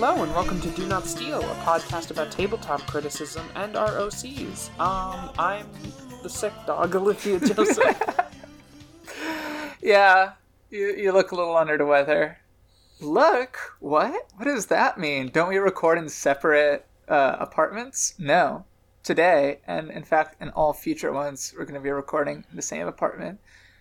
Hello and welcome to Do Not Steal, a podcast about tabletop criticism and ROCs. Um, I'm the sick dog, Olivia Joseph. Yeah, you, you look a little under the weather. Look? What? What does that mean? Don't we record in separate uh, apartments? No. Today, and in fact, in all future ones, we're going to be recording in the same apartment.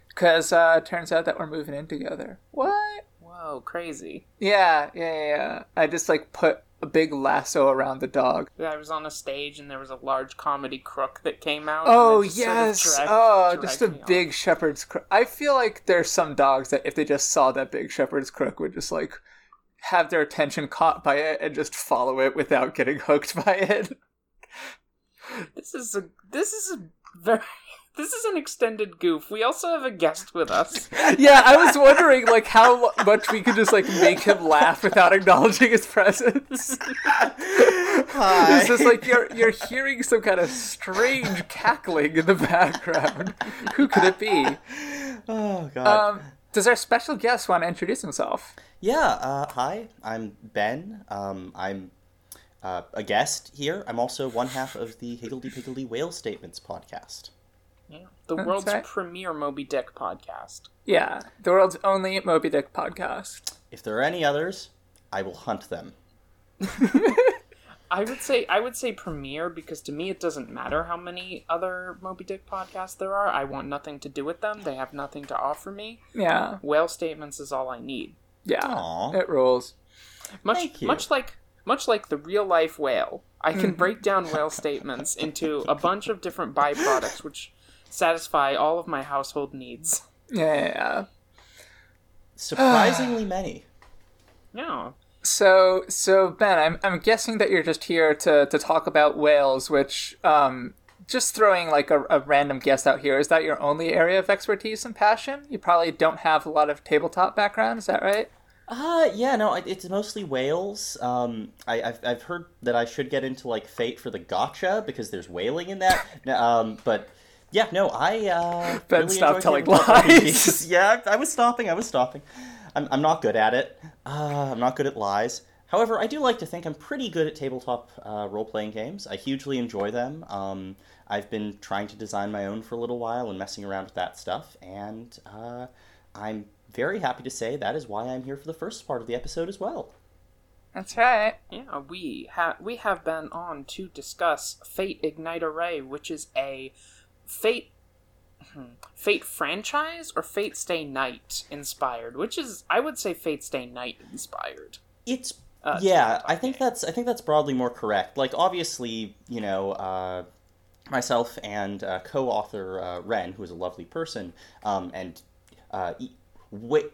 Because uh, it turns out that we're moving in together. What? Whoa, crazy. Yeah, yeah, yeah, yeah. I just like put a big lasso around the dog. I was on a stage and there was a large comedy crook that came out. Oh just sort of yes! dragged- oh, dragged just a big shepherd's crook. I feel like there's some dogs that if they just saw that big shepherd's crook would just like have their attention caught by it and just follow it without getting hooked by it. This is a this is a very this is an extended goof. We also have a guest with us. yeah, I was wondering like how much we could just like make him laugh without acknowledging his presence. Hi. It's just like you're you're hearing some kind of strange cackling in the background. Who could it be? Oh god. Um, does our special guest want to introduce himself? yeah. Uh, hi. I'm Ben. Um, I'm uh, a guest here. I'm also one half of the Higgledy Piggledy Whale Statements podcast. Yeah. The That's world's right. premier Moby Dick podcast. Yeah, the world's only Moby Dick podcast. If there are any others, I will hunt them. I would say I would say premiere because to me it doesn't matter how many other Moby Dick podcasts there are. I want nothing to do with them. They have nothing to offer me. Yeah, Whale statements is all I need. yeah, Aw. it rules. Much Thank you. much like much like the real life whale, I can mm-hmm. break down whale statements into a bunch of different byproducts which satisfy all of my household needs. Yeah, yeah, yeah. Surprisingly many. Yeah. So, so Ben, I'm I'm guessing that you're just here to to talk about whales, which um. Just throwing like a, a random guess out here, is that your only area of expertise and passion? You probably don't have a lot of tabletop background, is that right? Uh, yeah, no, it's mostly whales. Um, I, I've, I've heard that I should get into, like, Fate for the gacha, because there's whaling in that. Um, but, yeah, no, I, uh... Ben, really stop telling lies. Yeah, I I was stopping, I was stopping. I'm, I'm not good at it. Uh, I'm not good at lies. However, I do like to think I'm pretty good at tabletop uh, role-playing games. I hugely enjoy them. Um, I've been trying to design my own for a little while and messing around with that stuff, and uh, I'm very happy to say that is why I'm here for the first part of the episode as well. That's right. Yeah, we have we have Ben on to discuss Fate Ignite Array, which is a Fate hmm, Fate franchise or Fate Stay Night inspired, which is I would say Fate Stay Night inspired. It's Uh, yeah, I think that's I think that's broadly more correct. Like obviously, you know, uh, myself and uh, co-author uh, Ren, who is a lovely person, um, and uh,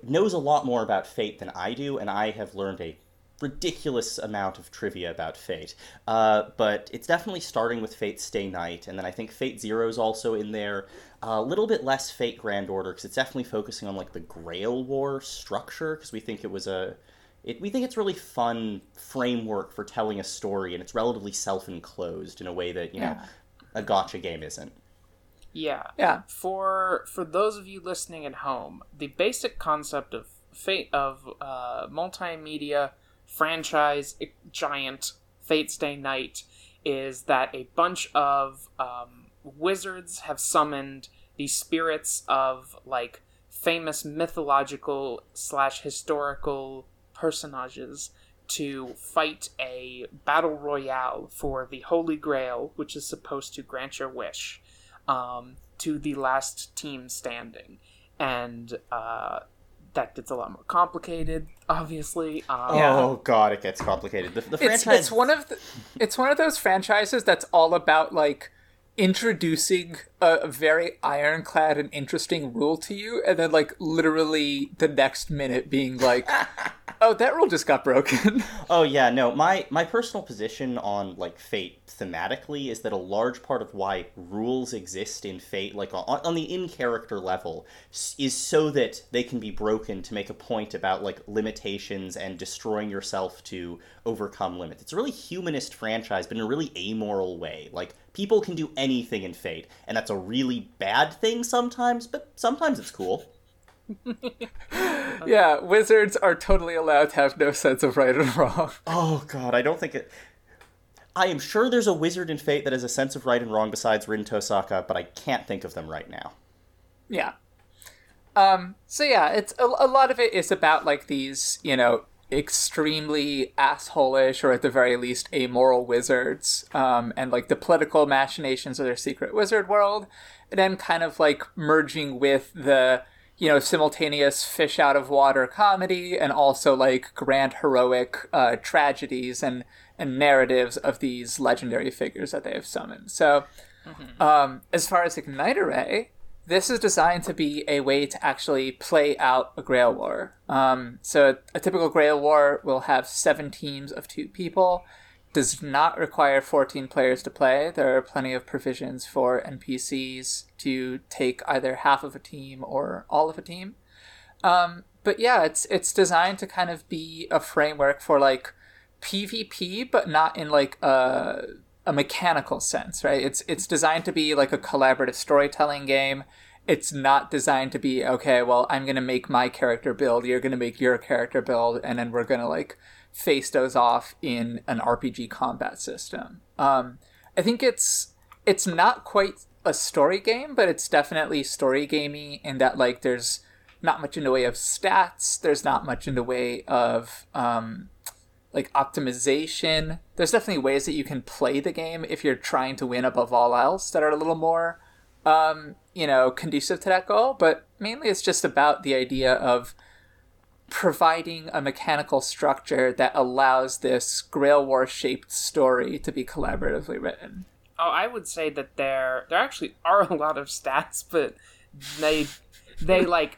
knows a lot more about Fate than I do, and I have learned a ridiculous amount of trivia about Fate. Uh, but it's definitely starting with Fate Stay Night, and then I think Fate Zero is also in there. A little bit less Fate Grand Order because it's definitely focusing on like the Grail War structure because we think it was a it, we think it's really fun framework for telling a story, and it's relatively self-enclosed in a way that you know a gacha game isn't. Yeah. Yeah. For for those of you listening at home, the basic concept of Fate of uh, multimedia franchise giant Fate Stay Night is that a bunch of um, wizards have summoned the spirits of like famous mythological slash historical personages to fight a battle royale for the Holy Grail, which is supposed to grant your wish um, to the last team standing. And uh, that gets a lot more complicated, obviously. Um, Yeah. Oh god, it gets complicated. The, the It's franchise it's one of the, it's one of those franchises that's all about like introducing a, a very ironclad and interesting rule to you, and then like literally the next minute being like, "Oh, that rule just got broken." Oh yeah, no. My my personal position on like Fate thematically is that a large part of why rules exist in Fate, like on, on the in character level, is so that they can be broken to make a point about like limitations and destroying yourself to overcome limits. It's a really humanist franchise, but in a really amoral way. Like people can do anything in Fate, and that's a really bad thing sometimes, but sometimes it's cool. yeah, wizards are totally allowed to have no sense of right and wrong. Oh god, I don't think it. I am sure there's a wizard in Fate that has a sense of right and wrong besides Rin Tosaka, but I can't think of them right now. Yeah. Um. So yeah, it's a, a lot of it is about like these, you know, extremely assholish or at the very least amoral wizards, um, and like the political machinations of their secret wizard world, and then kind of like merging with the you know simultaneous fish out of water comedy and also like grand heroic uh, tragedies and and narratives of these legendary figures that they have summoned. So, um, as far as Ignite Array, this is designed to be a way to actually play out a Grail War. Um, so, a typical Grail War will have seven teams of two people. Does not require 14 players to play. There are plenty of provisions for NPCs to take either half of a team or all of a team. Um, but yeah, it's it's designed to kind of be a framework for like PvP, but not in like a a mechanical sense, right? It's it's designed to be like a collaborative storytelling game. It's not designed to be okay. Well, I'm gonna make my character build. You're gonna make your character build, and then we're gonna like face those off in an RPG combat system. Um, I think it's it's not quite a story game, but it's definitely story gamey in that like there's not much in the way of stats. There's not much in the way of um, like optimization. There's definitely ways that you can play the game if you're trying to win above all else that are a little more, um, you know, conducive to that goal. But mainly it's just about the idea of providing a mechanical structure that allows this Grail War shaped story to be collaboratively written. Oh, I would say that there there actually are a lot of stats, but they they like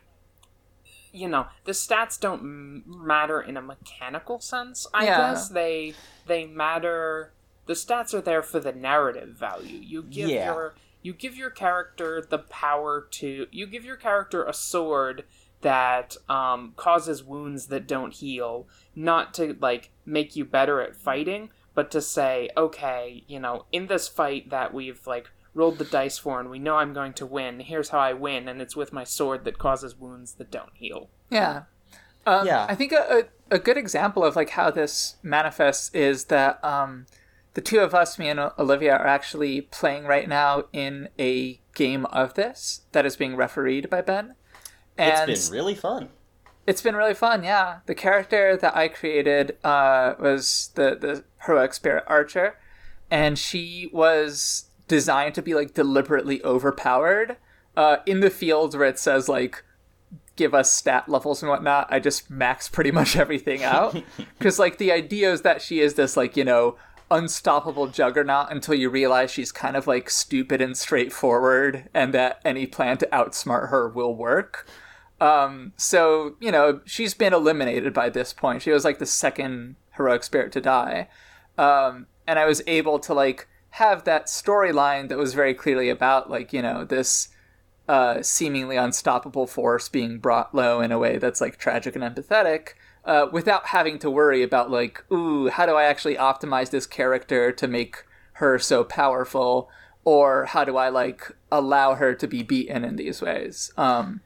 you know the stats don't m- matter in a mechanical sense. I Yeah. guess they they matter. The stats are there for the narrative value. You give Yeah. your you give your character the power to you give your character a sword that um, causes wounds that don't heal, not to like make you better at fighting, but to say, okay, you know, in this fight that we've like rolled the dice for and we know I'm going to win, here's how I win, and it's with my sword that causes wounds that don't heal. Yeah. Um, Yeah. I think a, a, a good example of like how this manifests is that um, the two of us, me and Olivia, are actually playing right now in a game of this that is being refereed by Ben. And It's been really fun. it's been really fun, yeah. The character that I created uh, was the, the heroic spirit archer, and she was designed to be like deliberately overpowered. Uh, in the fields where it says like give us stat levels and whatnot, I just max pretty much everything out because like the idea is that she is this like you know unstoppable juggernaut until you realize she's kind of like stupid and straightforward and that any plan to outsmart her will work. Um, so, you know, she's been eliminated by this point. She was like the second heroic spirit to die. Um, and I was able to like have that storyline that was very clearly about like, you know, this uh, seemingly unstoppable force being brought low in a way that's like tragic and empathetic. Uh, without having to worry about like, ooh, how do I actually optimize this character to make her so powerful, or how do I like allow her to be beaten in these ways? Um,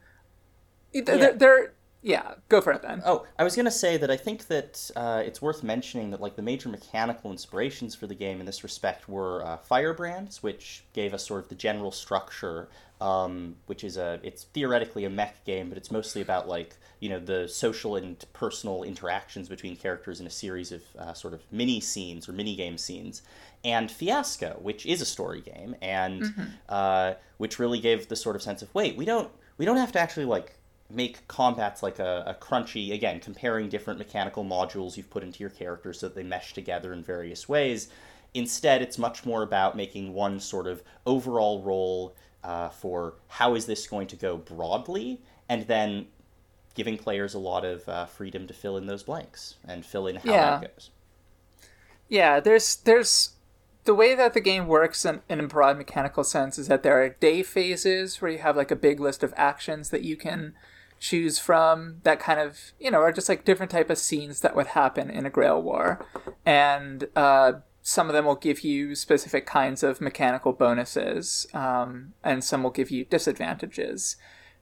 th- Yeah. they're, they're yeah, go for it, then. Oh, I was gonna say that I think that uh, it's worth mentioning that like the major mechanical inspirations for the game in this respect were uh, Firebrands, which gave us sort of the general structure, um, which is a it's theoretically a mech game, but it's mostly about like you know the social and personal interactions between characters in a series of uh, sort of mini scenes or mini game scenes, and Fiasco, which is a story game, and uh, which really gave the sort of sense of wait, we don't we don't have to actually like make combats like a, a crunchy again comparing different mechanical modules you've put into your character so that they mesh together in various ways instead it's much more about making one sort of overall role uh, for how is this going to go broadly and then giving players a lot of uh, freedom to fill in those blanks and fill in how Yeah. that goes Yeah, there's there's the way that the game works in, in a broad mechanical sense is that there are day phases where you have like a big list of actions that you can choose from that kind of you know are just like different type of scenes that would happen in a grail war and uh, some of them will give you specific kinds of mechanical bonuses um, and some will give you disadvantages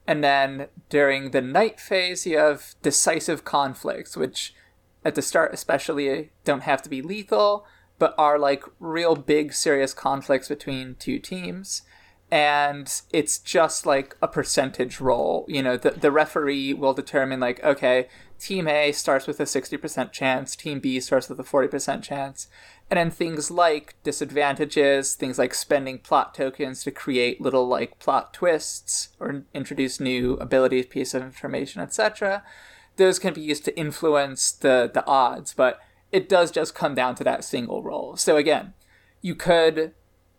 And then during the night phase, you have decisive conflicts, which at the start, especially, don't have to be lethal, but are like real big, serious conflicts between two teams. And it's just like a percentage roll. You know, the, the referee will determine, like, okay, team A starts with a 60% chance, team B starts with a 40% chance. And then things like disadvantages, things like spending plot tokens to create little like plot twists or introduce new abilities, piece of information, etc. Those can be used to influence the the odds, but it does just come down to that single roll. So again, you could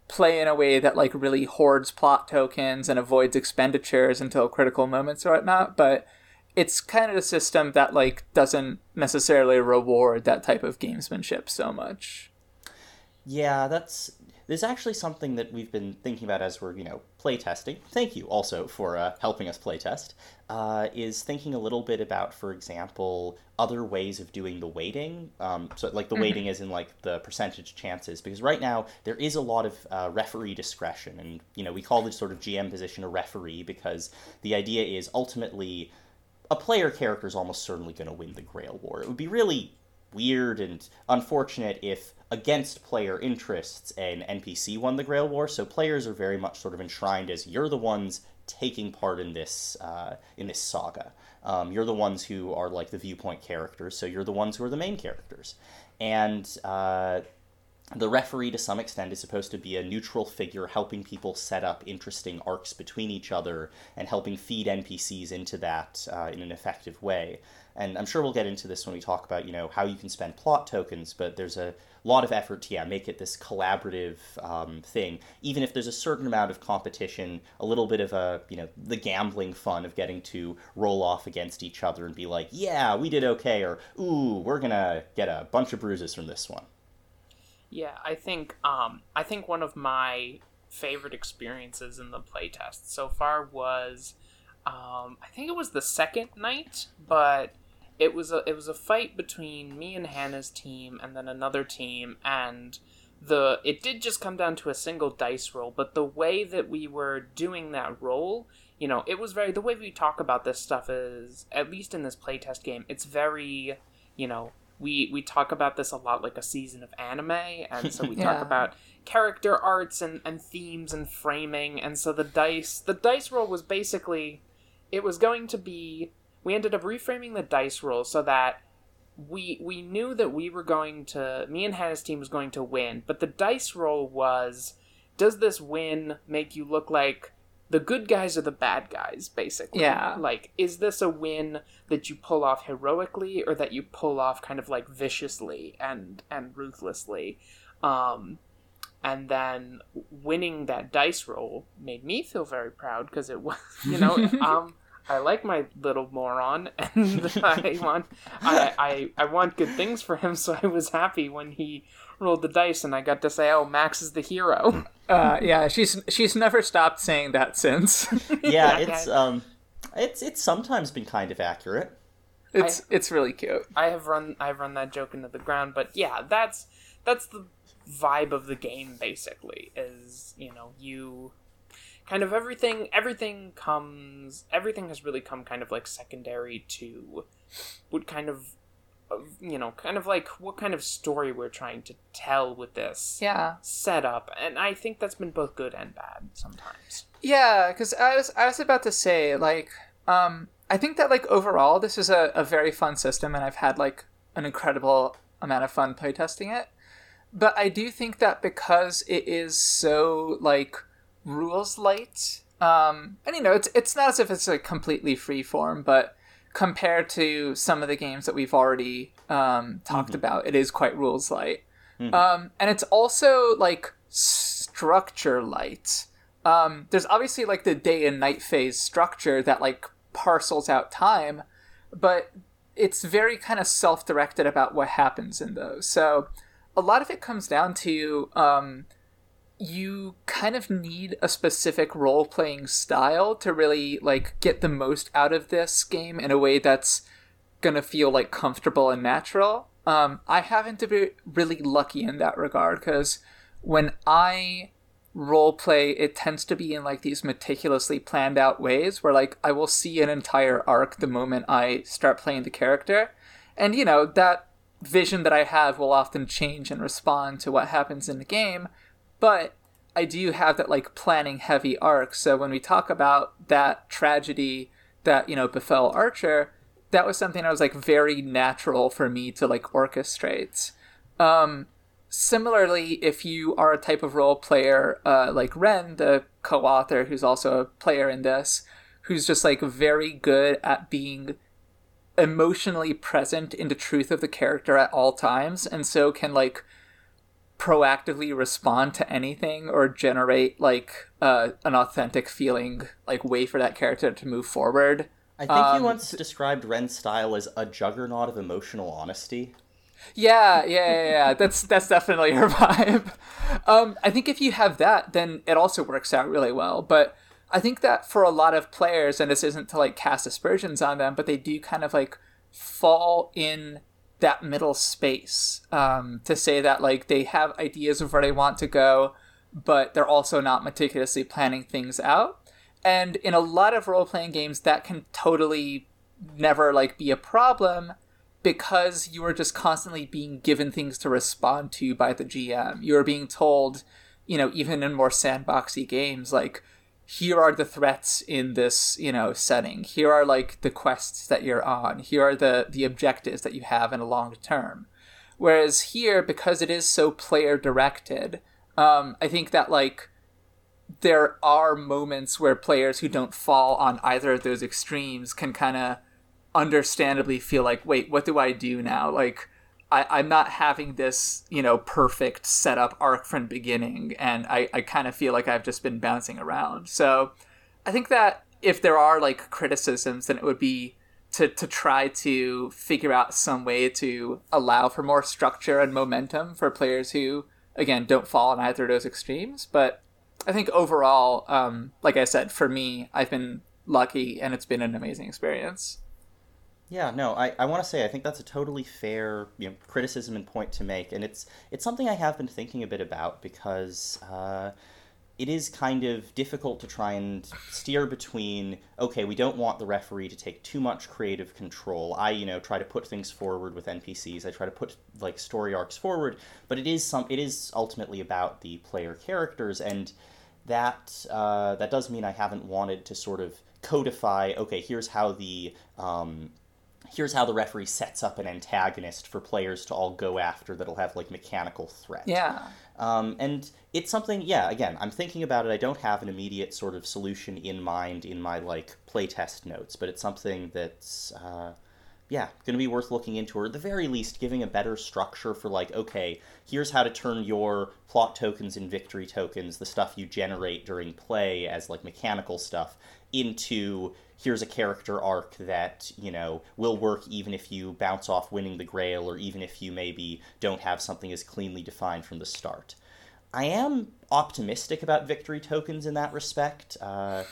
play in a way that like really hoards plot tokens and avoids expenditures until critical moments or whatnot, but it's kind of a system that like doesn't necessarily reward that type of gamesmanship so much. Yeah, that's there's actually something that we've been thinking about as we're you know playtesting. Thank you also for uh, helping us playtest. Uh, is thinking a little bit about, for example, other ways of doing the weighting. Um, so like the mm-hmm. weighting is in like the percentage chances because right now there is a lot of uh, referee discretion, and you know we call the sort of GM position a referee because the idea is ultimately a player character is almost certainly going to win the Grail War. It would be really weird and unfortunate if against player interests an NPC won the Grail War. So players are very much sort of enshrined as you're the ones taking part in this uh, in this saga. Um, you're the ones who are like the viewpoint characters, so you're the ones who are the main characters, and uh, the referee to some extent is supposed to be a neutral figure helping people set up interesting arcs between each other and helping feed npcs into that uh, in an effective way and i'm sure we'll get into this when we talk about you know how you can spend plot tokens but there's a lot of effort to yeah make it this collaborative um, thing. Even if there's a certain amount of competition a little bit of a you know the gambling fun of getting to roll off against each other and be like yeah we did okay or ooh we're gonna get a bunch of bruises from this one. Yeah, I think um, I think one of my favorite experiences in the playtest so far was um, I think it was the second night, but it was a it was a fight between me and Hannah's team and then another team and the it did just come down to a single dice roll, but the way that we were doing that roll, you know, it was very the way we talk about this stuff is at least in this playtest game, it's very, you know, we we talk about this a lot like a season of anime and so we yeah. talk about character arts and, and themes and framing and so the dice the dice roll was basically it was going to be we ended up reframing the dice roll so that we we knew that we were going to me and Hannah's team was going to win but the dice roll was does this win make you look like the good guys or the bad guys, basically. Yeah. Like, is this a win that you pull off heroically or that you pull off kind of like viciously and and ruthlessly? Um, and then winning that dice roll made me feel very proud because it was, you know, um, I like my little moron, and I want I, I I want good things for him. So I was happy when he rolled the dice, and I got to say, "Oh, Max is the hero." Uh, yeah, she's she's never stopped saying that since. yeah, it's um, it's it's sometimes been kind of accurate. It's I, it's really cute. I have run I've run that joke into the ground, but yeah, that's that's the vibe of the game basically. Is you know you kind of everything everything comes everything has really come kind of like secondary to what kind of you know, kind of like what kind of story we're trying to tell with this yeah setup, and I think that's been both good and bad sometimes. Yeah, because I was I was about to say like um I think that like overall this is a, a very fun system, and I've had like an incredible amount of fun playtesting it. But I do think that because it is so like rules light, um, and you know it's it's not as if it's like completely free form, but compared to some of the games that we've already um, talked mm-hmm. about, it is quite rules light. Mm-hmm. Um, and it's also like structure light. Um, there's obviously like the day and night phase structure that like parcels out time, but it's very kind of self directed about what happens in those. So a lot of it comes down to um, you kind of need a specific role playing style to really like get the most out of this game in a way that's gonna feel like comfortable and natural. Um, I happen to be really lucky in that regard because when I role play it tends to be in like these meticulously planned out ways where like I will see an entire arc the moment I start playing the character. And you know, that vision that I have will often change and respond to what happens in the game, but I do have that like planning heavy arc. So when we talk about that tragedy that, you know, befell Archer, that was something that was like very natural for me to like orchestrate. Um similarly, if you are a type of role player uh, like Ren, the co-author, who's also a player in this, who's just like very good at being emotionally present in the truth of the character at all times, and so can like proactively respond to anything or generate like uh, an authentic feeling, like way for that character to move forward. I think um, you once described Ren's style as a juggernaut of emotional honesty. Yeah, yeah, yeah, yeah. That's that's definitely her vibe. Um, I think if you have that, then it also works out really well. But I think that for a lot of players, and this isn't to like cast aspersions on them, but they do kind of like fall in that middle space um, to say that like they have ideas of where they want to go, but they're also not meticulously planning things out. And in a lot of role playing games, that can totally never like be a problem because you are just constantly being given things to respond to by the GM. You are being told, you know, even in more sandboxy games, like, here are the threats in this, you know, setting. Here are like the quests that you're on. Here are the the objectives that you have in a long term. Whereas here, because it is so player directed, um, I think that like there are moments where players who don't fall on either of those extremes can kind of understandably feel like, wait, what do I do now? Like, I, am not having this, you know, perfect setup arc from beginning, and I, I kind of feel like I've just been bouncing around. So I think that if there are like criticisms, then it would be to, to try to figure out some way to allow for more structure and momentum for players who, again, don't fall in either of those extremes. But I think overall, um, like I said, for me, I've been lucky and it's been an amazing experience. Yeah, no, I, I want to say I think that's a totally fair you know, criticism and point to make, and it's it's something I have been thinking a bit about because uh, it is kind of difficult to try and steer between okay, we don't want the referee to take too much creative control. I you know try to put things forward with NPCs. I try to put like story arcs forward, but it is some it is ultimately about the player characters, and that uh, that does mean I haven't wanted to sort of codify okay here's how the um, here's how the referee sets up an antagonist for players to all go after that'll have like mechanical threat. Yeah. Um, and it's something, yeah, again, I'm thinking about it. I don't have an immediate sort of solution in mind in my like playtest notes, but it's something that's, uh, yeah, going to be worth looking into, or at the very least, giving a better structure for like, okay, here's how to turn your plot tokens and victory tokens, the stuff you generate during play as like mechanical stuff, into here's a character arc that you know will work even if you bounce off winning the grail or even if you maybe don't have something as cleanly defined from the start. I am optimistic about victory tokens in that respect. Uh,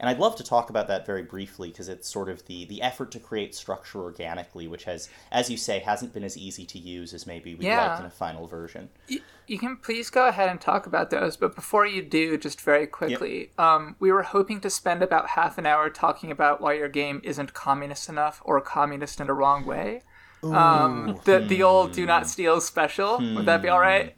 and I'd love to talk about that very briefly because it's sort of the the effort to create structure organically, which has, as you say, hasn't been as easy to use as maybe we'd yeah. like in a final version. You, you, can please go ahead and talk about those, but before you do, just very quickly, yep. um, we were hoping to spend about half an hour talking about why your game isn't communist enough or communist in a wrong way. Um, the the old "Do Not Steal" special. Hmm. Would that be all right?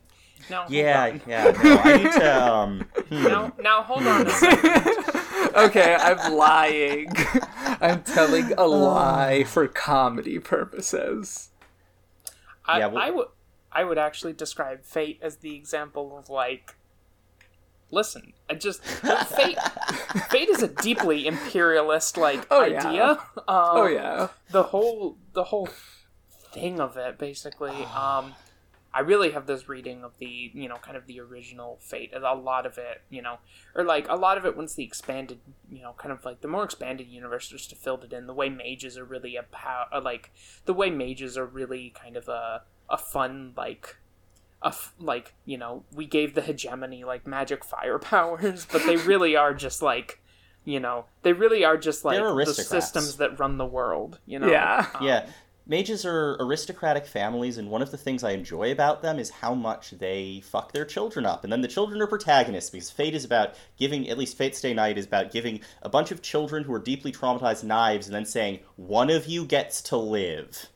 No. Yeah, yeah. No, I need to. Um, hmm. Now, now hold on a second. Okay, I'm lying. I'm telling a lie for comedy purposes. I, yeah, well, I would I would actually describe Fate as the example of like listen, I just Fate Fate is a deeply imperialist like oh, idea. Yeah. Um, oh yeah. The whole the whole thing of it basically um I really have this reading of the, you know, kind of the original Fate. A lot of it, you know, or like a lot of it once the expanded, you know, kind of like the more expanded universe just filled it in. The way mages are really a power, uh, like the way mages are really kind of a a fun like a f- like you know we gave the hegemony like magic fire powers, but they really are just like you know they really are just like the systems that run the world. You know, yeah, um, yeah mages are aristocratic families, and one of the things I enjoy about them is how much they fuck their children up. And then the children are protagonists because Fate is about giving, at least Fate Stay Night is about giving a bunch of children who are deeply traumatized knives and then saying, one of you gets to live.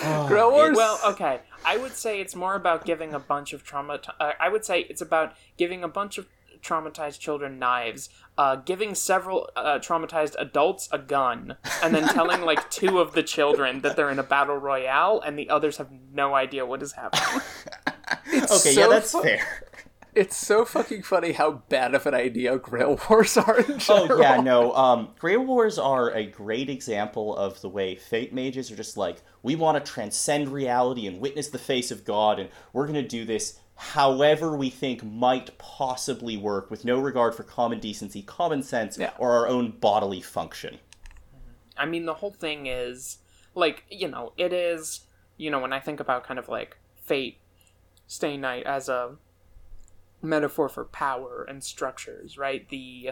Grail Wars. Well, okay. I would say it's more about giving a bunch of trauma. Uh, I would say it's about giving a bunch of traumatized children knives, uh, giving several uh, traumatized adults a gun, and then telling like two of the children that they're in a battle royale, and the others have no idea what is happening. okay, so yeah, that's fu- fair. It's so fucking funny how bad of an idea Grail Wars are in general. Oh yeah, no. Um, Grail Wars are a great example of the way Fate mages are just like, we want to transcend reality and witness the face of God, and we're gonna do this however we think might possibly work, with no regard for common decency, common sense, Yeah. or our own bodily function. I mean, the whole thing is like you know, it is you know when I think about kind of like fate, stay night as a metaphor for power and structures, right? The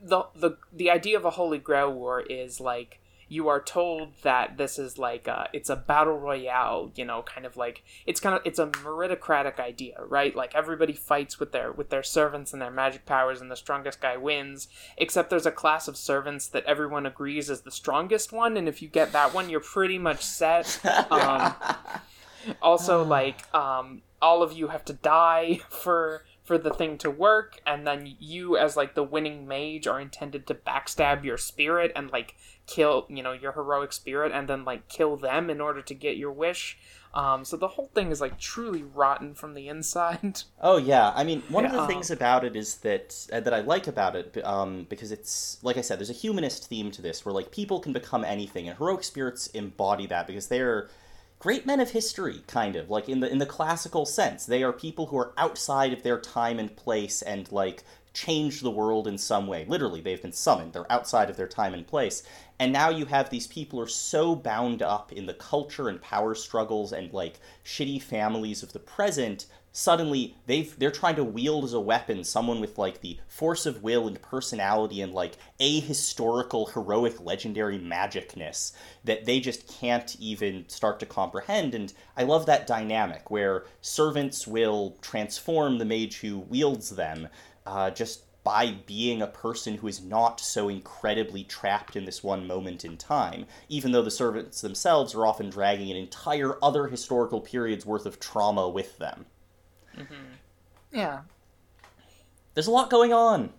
the the the idea of a holy grail war is like you are told that this is like a, it's a battle royale you know kind of like it's kind of it's a meritocratic idea right? Like everybody fights with their with their servants and their magic powers and the strongest guy wins except there's a class of servants that everyone agrees is the strongest one and if you get that one you're pretty much set. Um, also like um, all of you have to die for for the thing to work and then you as like the winning mage are intended to backstab your spirit and like kill you know your heroic spirit and then like kill them in order to get your wish um, so the whole thing is like truly rotten from the inside Oh yeah, I mean, one of the Yeah. things about it is that uh, that I like about it, um, because it's like I said, there's a humanist theme to this, where like people can become anything, and heroic spirits embody that because they're great men of history, kind of like in the in the classical sense. They are people who are outside of their time and place, and like change the world in some way. Literally, they've been summoned. They're outside of their time and place. And now you have these people are so bound up in the culture and power struggles and like shitty families of the present suddenly they've they're trying to wield as a weapon someone with like the force of will and personality and like ahistorical heroic legendary magicness that they just can't even start to comprehend and i love that dynamic where servants will transform the mage who wields them uh, just by being a person who is not so incredibly trapped in this one moment in time, even though the servants themselves are often dragging an entire other historical period's worth of trauma with them. Yeah, There's a lot going on.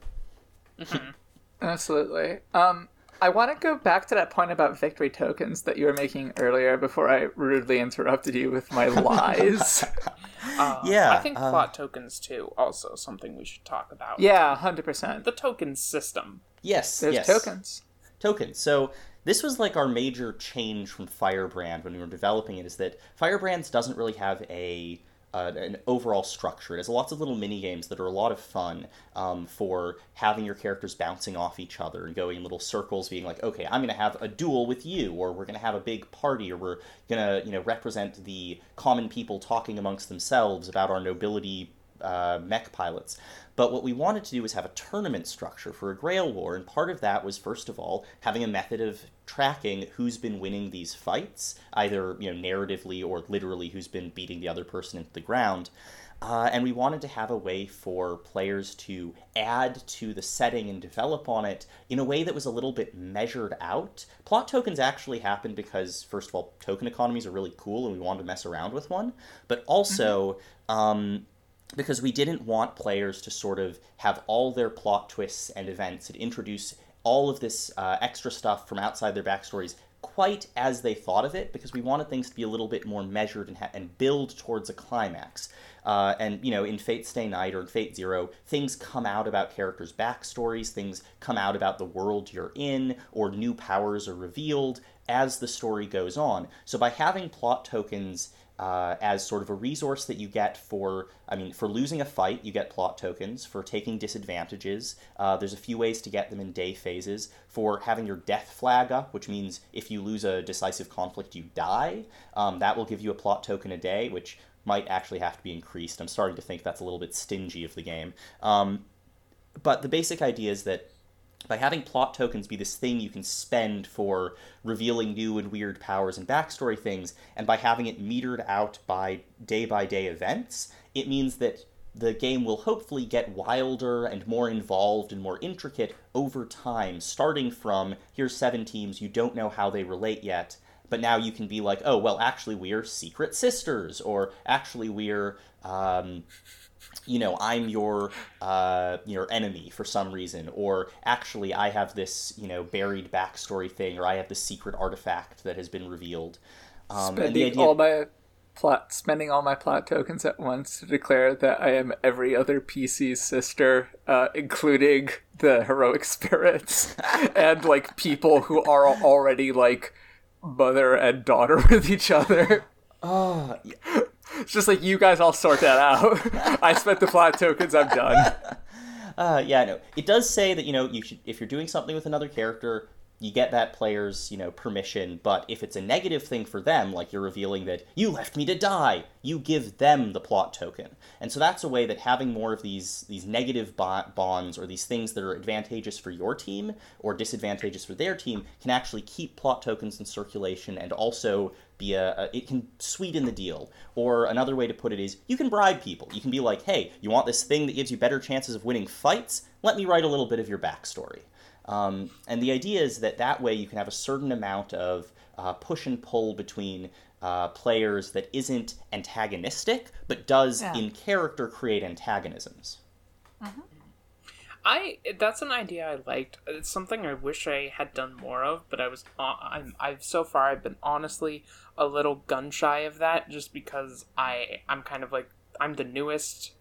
absolutely. Um, I want to go back to that point about victory tokens that you were making earlier before I rudely interrupted you with my lies. uh, Yeah, i think uh, plot tokens too also something we should talk about yeah, hundred percent. the token system Yes, There's yes. tokens. tokens. So this was like our major change from Firebrand when we were developing it. Is that Firebrands doesn't really have a uh, an overall structure. It has lots of little mini games that are a lot of fun um, for having your characters bouncing off each other and going in little circles, being like, okay, I'm going to have a duel with you, or we're going to have a big party, or we're going to you know represent the common people talking amongst themselves about our nobility uh, mech pilots. But what we wanted to do was have a tournament structure for a Grail War, and part of that was first of all having a method of tracking who's been winning these fights, either you know narratively or literally who's been beating the other person into the ground. Uh, and we wanted to have a way for players to add to the setting and develop on it in a way that was a little bit measured out. Plot tokens actually happened because, first of all, token economies are really cool and we wanted to mess around with one, but also um, because we didn't want players to sort of have all their plot twists and events and introduce all of this uh, extra stuff from outside their backstories quite as they thought of it because we wanted things to be a little bit more measured and, ha- and build towards a climax. Uh, and you know, in Fate Stay Night or in Fate Zero, things come out about characters' backstories, things come out about the world you're in, or new powers are revealed as the story goes on. So by having plot tokens uh, as sort of a resource that you get for, I mean, for losing a fight, you get plot tokens. For taking disadvantages, uh, there's a few ways to get them in day phases. For having your death flag up, which means if you lose a decisive conflict, you die, um, that will give you a plot token a day, which might actually have to be increased. I'm starting to think that's a little bit stingy of the game. Um, but the basic idea is that by having plot tokens be this thing you can spend for revealing new and weird powers and backstory things, and by having it metered out by day by day events, it means that the game will hopefully get wilder and more involved and more intricate over time, starting from here's seven teams, you don't know how they relate yet, but now you can be like, oh, well, actually, we're secret sisters, or actually, we're. Um, you know, I'm your uh, your enemy for some reason, or actually, I have this you know buried backstory thing, or I have this secret artifact that has been revealed. Um, Spending idea... all my plot, spending all my plot tokens at once to declare that I am every other PC's sister, uh, including the heroic spirits and like people who are already like mother and daughter with each other. Oh, yeah. It's just like you guys all sort that out. I spent the plot tokens. I'm done. Uh, yeah, no. It does say that you know you should if you're doing something with another character, you get that player's you know permission but if it's a negative thing for them like you're revealing that you left me to die you give them the plot token and so that's a way that having more of these these negative bonds or these things that are advantageous for your team or disadvantageous for their team can actually keep plot tokens in circulation and also be a, a it can sweeten the deal or another way to put it is you can bribe people you can be like hey you want this thing that gives you better chances of winning fights let me write a little bit of your backstory um, and the idea is that that way you can have a certain amount of uh, push and pull between uh, players that isn't antagonistic, but does yeah. in character create antagonisms. Mm-hmm. I that's an idea I liked. It's something I wish I had done more of, but I was uh, I'm I've so far I've been honestly a little gun shy of that, just because I I'm kind of like I'm the newest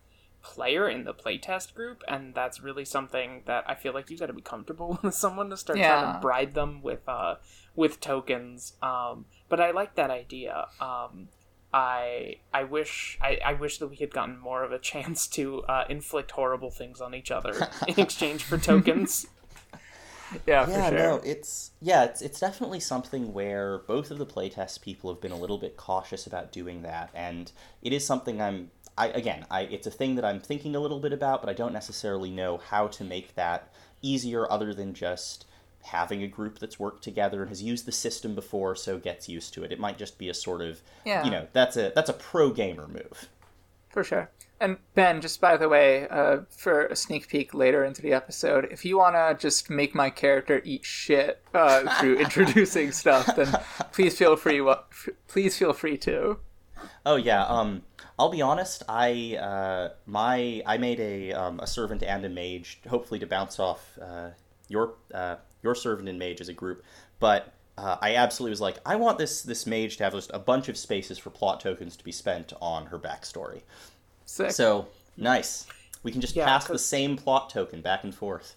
player in the playtest group, and that's really something that I feel like you got to be comfortable with someone to start yeah. trying to bribe them with uh with tokens. Um, but I like that idea. Um, I I wish I, I wish that we had gotten more of a chance to uh, inflict horrible things on each other in exchange for tokens. yeah, yeah, sure. no, it's yeah, it's it's definitely something where both of the playtest people have been a little bit cautious about doing that, and it is something I'm I again, I it's a thing that I'm thinking a little bit about, but I don't necessarily know how to make that easier other than just having a group that's worked together and has used the system before so gets used to it. It might just be a sort of yeah. you know, that's a that's a pro gamer move. For sure. And Ben, just by the way, uh, for a sneak peek later into the episode, if you want to just make my character eat shit uh, through introducing stuff, then please feel free. Please feel free to. Oh yeah. Um, I'll be honest. I uh, my I made a um, a servant and a mage, hopefully to bounce off uh, your uh, your servant and mage as a group. But uh, I absolutely was like, I want this this mage to have just a bunch of spaces for plot tokens to be spent on her backstory. Sick. So nice. We can just yeah, pass the same plot token back and forth.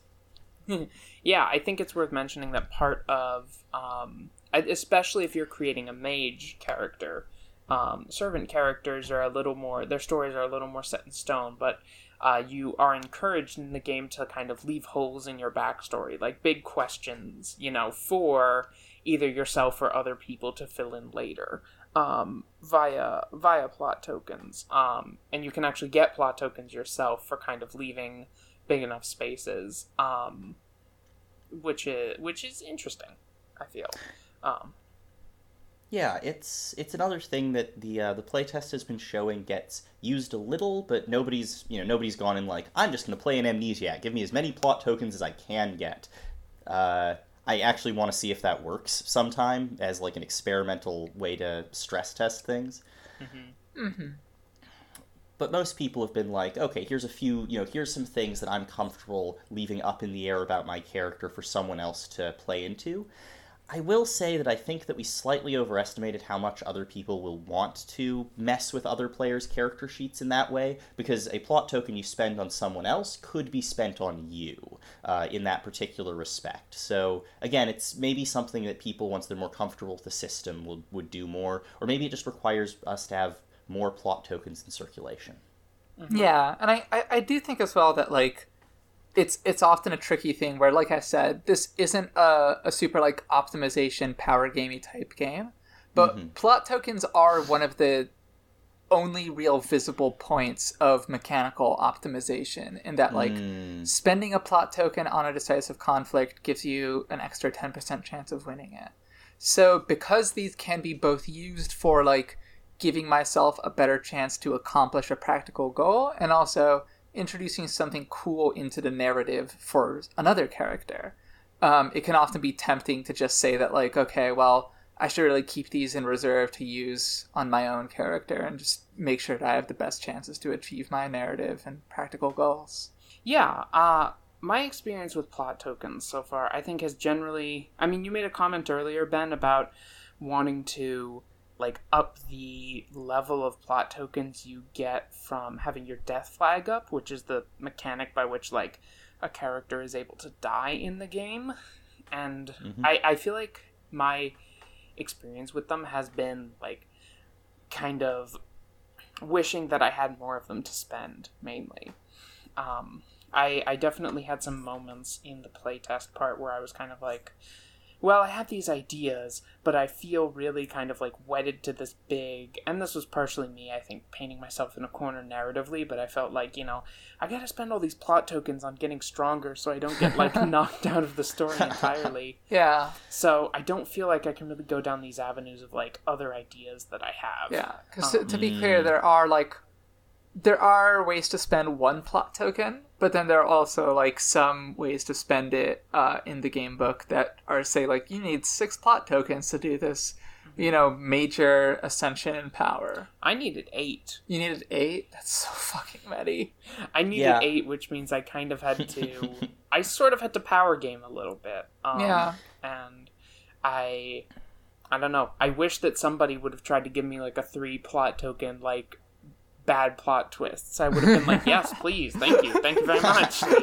yeah, I think it's worth mentioning that part of, um, especially if you're creating a mage character, um, servant characters are a little more their stories are a little more set in stone but uh, you are encouraged in the game to kind of leave holes in your backstory like big questions you know for either yourself or other people to fill in later um, via via plot tokens. Um, and you can actually get plot tokens yourself for kind of leaving big enough spaces um, which is which is interesting i feel. Um, yeah, it's it's another thing that the uh, the playtest has been showing gets used a little, but nobody's you know nobody's gone in like I'm just going to play an amnesia. Give me as many plot tokens as I can get. Uh, I actually want to see if that works sometime as like an experimental way to stress test things. Mm-hmm. Mm-hmm. But most people have been like, okay, here's a few, you know, here's some things that I'm comfortable leaving up in the air about my character for someone else to play into. I will say that I think that we slightly overestimated how much other people will want to mess with other players' character sheets in that way, because a plot token you spend on someone else could be spent on you uh, in that particular respect. So, again, it's maybe something that people, once they're more comfortable with the system, will, would do more, or maybe it just requires us to have more plot tokens in circulation. Mm-hmm. Yeah, and I, I, I do think as well that, like, it's it's often a tricky thing where, like I said, this isn't a, a super like optimization power gamey type game, but mm-hmm. plot tokens are one of the only real visible points of mechanical optimization in that like Mm. spending a plot token on a decisive conflict gives you an extra 10% chance of winning it. So because these can be both used for like giving myself a better chance to accomplish a practical goal and also introducing something cool into the narrative for another character. Um, it can often be tempting to just say that like okay, well, I should really keep these in reserve to use on my own character and just make sure that I have the best chances to achieve my narrative and practical goals. Yeah, uh, my experience with plot tokens so far, I think, has generally. I mean, you made a comment earlier, Ben, about wanting to like up the level of plot tokens you get from having your death flag up, which is the mechanic by which like a character is able to die in the game, and I I feel like my experience with them has been like kind of wishing that I had more of them to spend mainly. Um, I I definitely had some moments in the playtest part where I was kind of like, well, I have these ideas, but I feel really kind of like wedded to this big. And this was partially me, I think, painting myself in a corner narratively. But I felt like you know, I gotta spend all these plot tokens on getting stronger, so I don't get like knocked out of the story entirely. Yeah, So I don't feel like I can really go down these avenues of like other ideas that I have. yeah. Because to, to be um, clear, there are like there are ways to spend one plot token, but then there are also like some ways to spend it uh, in the game book that are say like you need six plot tokens to do this, you know, major ascension in power. I needed eight. You needed eight. That's so fucking many. I needed Yeah. eight, which means I kind of had to. I sort of had to power game a little bit. Um, Yeah. And I. I don't know. I wish that somebody would have tried to give me like a three plot token, like bad plot twists. I would have been like, yes, please, thank you, thank you very much.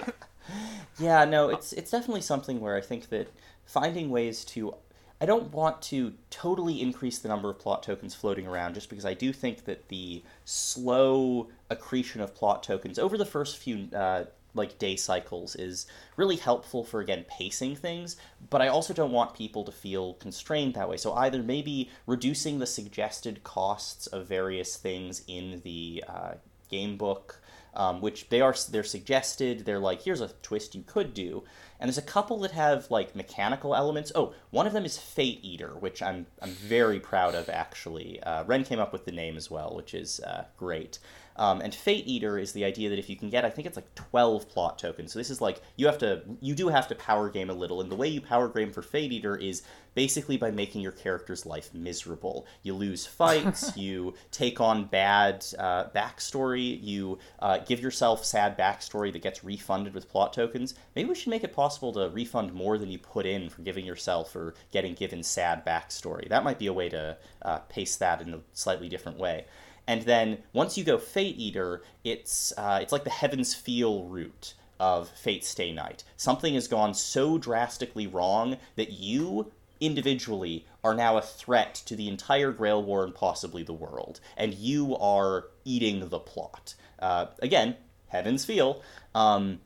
Yeah, no, it's it's definitely something where I think that finding ways to I don't want to totally increase the number of plot tokens floating around just because I do think that the slow accretion of plot tokens over the first few uh, like day cycles is really helpful for again pacing things but i also don't want people to feel constrained that way. So either maybe reducing the suggested costs of various things in the uh, game book um, which they are they're suggested they're like here's a twist you could do. And there's a couple that have like mechanical elements. Oh one of them is fate eater which i'm i'm very proud of actually. Uh, ren came up with the name as well which is uh, great um, and Fate Eater is the idea that if you can get, I think it's like 12 plot tokens. So this is like, you have to, you do have to power game a little. And the way you power game for Fate Eater is basically by making your character's life miserable. You lose fights, you take on bad uh, backstory, you uh, give yourself sad backstory that gets refunded with plot tokens. Maybe we should make it possible to refund more than you put in for giving yourself or getting given sad backstory. That might be a way to uh, pace that in a slightly different way. And then once you go Fate Eater, it's uh, it's like the Heaven's Feel route of Fate Stay Night. Something has gone so drastically wrong that you individually are now a threat to the entire Grail War and possibly the world, and you are eating the plot. Uh, again, Heaven's Feel. Um,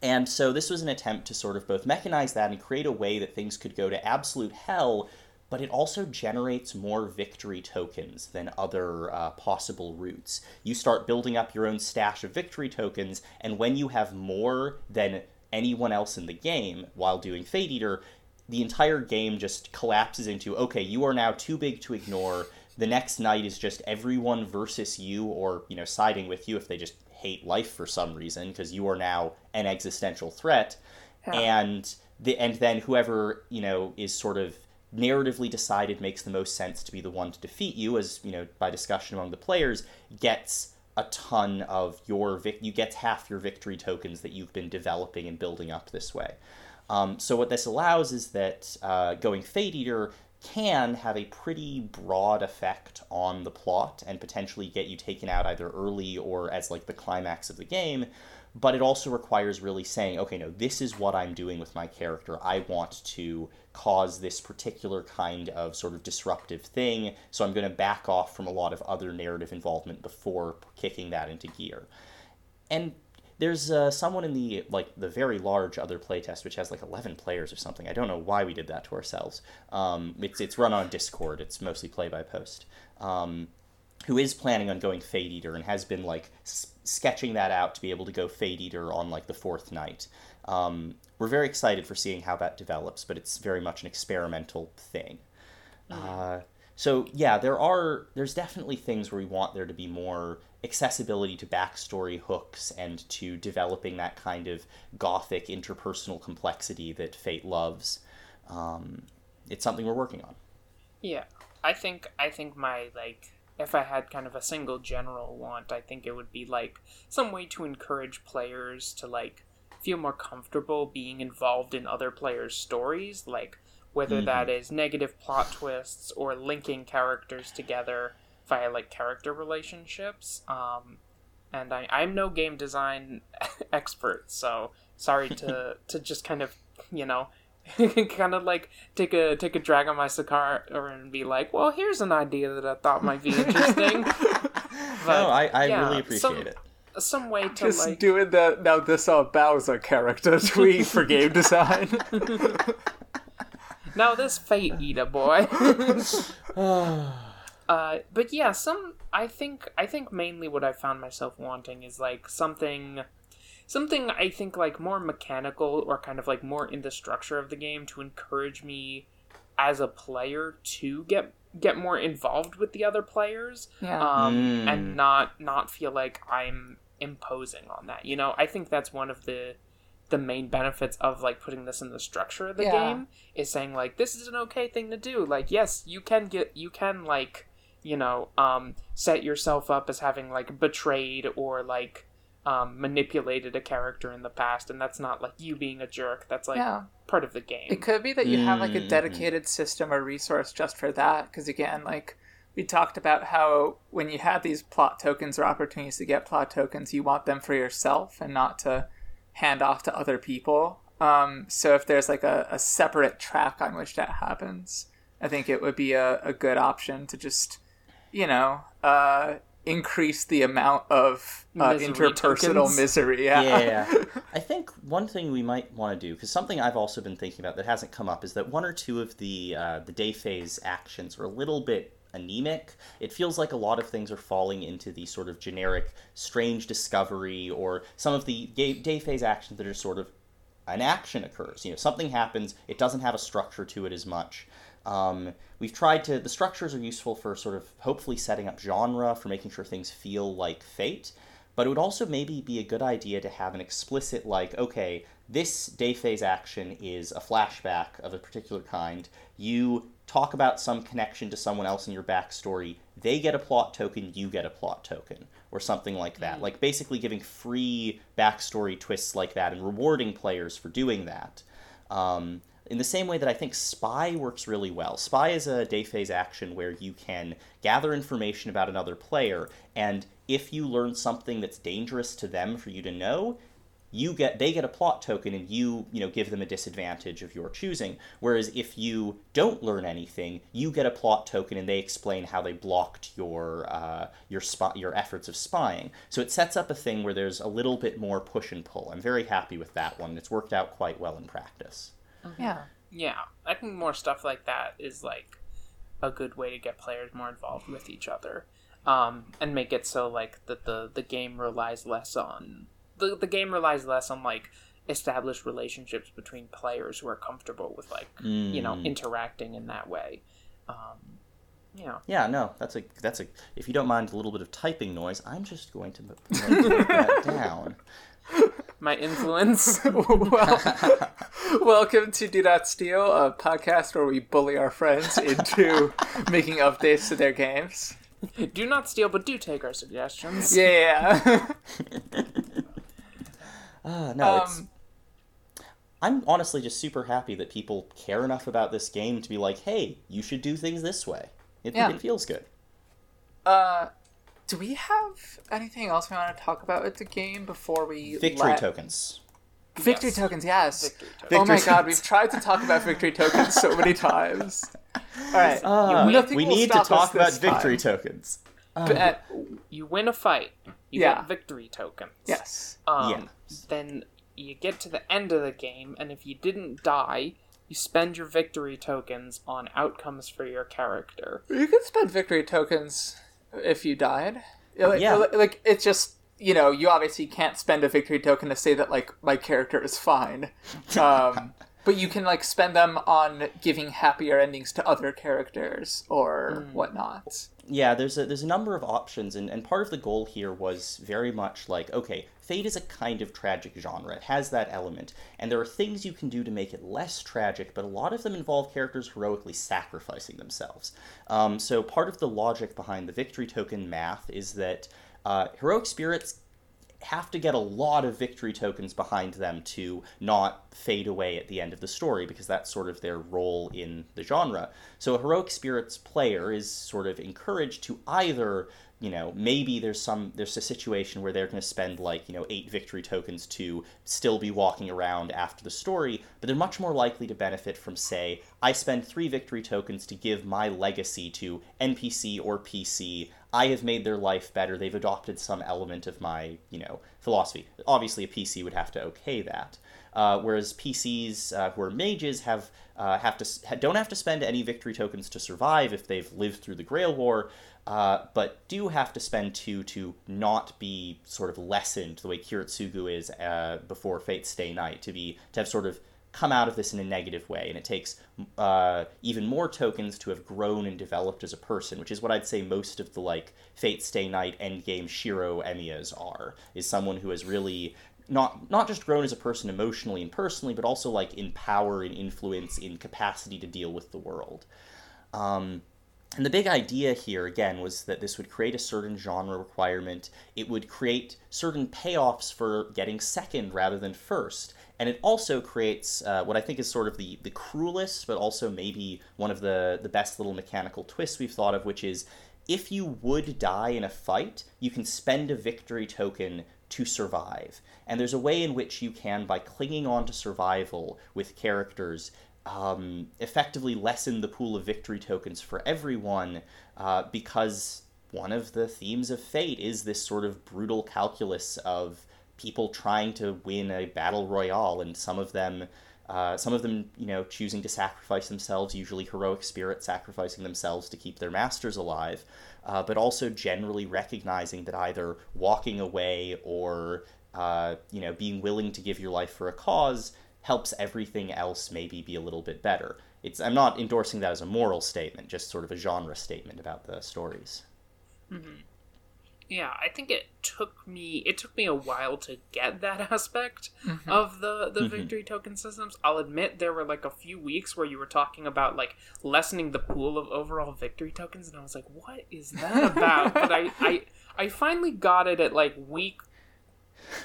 and so this was an attempt to sort of both mechanize that and create a way that things could go to absolute hell, but it also generates more victory tokens than other uh, possible routes. You start building up your own stash of victory tokens, and when you have more than anyone else in the game while doing Fate Eater, the entire game just collapses into okay, you are now too big to ignore. The next night is just everyone versus you, or you know, siding with you if they just hate life for some reason because you are now an existential threat and the and then whoever you know is sort of narratively decided makes the most sense to be the one to defeat you as you know by discussion among the players gets a ton of your vic you get half your victory tokens that you've been developing and building up this way. Um, so what this allows is that uh, going fate eater can have a pretty broad effect on the plot and potentially get you taken out either early or as like the climax of the game but it also requires really saying okay no this is what i'm doing with my character. I want to cause this particular kind of sort of disruptive thing. So i'm going to back off from a lot of other narrative involvement before kicking that into gear. And there's uh, someone in the like the very large other playtest which has like 11 players or something. I don't know why we did that to ourselves. Um, it's, it's run on discord. It's mostly play by post. Um, who is planning on going Fate Eater and has been like s- sketching that out to be able to go Fate Eater on like the fourth night. Um, we're very excited for seeing how that develops, but it's very much an experimental thing. Uh, so yeah, there are there's definitely things where we want there to be more accessibility to backstory hooks and to developing that kind of gothic interpersonal complexity that Fate loves. Um, it's something we're working on. Yeah, I think I think my like if I had kind of a single general want, I think it would be like some way to encourage players to like feel more comfortable being involved in other players' stories, like whether that is negative plot twists or linking characters together via like character relationships. Um, and I, I'm no game design expert, so sorry to to just kind of you know kind of like take a take a drag on my cigar and be like, well, here's an idea that I thought might be interesting. no, I, I yeah, really appreciate some- it. Some way to Just like doing the now this uh, Bowser character tweet for game design. now this fate eater boy. uh, but yeah, some I think I think mainly what I found myself wanting is like something something I think like more mechanical or kind of like more in the structure of the game to encourage me as a player to get get more involved with the other players yeah. um, Mm. and not not feel like I'm imposing on that. You know, I think that's one of the the main benefits of like putting this in the structure of the Yeah. game is saying like this is an okay thing to do. Like yes, you can get you can like you know um set yourself up as having like betrayed or like um manipulated a character in the past and that's not like you being a jerk. That's like yeah. part of the game. It could be that you have like a Mhm. dedicated system or resource just for that. Because again, like we talked about how when you have these plot tokens or opportunities to get plot tokens, you want them for yourself and not to hand off to other people. Um, so if there's like a, a separate track on which that happens, I think it would be a, a good option to just, you know, uh, increase the amount of uh, Misery interpersonal tokens. misery. Yeah. yeah. I think one thing we might want to do, because something I've also been thinking about that hasn't come up, is that one or two of the uh, the day phase actions are a little bit anemic. It feels like a lot of things are falling into the sort of generic strange discovery, or some of the day, phase actions that are sort of an action occurs. You know, something happens. It doesn't have a structure to it as much. Um, we've tried to. The structures are useful for sort of hopefully setting up genre, for making sure things feel like Fate. But it would also maybe be a good idea to have an explicit, like, okay, this day phase action is a flashback of a particular kind. You talk about some connection to someone else in your backstory. They get a plot token, you get a plot token, or something like that. Like, basically giving free backstory twists like that and rewarding players for doing that. Um, in the same way that I think Spy works really well. Spy is a day phase action where you can gather information about another player, and if you learn something that's dangerous to them for you to know, you get they get a plot token and you you know give them a disadvantage of your choosing. Whereas if you don't learn anything you get a plot token and they explain how they blocked your uh, your spot your efforts of spying. So it sets up a thing where there's a little bit more push and pull. I'm very happy with that one. It's worked out quite well in practice. Yeah. Yeah, I think more stuff like that is like a good way to get players more involved with each other, um, and make it so like that the the game relies less on the the game relies less on like established relationships between players who are comfortable with like you know Mm. interacting in that way. Um, you know, yeah no that's a that's a if you don't mind a little bit of typing noise i'm just going to put that down my influence. well, welcome to Do Not Steal, a podcast where we bully our friends into making updates to their games. do not steal, but do take our suggestions. Yeah. Uh, no, it's. Um, I'm honestly just super happy that people care enough about this game to be like, hey, you should do things this way. It, Yeah. it feels good. uh, do we have anything else we want to talk about with the game before we Victory let- tokens. Victory Yes. tokens, yes. Victory tokens. Oh my Victory god, we've tried to talk about victory tokens so many times. All right, Uh, nothing we need to talk about victory time. tokens. But, You win a fight, you Yeah. get victory tokens. yes. um, Yeah. then you get to the end of the game, and if you didn't die, you spend your victory tokens on outcomes for your character. You can spend victory tokens if you died. Like, Yeah. like it's just you know you obviously can't spend a victory token to say that like my character is fine, um, but you can like spend them on giving happier endings to other characters or whatnot. Yeah, there's a there's a number of options, and, and part of the goal here was very much like, okay, Fate is a kind of tragic genre. It has that element, and there are things you can do to make it less tragic, but a lot of them involve characters heroically sacrificing themselves. Um, so part of the logic behind the victory token math is that uh, heroic spirits have to get a lot of victory tokens behind them to not fade away at the end of the story because that's sort of their role in the genre. So a heroic spirits player is sort of encouraged to either, you know, maybe there's some there's a situation where they're going to spend like, you know, 8 victory tokens to still be walking around after the story, but they're much more likely to benefit from say, I spend 3 victory tokens to give my legacy to NPC or PC I have made their life better. They've adopted some element of my, you know, philosophy. Obviously, a PC would have to okay that. Uh, whereas PCs uh, who are mages have uh, have to don't have to spend any victory tokens to survive if they've lived through the Grail War, uh, but do have to spend two to not be sort of lessened the way Kiritsugu is uh, before Fate's Stay Night to be to have sort of come out of this in a negative way, and it takes uh, even more tokens to have grown and developed as a person, which is what I'd say most of the like Fate Stay Night endgame Shiro Emiyas are. Is someone who has really not not just grown as a person emotionally and personally, but also like in power and influence, in capacity to deal with the world. Um, and the big idea here, again, was that this would create a certain genre requirement. It would create certain payoffs for getting second rather than first. And it also creates uh, what I think is sort of the, the cruelest, but also maybe one of the, the best little mechanical twists we've thought of, which is if you would die in a fight, you can spend a victory token to survive. And there's a way in which you can, by clinging on to survival with characters, um, effectively lessen the pool of victory tokens for everyone uh, because one of the themes of fate is this sort of brutal calculus of people trying to win a battle royale and some of them uh, some of them you know choosing to sacrifice themselves usually heroic spirits sacrificing themselves to keep their masters alive uh, but also generally recognizing that either walking away or uh, you know being willing to give your life for a cause helps everything else maybe be a little bit better. It's I'm not endorsing that as a moral statement, just sort of a genre statement about the stories. Yeah, I think it took me it took me a while to get that aspect of the the victory token systems. I'll admit there were like a few weeks where you were talking about like lessening the pool of overall victory tokens and I was like, "What is that about?" but I I I finally got it at like week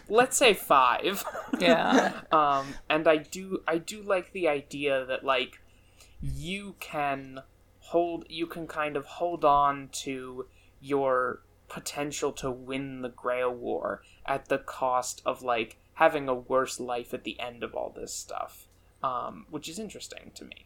let's say 5. Yeah. um and i do i do like the idea that like you can hold you can kind of hold on to your potential to win the grail war at the cost of like having a worse life at the end of all this stuff um which is interesting to me.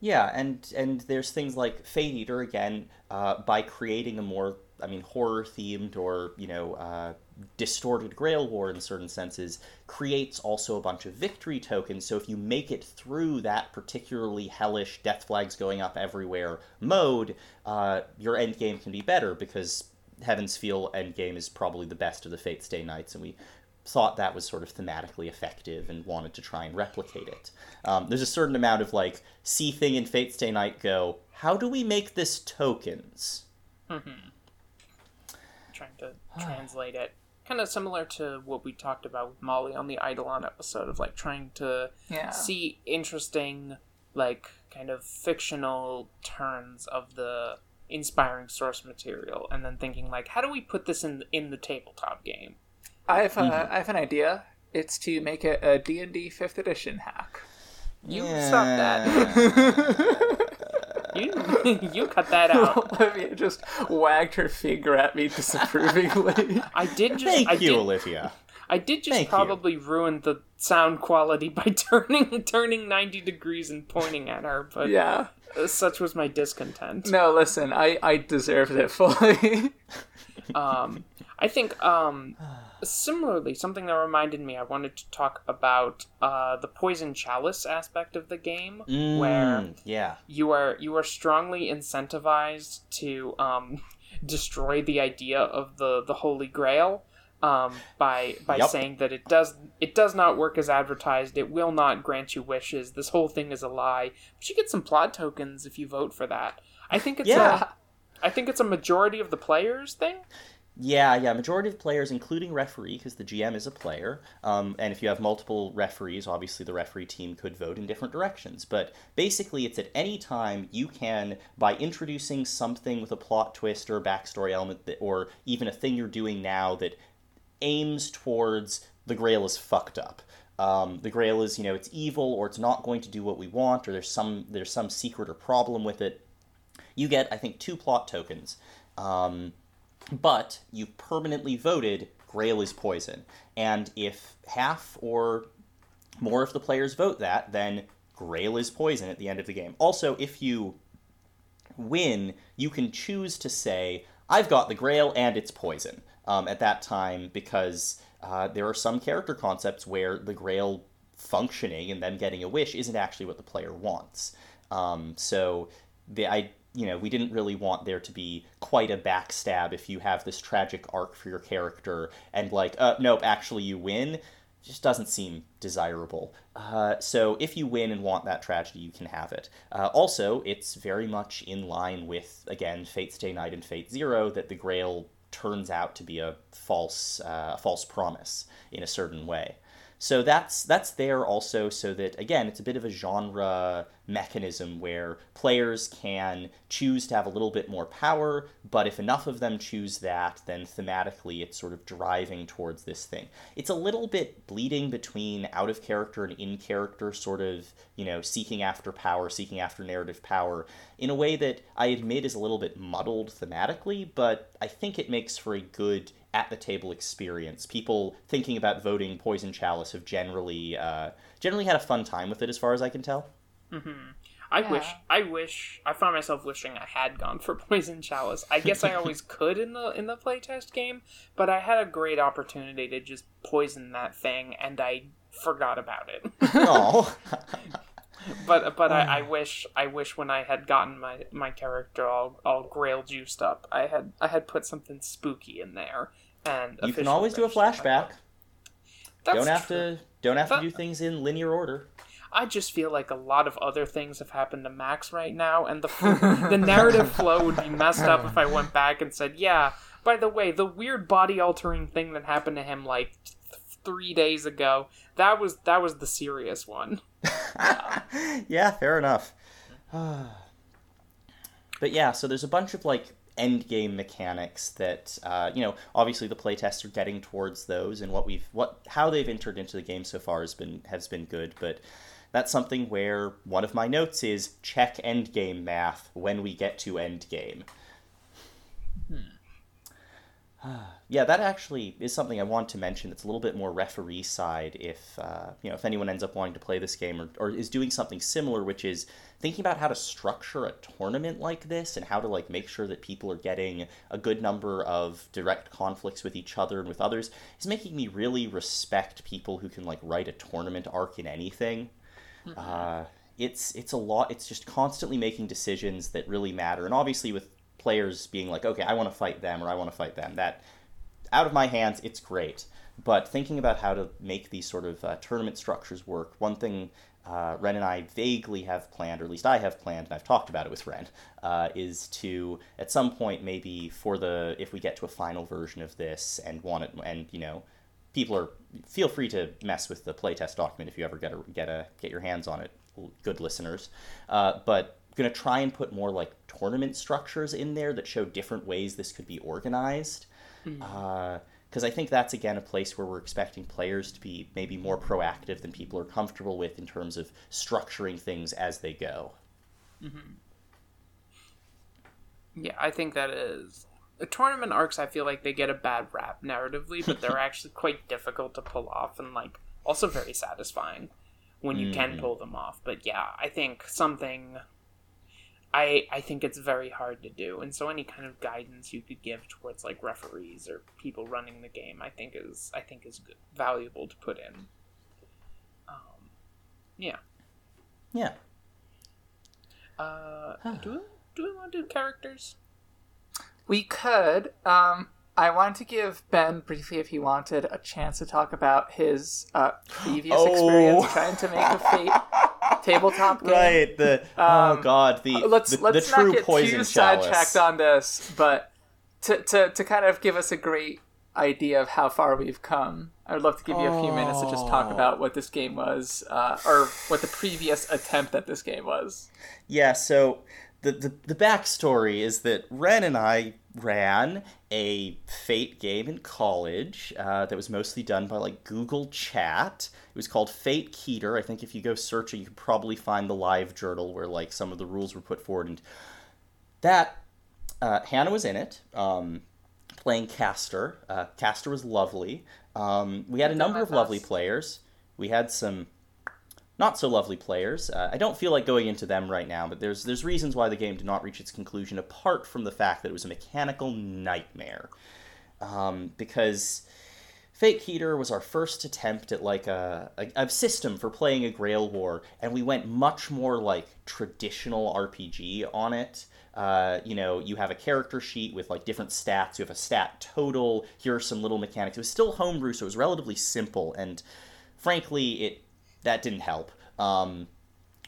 Yeah, and and there's things like Fate Eater again, uh, by creating a more, I mean, horror themed or you know, uh, distorted Grail War in certain senses, creates also a bunch of victory tokens. So if you make it through that particularly hellish death flags going up everywhere mode, uh, your end game can be better because Heaven's Feel end game is probably the best of the Fate Stay Nights, and we thought that was sort of thematically effective and wanted to try and replicate it. Um, there's a certain amount of like see thing in Fate Stay Night go, how do we make this tokens? trying to translate it kind of similar to what we talked about with molly on the eidolon episode of like trying to Yeah. see interesting like kind of fictional turns of the inspiring source material and then thinking like how do we put this in in the tabletop game I have uh, I have an idea. It's to make it a D&D 5th edition hack. you stop that you you cut that out Olivia just wagged her finger at me disapprovingly. i did just Thank I you, did, Olivia. I did just Thank you. probably ruin the sound quality by turning turning 90 degrees and pointing at her but yeah. uh, such was my discontent No, listen, I, I deserved it fully. um, I think um, similarly, something that reminded me, I wanted to talk about uh, the poison chalice aspect of the game, where Mm, yeah. you are you are strongly incentivized to um, destroy the idea of the the Holy Grail um, by by Yup. saying that it does it does not work as advertised. It will not grant you wishes. This whole thing is a lie. But you get some plot tokens if you vote for that. I think it's Yeah. a I think it's a majority of the players thing. Yeah, yeah. Majority of players, including referee, because the GM is a player, um, and if you have multiple referees, obviously the referee team could vote in different directions. But basically, it's at any time you can, by introducing something with a plot twist or a backstory element, that, or even a thing you're doing now that aims towards the Grail is fucked up. Um, the Grail is, you know, it's evil, or it's not going to do what we want, or there's some there's some secret or problem with it. You get, I think, two plot tokens. Um, but you permanently voted Grail is poison. And if half or more of the players vote that, then Grail is poison at the end of the game. Also, if you win, you can choose to say, I've got the Grail and it's poison um, at that time because uh, there are some character concepts where the Grail functioning and them getting a wish isn't actually what the player wants. Um, so the I you know we didn't really want there to be quite a backstab if you have this tragic arc for your character and like uh, nope actually you win just doesn't seem desirable. Uh, so if you win and want that tragedy, you can have it. Uh, also, it's very much in line with again Fate Stay Night and Fate Zero that the Grail turns out to be a false uh, false promise in a certain way. So that's that's there also so that again it's a bit of a genre mechanism where players can choose to have a little bit more power, but if enough of them choose that, then thematically it's sort of driving towards this thing. It's a little bit bleeding between out of character and in character, sort of, you know, seeking after power, seeking after narrative power, in a way that I admit is a little bit muddled thematically, but I think it makes for a good at the table experience. People thinking about voting Poison Chalice have generally uh, generally had a fun time with it, as far as I can tell. I Yeah. wish I wish I found myself wishing I had gone for Poison Chalice. I guess I always could in the in the playtest game, but I had a great opportunity to just poison that thing and I forgot about it. Oh, but but I, I um. wish I wish when I had gotten my my character all all grail juiced up, I had I had put something spooky in there. And you can always do a flashback. Don't have true. to don't have to do things in linear order. I just feel like a lot of other things have happened to Max right now, and the the narrative flow would be messed up if I went back and said, "Yeah, by the way, the weird body altering thing that happened to him like th- three days ago that was that was the serious one." yeah, fair enough. but yeah, so there's a bunch of like end game mechanics that uh, you know obviously the playtests are getting towards those and what we've what how they've entered into the game so far has been has been good but that's something where one of my notes is check end game math when we get to end game yeah, that actually is something I want to mention. It's a little bit more referee side. If uh, you know, if anyone ends up wanting to play this game or, or is doing something similar, which is thinking about how to structure a tournament like this and how to like make sure that people are getting a good number of direct conflicts with each other and with others, is making me really respect people who can like write a tournament arc in anything. Uh, it's it's a lot. It's just constantly making decisions that really matter, and obviously with players being like, okay, I want to fight them or I want to fight them. That out of my hands, it's great. But thinking about how to make these sort of uh, tournament structures work, one thing uh, Ren and I vaguely have planned, or at least I have planned, and I've talked about it with Ren, uh, is to at some point maybe for the if we get to a final version of this and want it, and you know, people are feel free to mess with the playtest document if you ever get a get a get your hands on it, good listeners. Uh, but going to try and put more like tournament structures in there that show different ways this could be organized. Hmm. Uh, because I think that's again a place where we're expecting players to be maybe more proactive than people are comfortable with in terms of structuring things as they go. Mm-hmm. Yeah, I think that is. The tournament arcs, I feel like they get a bad rap narratively, but they're actually quite difficult to pull off and, like, also very satisfying when you can mm. pull them off. But yeah, I think something. I I think it's very hard to do, and so any kind of guidance you could give towards like referees or people running the game, I think is I think is good, valuable to put in. Um, yeah. Yeah. Uh, do we do we want to do characters? We could. Um, I wanted to give Ben briefly, if he wanted, a chance to talk about his uh, previous Oh. experience trying to make a Fate tabletop game. Right. The Um, oh god the Uh, let's the, let's the true not get poison too sidetracked on this, but to, to to kind of give us a great idea of how far we've come, I would love to give you a few minutes to just talk Oh. about what this game was, uh, or what the previous attempt at this game was. Yeah, so the, the the backstory is that Ren and I ran a Fate game in college uh, that was mostly done by like Google Chat. It was called Fate Keter. I think if you go search it, you could probably find the live journal where like some of the rules were put forward. And that uh, Hannah was in it, um, playing Caster. Uh, Caster was lovely. Um, we had a number of lovely players. We had some not so lovely players. Uh, I don't feel like going into them right now, but there's there's reasons why the game did not reach its conclusion, apart from the fact that it was a mechanical nightmare. Um, because Fate Keter was our first attempt at like a, a, a system for playing a Grail War, and we went much more like traditional RPG on it. Uh, you know, you have a character sheet with like different stats. You have a stat total. Here are some little mechanics. It was still homebrew, so it was relatively simple, and frankly, it that didn't help. Um,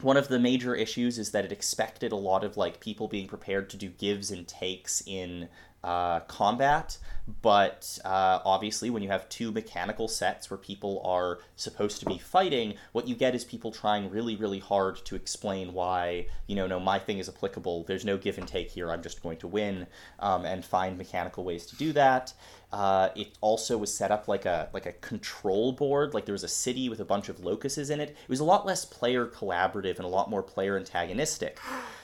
one of the major issues is that it expected a lot of like people being prepared to do gives and takes in uh, combat, but uh, obviously when you have two mechanical sets where people are supposed to be fighting, what you get is people trying really, really hard to explain why you know no my thing is applicable. There's no give and take here. I'm just going to win, um, and find mechanical ways to do that. Uh, it also was set up like a like a control board. Like there was a city with a bunch of locuses in it. It was a lot less player collaborative and a lot more player antagonistic.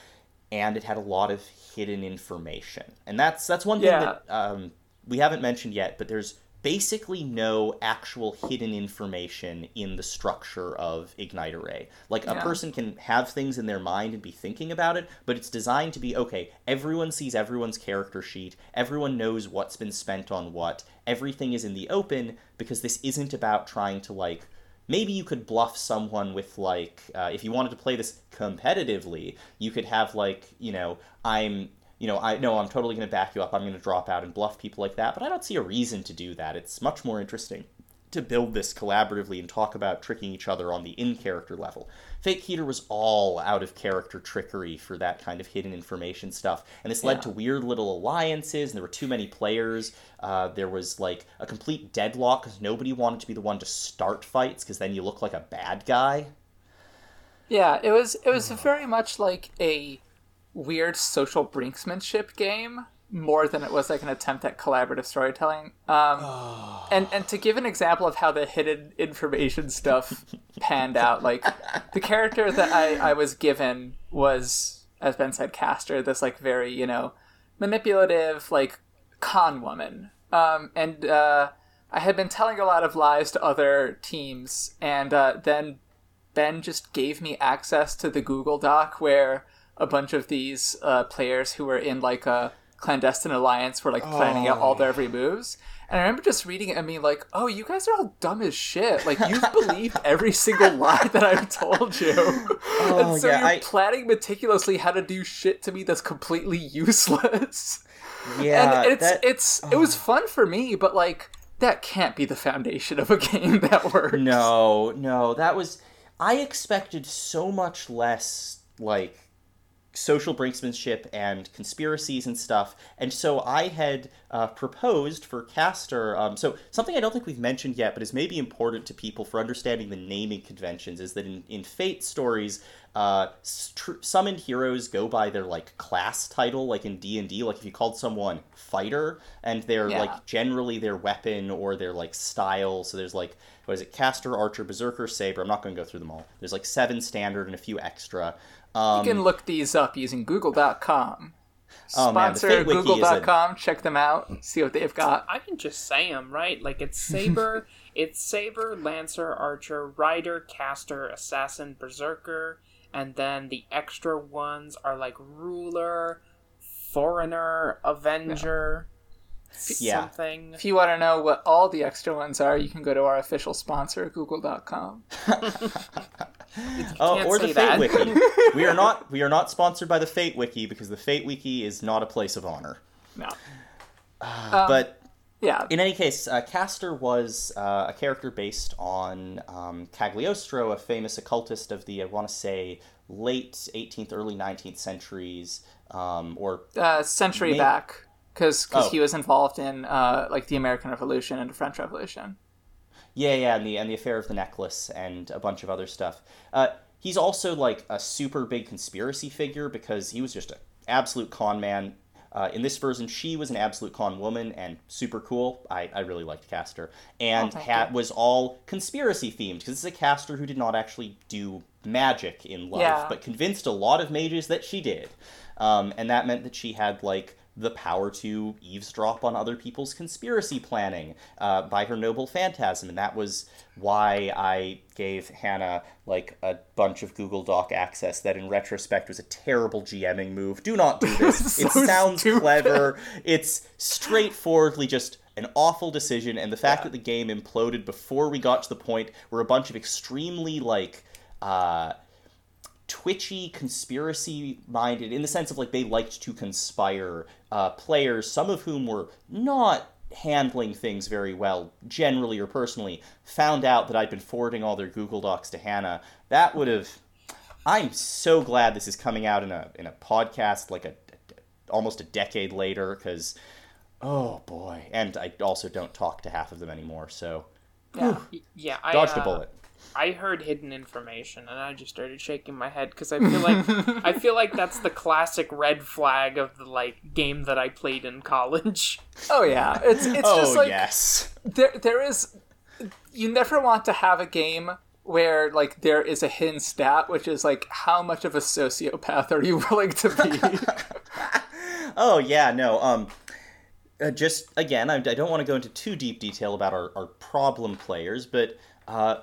And it had a lot of hidden information, and that's that's one thing Yeah. that um, we haven't mentioned yet. But there's basically no actual hidden information in the structure of Ignite Array. Like a person can have things in their mind and be thinking about it, but it's designed to be okay, everyone sees everyone's character sheet, everyone knows what's been spent on what, everything is in the open because this isn't about trying to like maybe you could bluff someone with like uh, if you wanted to play this competitively you could have like you know i'm you know i know i'm totally going to back you up i'm going to drop out and bluff people like that but i don't see a reason to do that it's much more interesting to build this collaboratively and talk about tricking each other on the in character level. Fate Keter was all out of character trickery for that kind of hidden information stuff, and this led Yeah. to weird little alliances. And there were too many players. Uh, there was like a complete deadlock because nobody wanted to be the one to start fights because then you look like a bad guy. Yeah, it was it was very much like a weird social brinksmanship game more than it was like an attempt at collaborative storytelling. Um, and and to give an example of how the hidden information stuff panned out, like the character that I, I was given was, as Ben said, Caster, this like very you know manipulative like con woman. Um, and uh, I had been telling a lot of lies to other teams, and uh, then Ben just gave me access to the Google Doc where a bunch of these uh, players who were in like a clandestine alliance were like planning out all oh. their every moves. And I remember just reading it and being like, "Oh, you guys are all dumb as shit! Like you've believed every single lie that I've told you, oh, and so yeah, you're I- planning meticulously how to do shit to me that's completely useless." Yeah, and it's that- it's it was oh. fun for me, but like that can't be the foundation of a game that works. No, no, that was. I expected so much less, like, social brinksmanship and conspiracies and stuff. And so I had uh, proposed for Caster. Um, so, something I don't think we've mentioned yet, but is maybe important to people for understanding the naming conventions, is that in, in Fate stories, uh, tr- summoned heroes go by their like class title, like in D and D. Like if you called someone fighter, and they're Yeah. like generally their weapon or their like style. So there's like what is it, caster, archer, berserker, saber. I'm not going to go through them all. There's like seven standard and a few extra. Um, You can look these up using Google.com. Oh, Sponsor Fate Wiki a- Google.com. Check them out. See what they've got. I can just say them, right? Like it's Saber, it's Saber, Lancer, Archer, Rider, Caster, Assassin, Berserker, and then the extra ones are like ruler, foreigner, avenger, Yeah. Something. If you want to know what all the extra ones are, you can go to our official sponsor, Google.com. Oh, or the say Fate that. Wiki. we are not we are not sponsored by the Fate Wiki because the Fate Wiki is not a place of honor. No. but Yeah. in any case, uh, Caster was uh, a character based on um, Cagliostro, a famous occultist of the I want to say late 18th, early 19th centuries, um, or uh, century May- back because Oh. he was involved in uh, like the American Revolution and the French Revolution. Yeah, yeah, and the and the affair of the necklace and a bunch of other stuff. Uh, he's also like a super big conspiracy figure because he was just an absolute con man. Uh, in this version, she was an absolute con woman and super cool. I, I really liked Caster. and Oh, ha- was all conspiracy themed because this is a caster who did not actually do magic in life, Yeah. but convinced a lot of mages that she did, um, and that meant that she had like the power to eavesdrop on other people's conspiracy planning uh, by her noble phantasm, and that was why I gave Hannah like a bunch of Google Doc access. That, in retrospect, was a terrible GMing move. Do not do this. it sounds stupid. clever. It's straightforwardly just an awful decision, and the fact Yeah. that the game imploded before we got to the point where a bunch of extremely like. Uh, twitchy conspiracy minded in the sense of like they liked to conspire uh, players some of whom were not handling things very well generally or personally found out that i'd been forwarding all their google docs to hannah. That would have i'm so glad this is coming out in a in a podcast like a, almost a decade later because oh boy. And i also don't talk to half of them anymore so. Yeah. Y- Yeah, I dodged a uh, bullet I heard hidden information, and I just started shaking my head because I feel like I feel like that's the classic red flag of the like game that I played in college. Oh yeah. It's it's oh just like yes there there is you never want to have a game where like there is a hidden stat which is like how much of a sociopath are you willing to be Oh yeah, no. Um, uh, just again, I, I don't want to go into too deep detail about our, our problem players, but uh,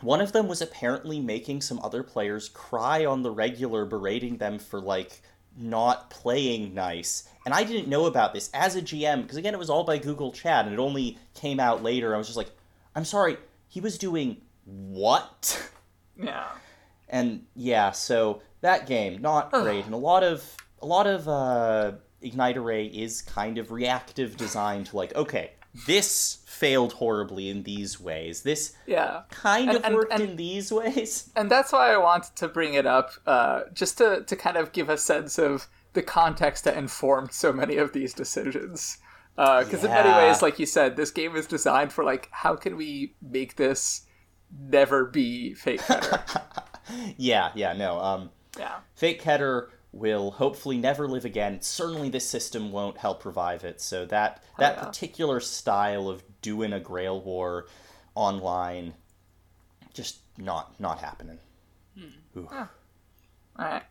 one of them was apparently making some other players cry on the regular, berating them for like not playing nice. And I didn't know about this as a GM because again, it was all by Google Chat, and it only came out later. I was just like, I'm sorry, he was doing what? yeah and yeah, so that game not great, and a lot of a lot of uh, Ignite Array is kind of reactive design to like, okay, this failed horribly in these ways. This yeah kind And- of and- worked and- in these ways. and that's why i wanted to bring it up uh, just to, to kind of give a sense of the context that informed so many of these decisions because in many ways like you said this game is designed for like how can we make this never be fake Yeah, yeah, no. Um, yeah Fate Keter will hopefully never live again. Certainly, this system won't help revive it. So that that yeah. particular style of doing a Grail War online, just not not happening. Ooh. All right.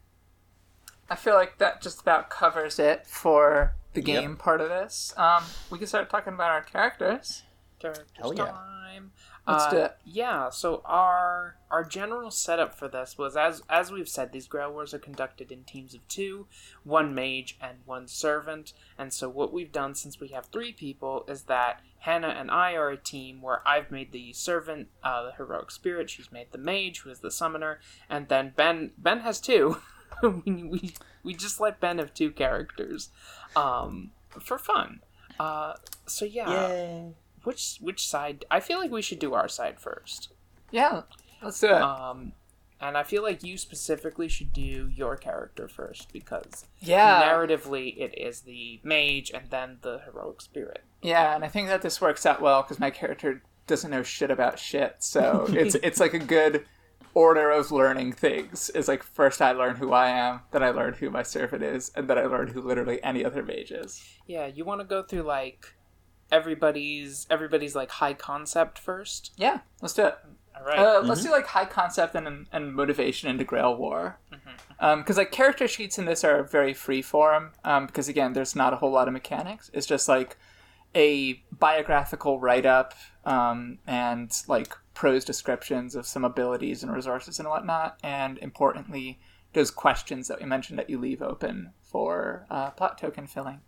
I feel like that just about covers it for the Yep. game part of this. Um, we can start talking about our characters. Characters Hell yeah. time. Let's Uh, do it. Yeah, so our our general setup for this was as as we've said, these Grail Wars are conducted in teams of two, one mage and one servant. And so what we've done since we have three people is that Hannah and I are a team where I've made the servant, uh, the heroic spirit, she's made the mage, who is the summoner, and then Ben Ben has two. we, we we just let Ben have two characters. Um for fun. Uh so yeah Yay! Which which side i feel like we should do our side first Yeah, let's do it. um and i feel like you specifically should do your character first because yeah, narratively it is the mage and then the heroic spirit yeah, and I think that this works out well because my character doesn't know shit about shit, so it's it's like a good order of learning things. Is like first I learn who I am, then I learn who my servant is, and then I learn who literally any other mage is. yeah you want to go through like everybody's everybody's like high concept first Yeah, let's do it. all right Uh, Let's do like high concept and and motivation into Grail War, because like character sheets in this are very free form. Um, because again, there's not a whole lot of mechanics. It's just like a biographical write up um, and like prose descriptions of some abilities and resources and whatnot, and importantly, those questions that we mentioned that you leave open for uh, plot token filling.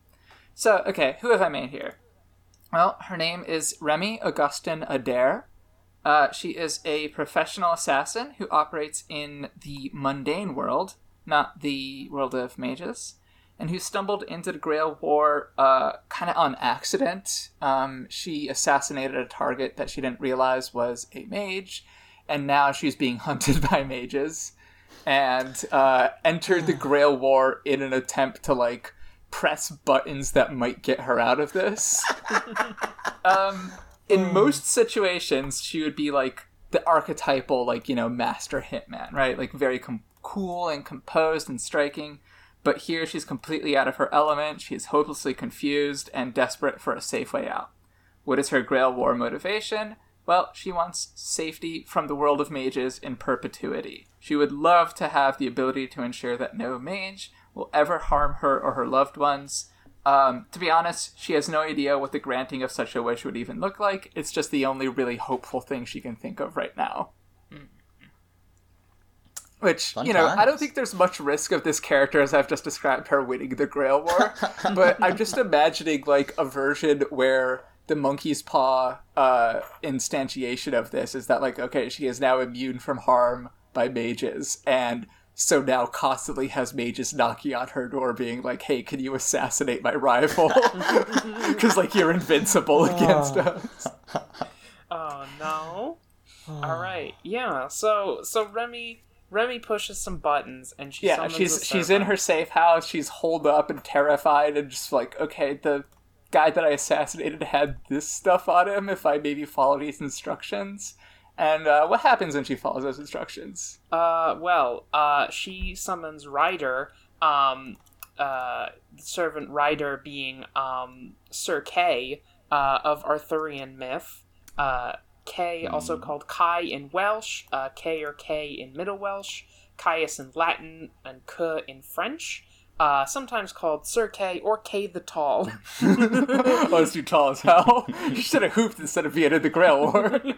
So, okay, who have I made here? Well, her name is Remy Augustin Adair. Uh, she is a professional assassin who operates in the mundane world, not the world of mages, and who stumbled into the Grail War uh, kind of on accident. Um, she assassinated a target that she didn't realize was a mage, and now she's being hunted by mages, and uh, entered the Grail War in an attempt to like press buttons that might get her out of this. um, in most situations, she would be like the archetypal, like, you know, master hitman, right? Like, very com- cool and composed and striking. But here she's completely out of her element. She is hopelessly confused and desperate for a safe way out. What is her Grail War motivation? Well, she wants safety from the world of mages in perpetuity. She would love to have the ability to ensure that no mage will ever harm her or her loved ones. Um, to be honest, she has no idea what the granting of such a wish would even look like. It's just the only really hopeful thing she can think of right now. Which, Fun you know, I don't think there's much risk of this character as I've just described her winning the Grail War. but I'm just imagining, like, a version where the monkey's paw uh, instantiation of this is that, like, okay, she is now immune from harm by mages, and so now constantly has mages knocking on her door being like, hey, can you assassinate my rival? Because, like, you're invincible against oh. us. Oh no. Oh. All right. Yeah. So so Remy Remy pushes some buttons and she Yeah, she's she's in her safe house. She's holed up and terrified, and just like, okay, the guy that I assassinated had this stuff on him. If I maybe follow these instructions, and uh, what happens when she follows those instructions? Uh, well, uh, she summons Rider, um, uh, servant Rider being, um, Sir Kay, uh, of Arthurian myth. Uh, Kay, also called Kai in Welsh, uh, K or K in Middle Welsh, Caius in Latin, and K in French. Uh, sometimes called Sir Kay or Kay the Tall. oh, it's too tall as hell. You should have hooped instead of being in the Grail War.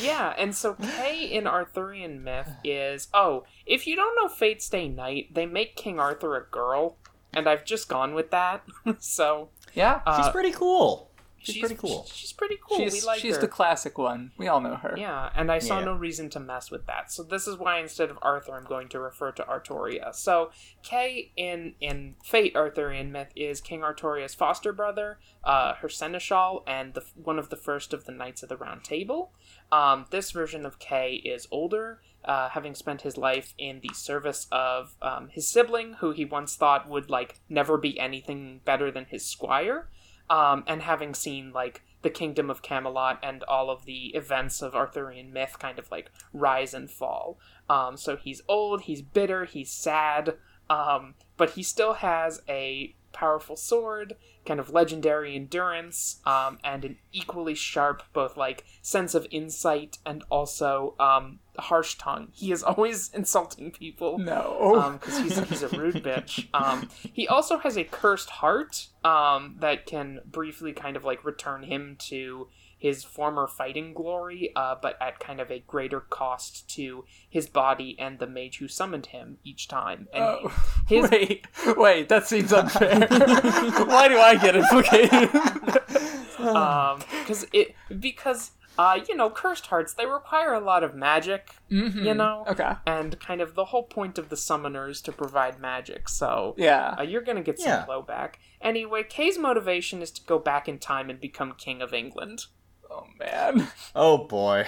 Yeah, and so Kay in Arthurian myth is oh, if you don't know Fate Stay Night, they make King Arthur a girl, and I've just gone with that. so yeah, She's uh, pretty cool. She's, pretty cool. She's pretty cool. she's we like she's her. the classic one. We all know her. yeah, and I saw Yeah. no reason to mess with that. So this is why instead of Arthur, I'm going to refer to Artoria. So Kay in in Fate Arthurian myth is King Artoria's foster brother, uh, her seneschal, and the, one of the first of the Knights of the Round Table. Um, this version of Kay is older, uh, having spent his life in the service of um, his sibling, who he once thought would like never be anything better than his squire, um, and having seen like the kingdom of Camelot and all of the events of Arthurian myth kind of like rise and fall. Um, so he's old, he's bitter, he's sad, um, but he still has a powerful sword, kind of legendary endurance, um, and an equally sharp, both like sense of insight and also um, harsh tongue. He is always insulting people No. because he's, he's a rude bitch. Um, he also has a cursed heart um, that can briefly kind of like return him to his former fighting glory, uh, but at kind of a greater cost to his body and the mage who summoned him each time. And Oh, his wait, wait, that seems unfair. Why do I get implicated? um because it because uh you know cursed hearts they require a lot of magic you know okay. and kind of the whole point of the summoners to provide magic so Yeah. uh, you're gonna get some Yeah. blowback anyway kay's motivation is to go back in time and become king of england Oh man. Oh boy.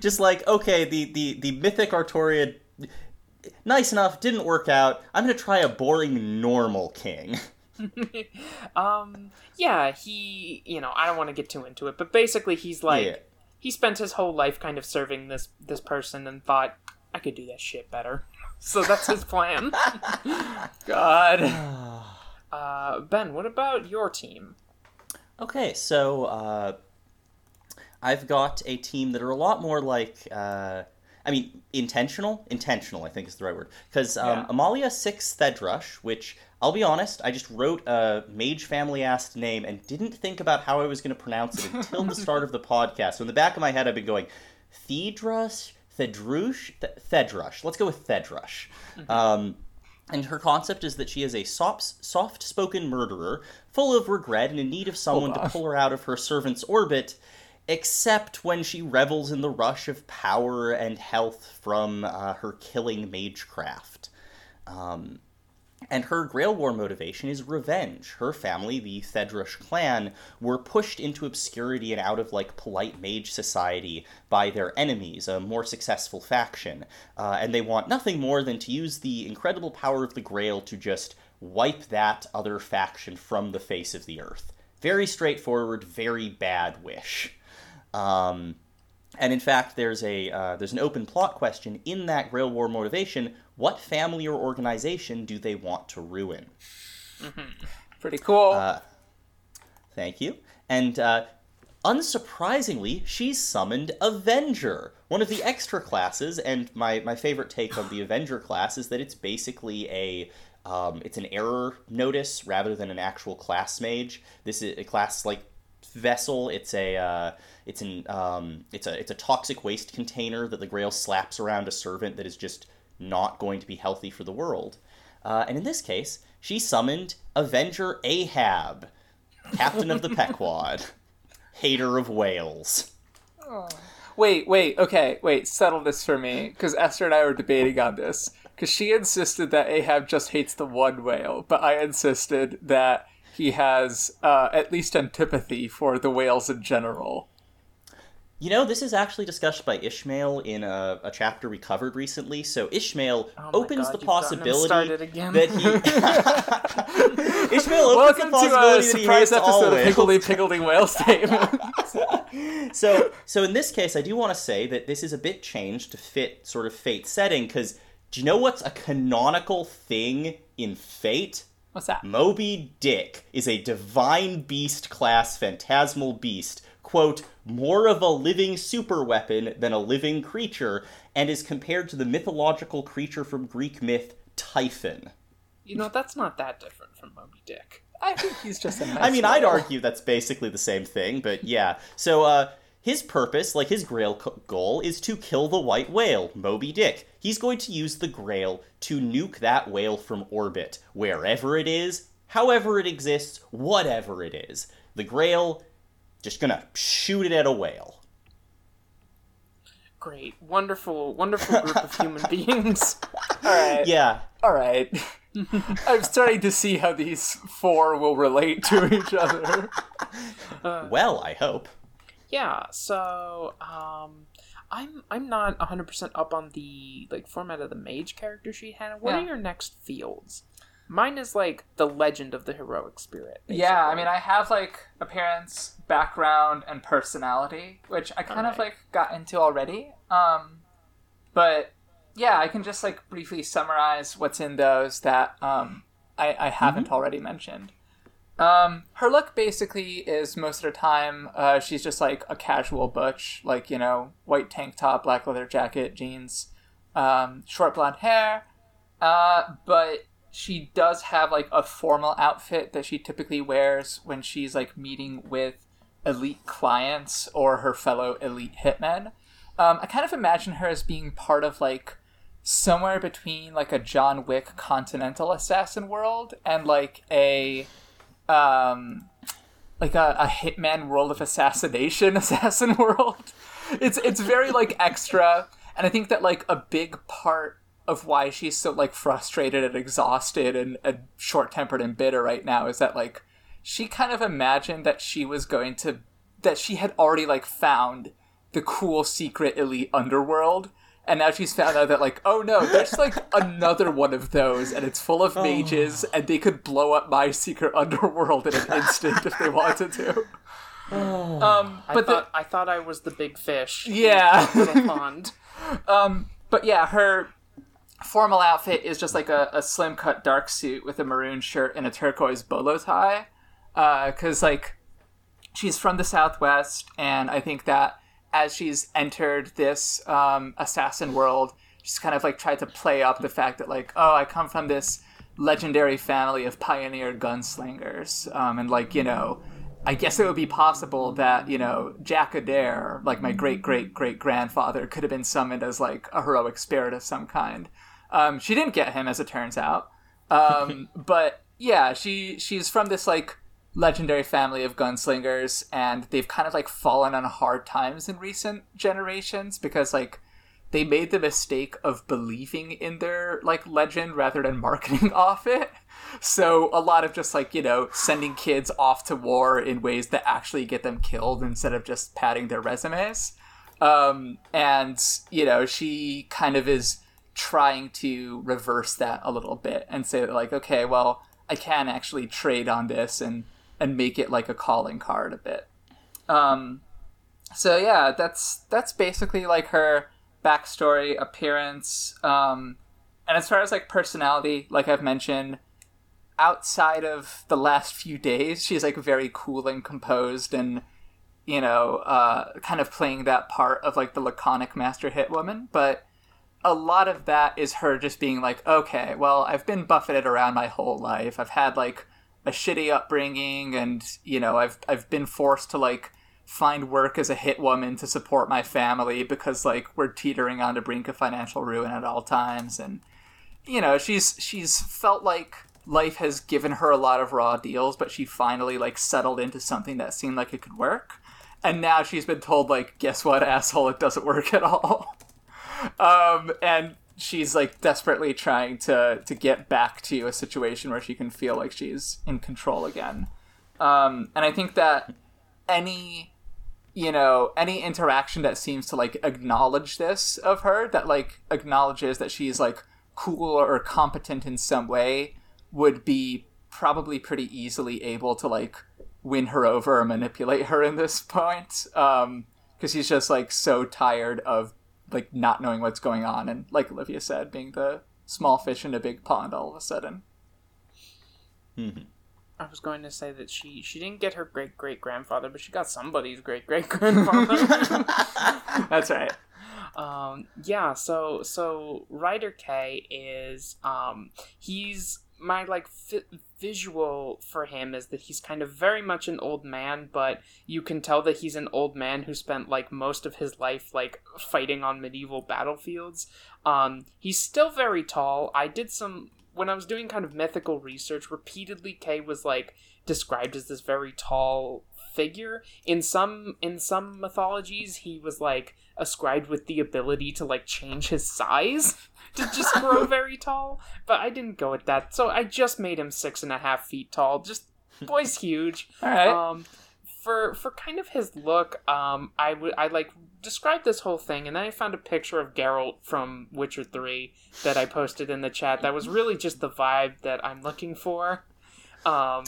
Just like okay, the the the mythic Artoria, nice enough, didn't work out. I'm gonna try a boring normal king. um yeah he you know i don't want to get too into it but basically he's like Yeah. he spent his whole life kind of serving this this person and thought i could do that shit better so that's his plan God. uh ben what about your team Okay, so uh, I've got a team that are a lot more like uh, I mean, intentional? Intentional, I think is the right word. Because um, Yeah. Amalia Six Thedrush, which I'll be honest, I just wrote a mage family asked name and didn't think about how I was going to pronounce it until the start of the podcast. So in the back of my head, I've been going, Thedrush, Thedrush, Th- Thedrush. Let's go with Thedrush. Um, and her concept is that she is a soft, soft-spoken murderer, full of regret and in need of someone to pull her out of her servant's orbit, except when she revels in the rush of power and health from uh, her killing magecraft. Um, and her Grail War motivation is revenge. Her family, the Thedrush clan, were pushed into obscurity and out of like polite mage society by their enemies, a more successful faction, uh, and they want nothing more than to use the incredible power of the Grail to just wipe that other faction from the face of the earth. Very straightforward, very bad wish. Um, and in fact, there's a uh, there's an open plot question in that Grail War motivation. What family or organization do they want to ruin? Pretty cool. Uh, Thank you. And uh, unsurprisingly, she's summoned Avenger, one of the extra classes. And my, my favorite take on the Avenger class is that it's basically a um, it's an error notice rather than an actual class mage. This is a class like vessel. It's a uh, it's an um, it's a it's a toxic waste container that the Grail slaps around a servant that is just not going to be healthy for the world. Uh, and in this case, she summoned Avenger Ahab, captain of the Pequod, hater of whales. Wait, wait, okay, wait, settle this for me, because Esther and I were debating on this. Because she insisted that Ahab just hates the one whale, but I insisted that he has uh, at least antipathy for the whales in general. You know, this is actually discussed by Ishmael in a, a chapter we covered recently. So Ishmael Oh opens God, the you've gotten him possibility again. that he Ishmael opens Welcome the to a possibility that he surprise hates all episode of. Higgledy Piggledy Whale Statement. so so in this case i do want to say that this is a bit changed to fit sort of fate setting because do you know what's a canonical thing in fate What's that? moby dick is a divine beast class phantasmal beast quote more of a living super weapon than a living creature and is compared to the mythological creature from greek myth typhon You know, that's not that different from Moby Dick. I think he's just a nice I mean, I'd argue that's basically the same thing, but yeah. So, uh, his purpose, like his grail co- goal, is to kill the white whale, Moby Dick. He's going to use the grail to nuke that whale from orbit, wherever it is, however it exists, whatever it is. The grail, just gonna shoot it at a whale. Great, wonderful, wonderful group of human beings. Alright, Yeah. alright. I'm starting to see how these four will relate to each other. Well, I hope. Yeah, so um I'm I'm not 100% up on the like format of the mage character sheet Hannah. What Yeah. are your next fields? Mine is like the legend of the heroic spirit. Yeah, I mean, I have like appearance, background, and personality, which I kind of like got into already. Um, but yeah, I can just like briefly summarize what's in those that um I, I haven't already mentioned. Um, her look basically is most of the time uh, she's just like a casual butch, like you know, white tank top, black leather jacket, jeans, um, short blonde hair. Uh, but she does have like a formal outfit that she typically wears when she's like meeting with elite clients or her fellow elite hitmen. Um, I kind of imagine her as being part of like somewhere between like a John Wick Continental Assassin world and like a um like a, a hitman world of assassination assassin world. It's it's very like extra and i think that like a big part of why she's so like frustrated and exhausted and, and short-tempered and bitter right now is that like she kind of imagined that she was going to that she had already like found the cool secret elite underworld and now she's found out that like oh no there's like another one of those and it's full of mages and they could blow up my secret underworld in an instant if they wanted to um I but the, I thought I was the big fish. in Yeah. the little pond. Um, but yeah, her formal outfit is just like a, a slim cut dark suit with a maroon shirt and a turquoise bolo tie. Because, like, she's from the Southwest, and I think that as she's entered this um, assassin world, she's kind of like tried to play up the fact that like, oh, I come from this legendary family of pioneer gunslingers, um, and like you know, I guess it would be possible that you know Jack Adair, like my great great great grandfather, could have been summoned as like a heroic spirit of some kind. Um, she didn't get him, as it turns out. Um, but yeah, she she's from this like legendary family of gunslingers, and they've kind of like fallen on hard times in recent generations because like they made the mistake of believing in their like legend rather than marketing off it. So a lot of just like, you know, sending kids off to war in ways that actually get them killed instead of just padding their resumes. Um, and, you know, she kind of is trying to reverse that a little bit and say like, okay, well, I can actually trade on this and and make it like a calling card a bit. Um, so yeah, that's that's basically like her backstory, appearance, um, and as far as like personality, like I've mentioned, outside of the last few days, she's like very cool and composed, and you know, uh, kind of playing that part of like the laconic master hit woman. But a lot of that is her just being like, okay, well, I've been buffeted around my whole life. I've had like a shitty upbringing, and you know, I've I've been forced to like find work as a hit woman to support my family because like we're teetering on the brink of financial ruin at all times. And you know she's she's felt like life has given her a lot of raw deals but she finally like settled into something that seemed like it could work. And now she's been told like guess what asshole it doesn't work at all. Um and she's like desperately trying to to get back to a situation where she can feel like she's in control again. Um and i think that any you know any interaction that seems to like acknowledge this of her that like acknowledges that she's like cool or competent in some way would be probably pretty easily able to like win her over or manipulate her in this point um because he's just like so tired of like not knowing what's going on and like olivia said being the small fish in a big pond all of a sudden Mhm. I was going to say that she she didn't get her great great grandfather, but she got somebody's great great grandfather. that's right um, yeah. So so Rider Kay is um he's my like visual for him is that he's kind of very much an old man, but you can tell that he's an old man who spent like most of his life like fighting on medieval battlefields. Um, he's still very tall. I did some when I was doing kind of mythical research. Repeatedly, Kay was like described as this very tall figure. In some in some mythologies, he was like ascribed with the ability to like change his size to just grow very tall. But I didn't go with that, so I just made him six and a half feet tall. Just boy's huge. all right Um, for for kind of his look, um, I would I like described this whole thing, and then I found a picture of Geralt from Witcher Three that I posted in the chat. That was really just the vibe that I'm looking for. Um,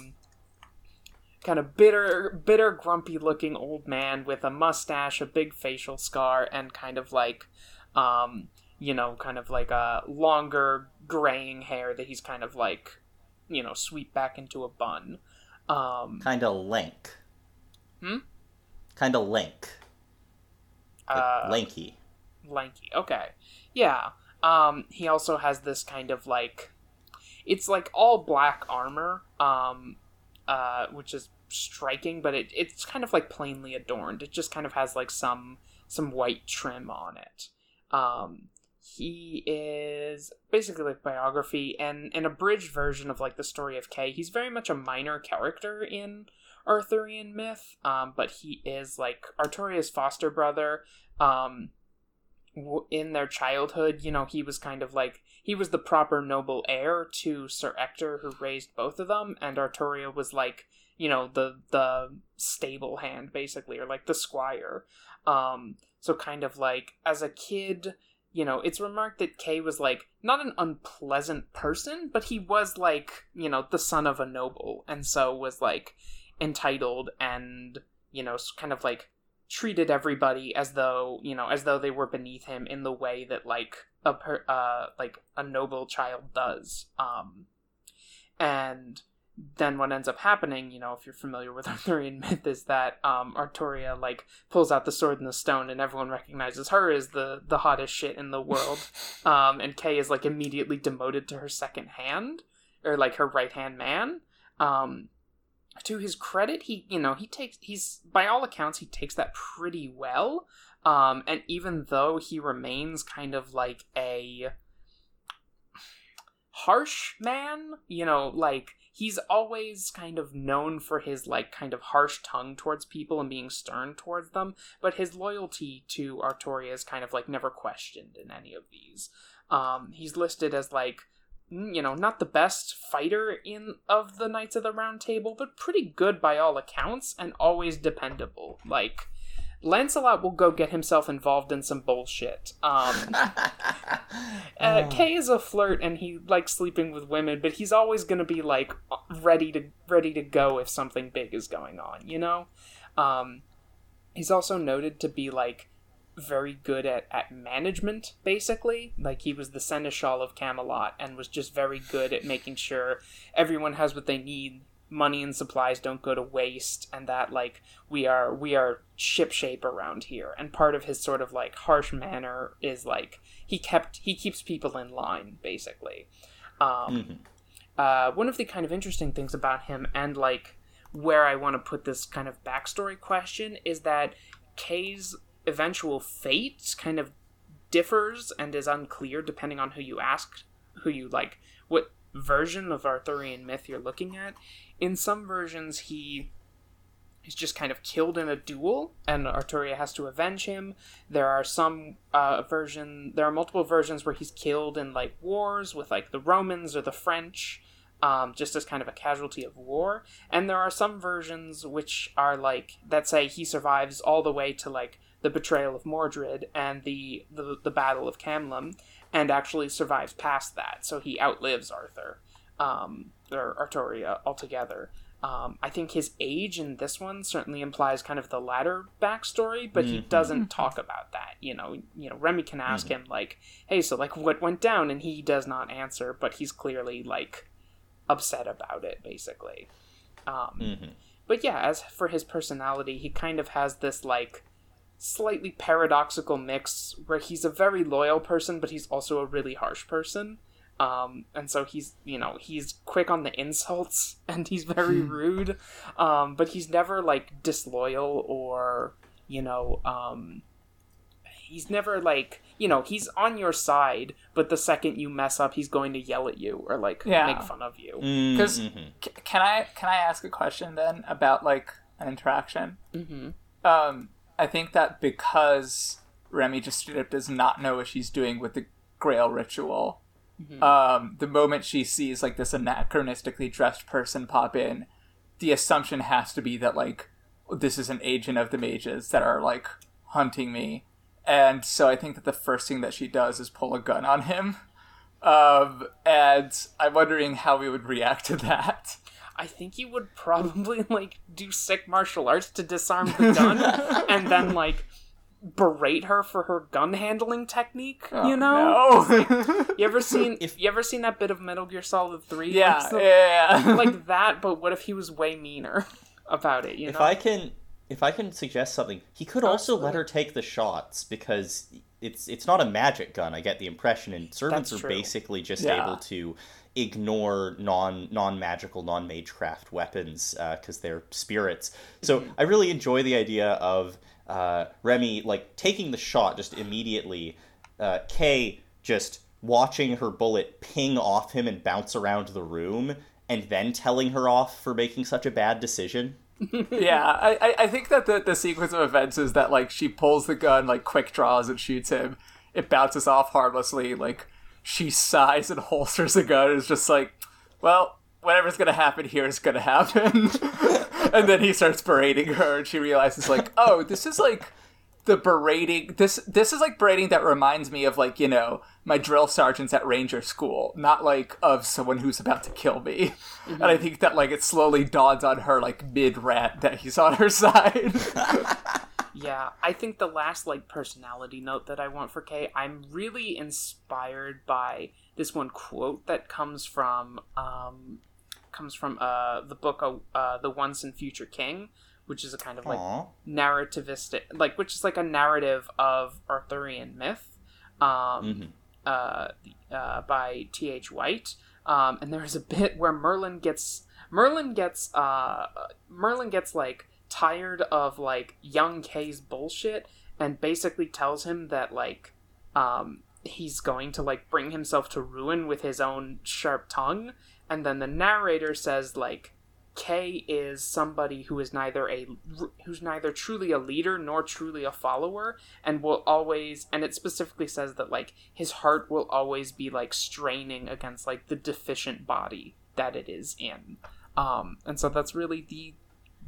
kind of bitter, bitter, grumpy looking old man with a mustache, a big facial scar, and kind of like, um, you know, kind of like a longer graying hair that he's kind of like, you know, sweep back into a bun. Um, kind of lank. Hmm? Kind of lank. Like uh, lanky. lanky. Okay. Yeah. Um he also has this kind of like it's like all black armor um uh which is striking but it it's kind of like plainly adorned. It just kind of has like some some white trim on it. Um he is basically like biography and an abridged version of like the story of Kay. He's very much a minor character in Arthurian myth, um, but he is like Arturia's foster brother. Um, w- in their childhood, you know, he was kind of like he was the proper noble heir to Sir Ector, who raised both of them, and Arturia was like, you know, the the stable hand basically, or like the squire. Um, so kind of like as a kid, you know, it's remarked that Kay was like not an unpleasant person, but he was like, you know, the son of a noble, and so was like entitled and you know, kind of like treated everybody as though you know as though they were beneath him in the way that like a per, uh like a noble child does um and then what ends up happening, you know, if you're familiar with Arthurian myth, is that um, Arturia like pulls out the sword and the stone, and everyone recognizes her as the the hottest shit in the world. um, and Kay is like immediately demoted to her second hand, or like her right hand man. Um, to his credit, he you know he takes he's by all accounts he takes that pretty well. Um, and even though he remains kind of like a harsh man, you know, like he's always kind of known for his like kind of harsh tongue towards people and being stern towards them, but his loyalty to Artoria is kind of like never questioned in any of these. Um, he's listed as like you know not the best fighter in of the Knights of the Round Table, but pretty good by all accounts and always dependable. Like Lancelot will go get himself involved in some bullshit. Um, uh, Kay is a flirt and he likes sleeping with women, but he's always going to be like ready to ready to go if something big is going on. You know, um, he's also noted to be like very good at, at management basically like he was the seneschal of camelot and was just very good at making sure everyone has what they need money and supplies don't go to waste and that like we are we are shipshape around here and part of his sort of like harsh manner is like he kept he keeps people in line basically um mm-hmm. uh one of the kind of interesting things about him and like where i want to put this kind of backstory question is that kay's eventual fate kind of differs and is unclear depending on who you ask who you like version of arthurian myth you're looking at in some versions he is just kind of killed in a duel and arturia has to avenge him. There are some uh, version there are multiple versions where he's killed in like wars with like the romans or the french um, just as kind of a casualty of war. And there are some versions which are like that say he survives all the way to like the betrayal of mordred and the the, the battle of camlann and actually survives past that so he outlives arthur um, or Artoria altogether. Um, I think his age in this one certainly implies kind of the latter backstory, but mm-hmm. he doesn't talk about that. You know, you know, Remy can ask mm-hmm. him like, "Hey, so like, what went down?" and he does not answer, but he's clearly like upset about it, basically. Um, mm-hmm. But yeah, as for his personality, he kind of has this like slightly paradoxical mix where he's a very loyal person, but he's also a really harsh person. Um, and so he's you know he's quick on the insults and he's very hmm. rude um, but he's never like disloyal or you know um, he's never like you know he's on your side but the second you mess up he's going to yell at you or like yeah. make fun of you because mm-hmm. c- can i can i ask a question then about like an interaction mm-hmm. um i think that because remy just does not know what she's doing with the grail ritual Mm-hmm. Um, the moment she sees like this anachronistically dressed person pop in, the assumption has to be that like this is an agent of the mages that are like hunting me, and so I think that the first thing that she does is pull a gun on him. Um, and I'm wondering how we would react to that. I think you would probably like do sick martial arts to disarm the gun, and then like berate her for her gun handling technique. Oh, you know, no. you ever seen if you ever seen that bit of Metal Gear Solid Three? Yeah, like, so, yeah, like that. But what if he was way meaner about it? You if know, if I can, if I can suggest something, he could also let her take the shots because it's it's not a magic gun. I get the impression, and servants That's are true. basically just yeah. able to ignore non non magical non magecraft weapons because uh, they're spirits. So mm-hmm. I really enjoy the idea of uh, Remy like taking the shot just immediately, uh, Kay just watching her bullet ping off him and bounce around the room, and then telling her off for making such a bad decision. yeah, I, I think that the, the sequence of events is that like she pulls the gun, like quick draws and shoots him. It bounces off harmlessly. Like she sighs and holsters a gun. and is just like, well, whatever's gonna happen here is gonna happen. and then he starts berating her, and she realizes like, oh, this is like the berating. This this is like berating that reminds me of like you know my drill sergeants at ranger school, not like of someone who's about to kill me. Mm-hmm. And I think that like it slowly dawns on her like mid rant that he's on her side. yeah, I think the last like personality note that I want for Kay, I'm really inspired by this one quote that comes from um, comes from uh, the book uh, uh, The Once and Future King, which is a kind of like Aw. narrativistic, like which is like a narrative of Arthurian myth, um, Mhm. uh, uh, by T. H. White. Um, and there's a bit where Merlin gets Merlin gets uh, Merlin gets like tired of like young Kay's bullshit and basically tells him that like um, he's going to like bring himself to ruin with his own sharp tongue. And then the narrator says like Kay is somebody who is neither a who's neither truly a leader nor truly a follower and will always and it specifically says that like his heart will always be like straining against like the deficient body that it is in um and so that's really the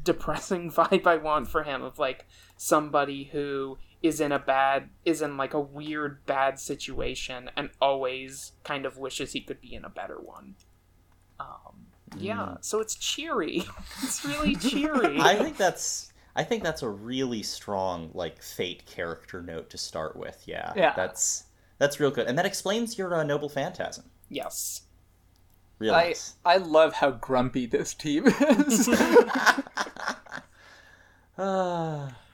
depressing vibe i want for him of like somebody who is in a bad is in like a weird bad situation and always kind of wishes he could be in a better one um yeah so it's cheery it's really cheery I think that's I think that's a really strong like fate character note to start with. Yeah, Yeah. that's that's real good, and that explains your uh, noble phantasm. yes Real I. I love how grumpy this team is. Ah.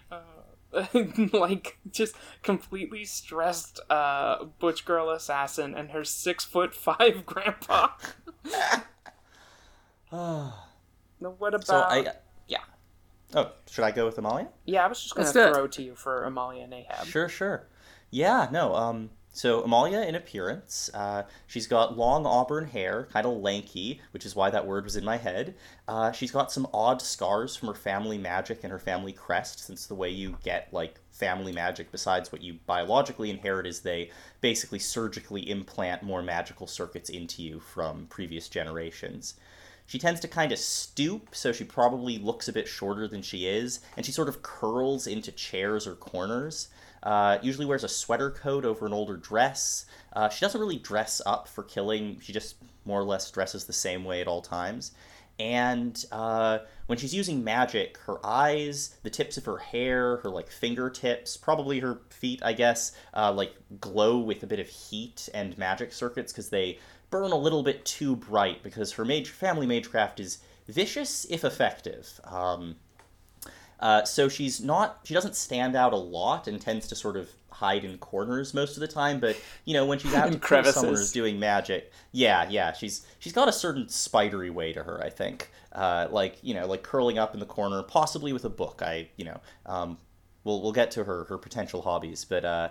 like just completely stressed uh butch girl assassin and her six foot five grandpa what about so I. yeah Oh, should I go with Amalia? yeah i was just gonna Let's it. throw to you for amalia and ahab Sure, sure. Yeah, no. Um, so Amalia, in appearance, uh, she's got long auburn hair, kind of lanky, which is why that word was in my head. Uh, she's got some odd scars from her family magic and her family crest, since the way you get like family magic, besides what you biologically inherit, is they basically surgically implant more magical circuits into you from previous generations. She tends to kind of stoop, so she probably looks a bit shorter than she is, and she sort of curls into chairs or corners. Uh, usually wears a sweater coat over an older dress. Uh, she doesn't really dress up for killing, she just more or less dresses the same way at all times. And uh, when she's using magic, her eyes, the tips of her hair, her like fingertips, probably her feet, I guess, uh, like glow with a bit of heat and magic circuits because they burn a little bit too bright because her mage family magecraft is vicious if effective. Um, uh, so she's not she doesn't stand out a lot and tends to sort of hide in corners most of the time but you know when she's out In to kill crevices. who's doing magic yeah yeah she's she's got a certain spidery way to her i think uh, like you know like curling up in the corner possibly with a book i you know um, we'll we'll get to her her potential hobbies but uh,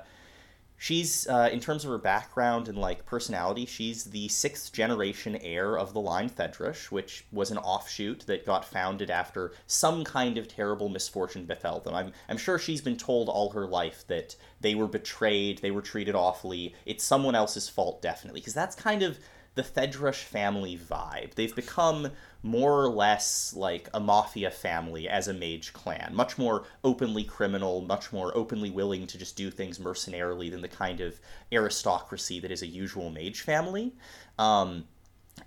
She's, uh, in terms of her background and like personality, she's the sixth generation heir of the line Thedrush, which was an offshoot that got founded after some kind of terrible misfortune befell them. I'm, I'm sure she's been told all her life that they were betrayed, they were treated awfully. It's someone else's fault, definitely, because that's kind of the Thedrush family vibe. They've become more or less like a mafia family as a mage clan, much more openly criminal, much more openly willing to just do things mercenarily than the kind of aristocracy that is a usual mage family. Um,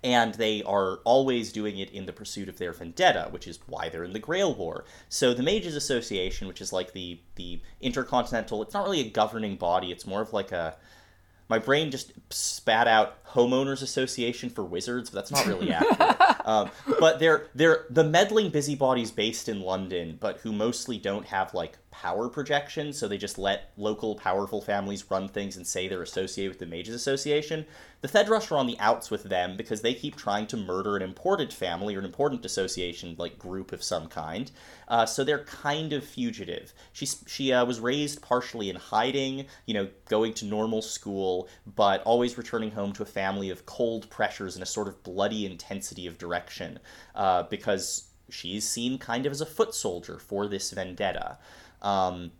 and they are always doing it in the pursuit of their vendetta, which is why they're in the Grail War. So the Mages Association, which is like the the intercontinental, it's not really a governing body. It's more of like a my brain just spat out homeowners association for wizards but that's not really accurate. Um, but they're they're the meddling busybodies based in london but who mostly don't have like power projection so they just let local powerful families run things and say they're associated with the mages association. The thedrush are on the outs with them because they keep trying to murder an important family or an important association like group of some kind. Uh, so they're kind of fugitive. She, she uh, was raised partially in hiding you know going to normal school but always returning home to a family of cold pressures and a sort of bloody intensity of direction uh, because she's seen kind of as a foot soldier for this vendetta um,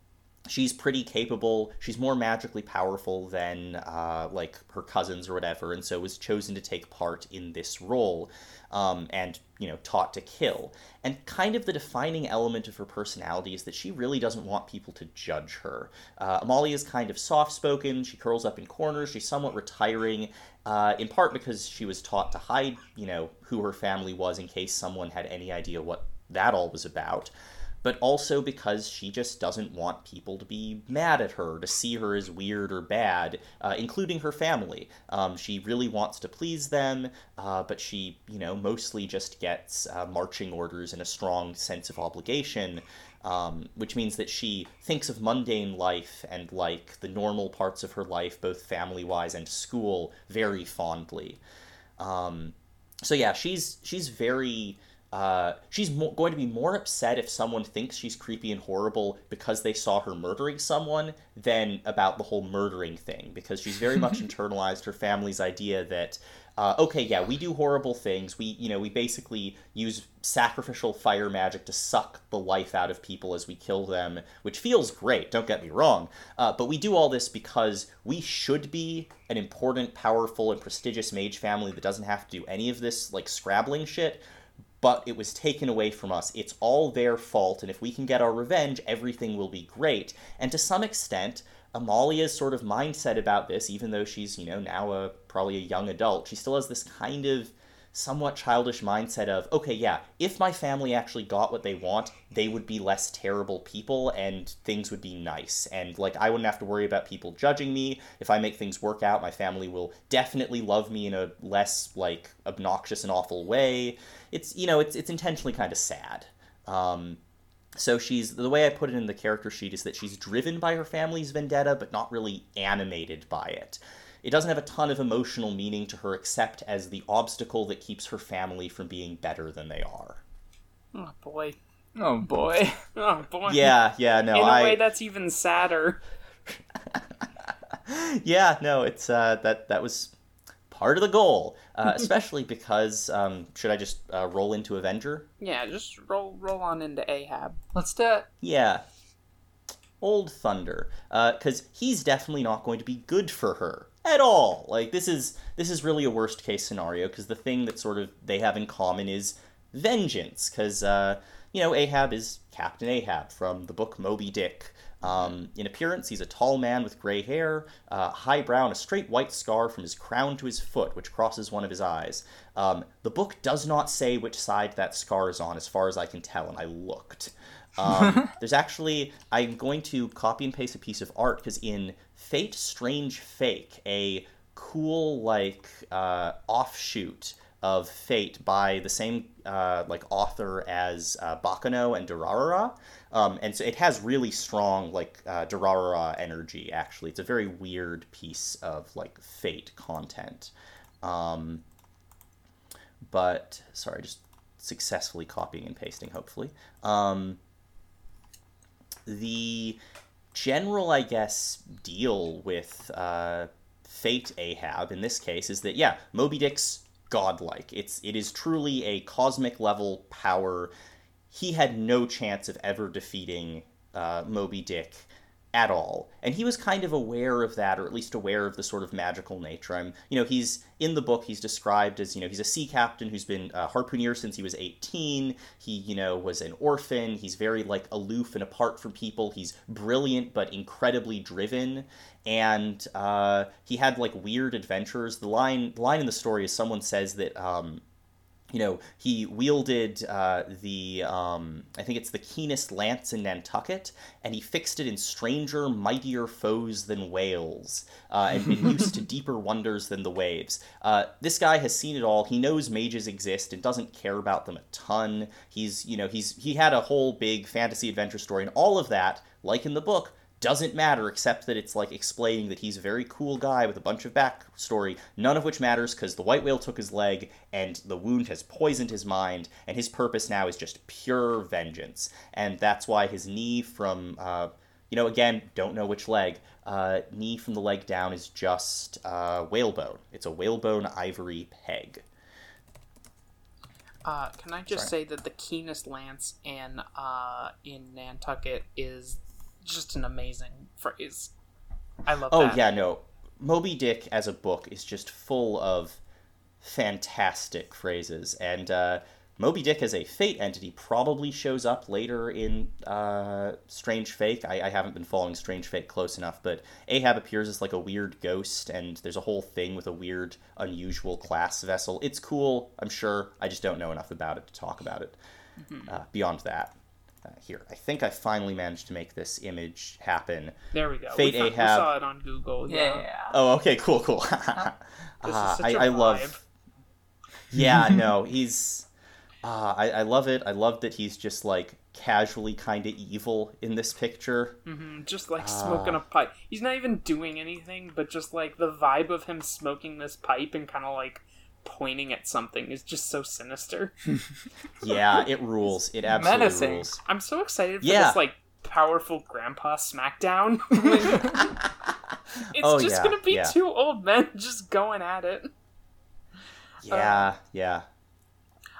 she's pretty capable. She's more magically powerful than uh, like her cousins or whatever, and so was chosen to take part in this role, um, and you know taught to kill. And kind of the defining element of her personality is that she really doesn't want people to judge her. Uh, Amalia is kind of soft-spoken. She curls up in corners. She's somewhat retiring. Uh, in part because she was taught to hide, you know, who her family was in case someone had any idea what that all was about but also because she just doesn't want people to be mad at her, to see her as weird or bad, uh, including her family. Um, she really wants to please them, uh, but she, you know, mostly just gets uh, marching orders and a strong sense of obligation. Um, which means that she thinks of mundane life and like the normal parts of her life, both family wise and school, very fondly. Um, so yeah, she's she's very uh, she's mo- going to be more upset if someone thinks she's creepy and horrible because they saw her murdering someone than about the whole murdering thing because she's very much internalized her family's idea that uh, okay yeah we do horrible things. We you know we basically use sacrificial fire magic to suck the life out of people as we kill them which feels great don't get me wrong. Uh, but we do all this because we should be an important powerful and prestigious mage family that doesn't have to do any of this like scrabbling shit but it was taken away from us. It's all their fault, and if we can get our revenge, everything will be great. And to some extent, Amalia's sort of mindset about this, even though she's, you know, now a probably a young adult, she still has this kind of somewhat childish mindset of, okay, yeah, if my family actually got what they want, they would be less terrible people and things would be nice. And like I wouldn't have to worry about people judging me. If I make things work out, my family will definitely love me in a less like obnoxious and awful way. It's you know, it's it's intentionally kind of sad. Um, so she's the way I put it in the character sheet is that she's driven by her family's vendetta, but not really animated by it it doesn't have a ton of emotional meaning to her except as the obstacle that keeps her family from being better than they are. Oh boy. Oh boy. Oh boy. Yeah, yeah, no. In a I, way, that's even sadder. yeah, no, it's uh, that that was part of the goal, uh, especially because um, should I just uh, roll into Avenger? Yeah, just roll roll on into Ahab. Let's do it. Yeah, Old Thunder, because he's definitely not going to be good for her at all. Like this is this is really a worst case scenario because the thing that sort of they have in common is vengeance. Because uh, you know Ahab is Captain Ahab from the book Moby Dick. Um, in appearance, he's a tall man with gray hair, uh, high brow, and a straight white scar from his crown to his foot, which crosses one of his eyes. Um, the book does not say which side that scar is on, as far as I can tell, and I looked. Um, there's actually, I'm going to copy and paste a piece of art because in Fate Strange Fake, a cool, like, uh, offshoot of Fate by the same uh, like author as uh, Baccano and Durarara, um, and so it has really strong like uh, Durarara energy. Actually, it's a very weird piece of like Fate content. Um, but sorry, just successfully copying and pasting. Hopefully, um, the general, I guess, deal with uh, Fate Ahab in this case is that yeah, Moby Dick's godlike. It's it is truly a cosmic level power. He had no chance of ever defeating uh, Moby Dick at all, and he was kind of aware of that, or at least aware of the sort of magical nature. I'm, you know, he's in the book. He's described as, you know, he's a sea captain who's been a harpooner since he was 18. He, you know, was an orphan. He's very like aloof and apart from people. He's brilliant but incredibly driven, and uh, he had like weird adventures. The line, line in the story is someone says that. Um, you know, he wielded uh, the, um, I think it's the keenest lance in Nantucket, and he fixed it in stranger, mightier foes than whales, uh, and been used to deeper wonders than the waves. Uh, this guy has seen it all. He knows mages exist and doesn't care about them a ton. He's, you know, he's he had a whole big fantasy adventure story, and all of that, like in the book, doesn't matter except that it's like explaining that he's a very cool guy with a bunch of backstory, none of which matters because the white whale took his leg and the wound has poisoned his mind, and his purpose now is just pure vengeance. And that's why his knee from, uh, you know, again, don't know which leg, uh, knee from the leg down is just uh, whalebone. It's a whalebone ivory peg. Uh, can I just Sorry. say that the keenest lance in uh, in Nantucket is just an amazing phrase. I love Oh that. yeah, no. Moby Dick as a book is just full of fantastic phrases, and uh, Moby Dick as a fate entity probably shows up later in uh, Strange Fake. I, I haven't been following Strange Fake close enough, but Ahab appears as like a weird ghost, and there's a whole thing with a weird, unusual class vessel. It's cool, I'm sure. I just don't know enough about it to talk about it. Uh, beyond that, Uh, here, I think I finally managed to make this image happen. There we go. Fate we, found- we Ahab. saw it on Google. Yeah, Yeah. yeah, yeah. Oh, okay, cool, cool. This is such I, a I vibe. love. Yeah, no, he's. Uh, I, I love it. I love that he's just like casually kind of evil in this picture. Mm-hmm, just like smoking Ah. a pipe. He's not even doing anything, but just like the vibe of him smoking this pipe and kind of like pointing at something is just so sinister. Yeah, it rules. It absolutely Menacing. rules. I'm so excited for Yeah. this like powerful grandpa smackdown. it's Oh, just yeah, gonna be yeah. two old men just going at it. Yeah, yeah.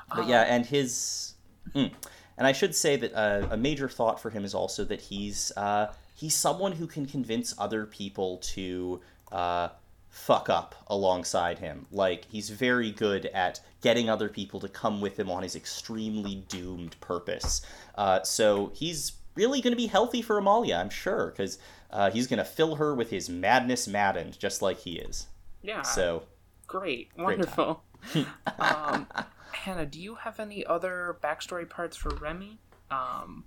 But Um, yeah, and his. mm. And I should say that uh, a major thought for him is also that he's uh, he's someone who can convince other people to uh, fuck up alongside him. Like he's very good at getting other people to come with him on his extremely doomed purpose. Uh, so he's really going to be healthy for Amalia, I'm sure, because uh, he's going to fill her with his madness maddened, just like he is. Yeah, So great, Great wonderful. um, Hannah, do you have any other backstory parts for Remy? Um,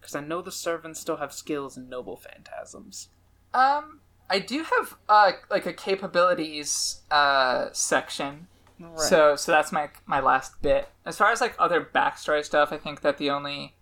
because I know the servants still have skills in noble phantasms. Um, I do have uh like a capabilities uh section. So so that's my my last bit. As far as like other backstory stuff, I think that the only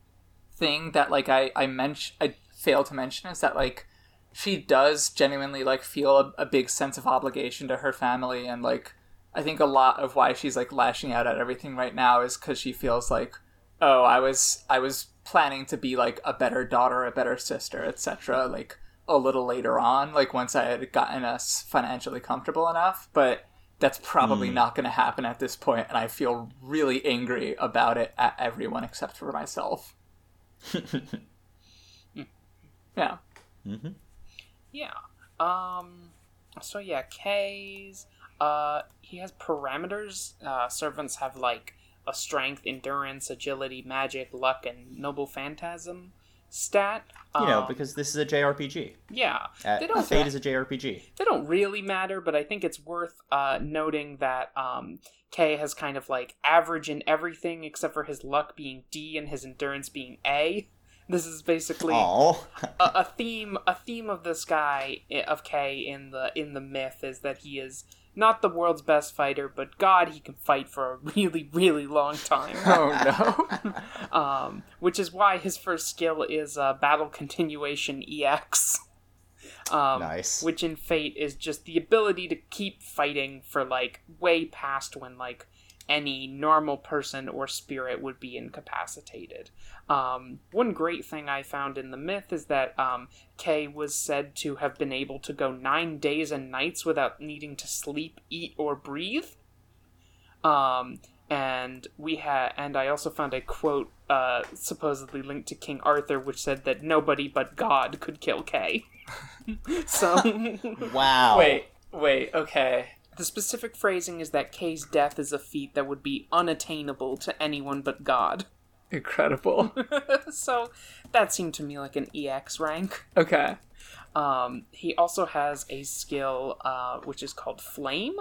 thing that like I I mention I failed to mention is that like she does genuinely like feel a, a big sense of obligation to her family and like I think a lot of why she's like lashing out at everything right now is because she feels like oh I was I was planning to be like a better daughter, a better sister, etc. Like a little later on, like once I had gotten us financially comfortable enough, but that's probably Hmm. not going to happen at this point, and I feel really angry about it at everyone except for myself. yeah. hmm Yeah. Um. So yeah, Kay's. Uh, he has parameters. Uh, servants have like a strength, endurance, agility, magic, luck, and noble phantasm stat. You know, Um, because this is a JRPG. yeah, they don't Fate is a JRPG. they don't really matter, but I think it's worth uh, noting that um, Kay has kind of like average in everything except for his luck being D and his endurance being A. This is basically a, a theme. A theme of this guy of Kay in the in the myth is that he is not the world's best fighter, but God, he can fight for a really really long time. Oh no. um, which is why his first skill is uh, Battle Continuation EX. Um, Nice. Which in Fate is just the ability to keep fighting for like way past when like any normal person or spirit would be incapacitated. Um, one great thing I found in the myth is that um, Kay was said to have been able to go nine days and nights without needing to sleep, eat, or breathe. Um, and we had, and I also found a quote uh, supposedly linked to King Arthur, which said that nobody but God could kill Kay. so wow. wait, wait, okay. The specific phrasing is that Kay's death is a feat that would be unattainable to anyone but God. Incredible. so that seemed to me like an EX rank. Okay. Um, he also has a skill uh, which is called Flame.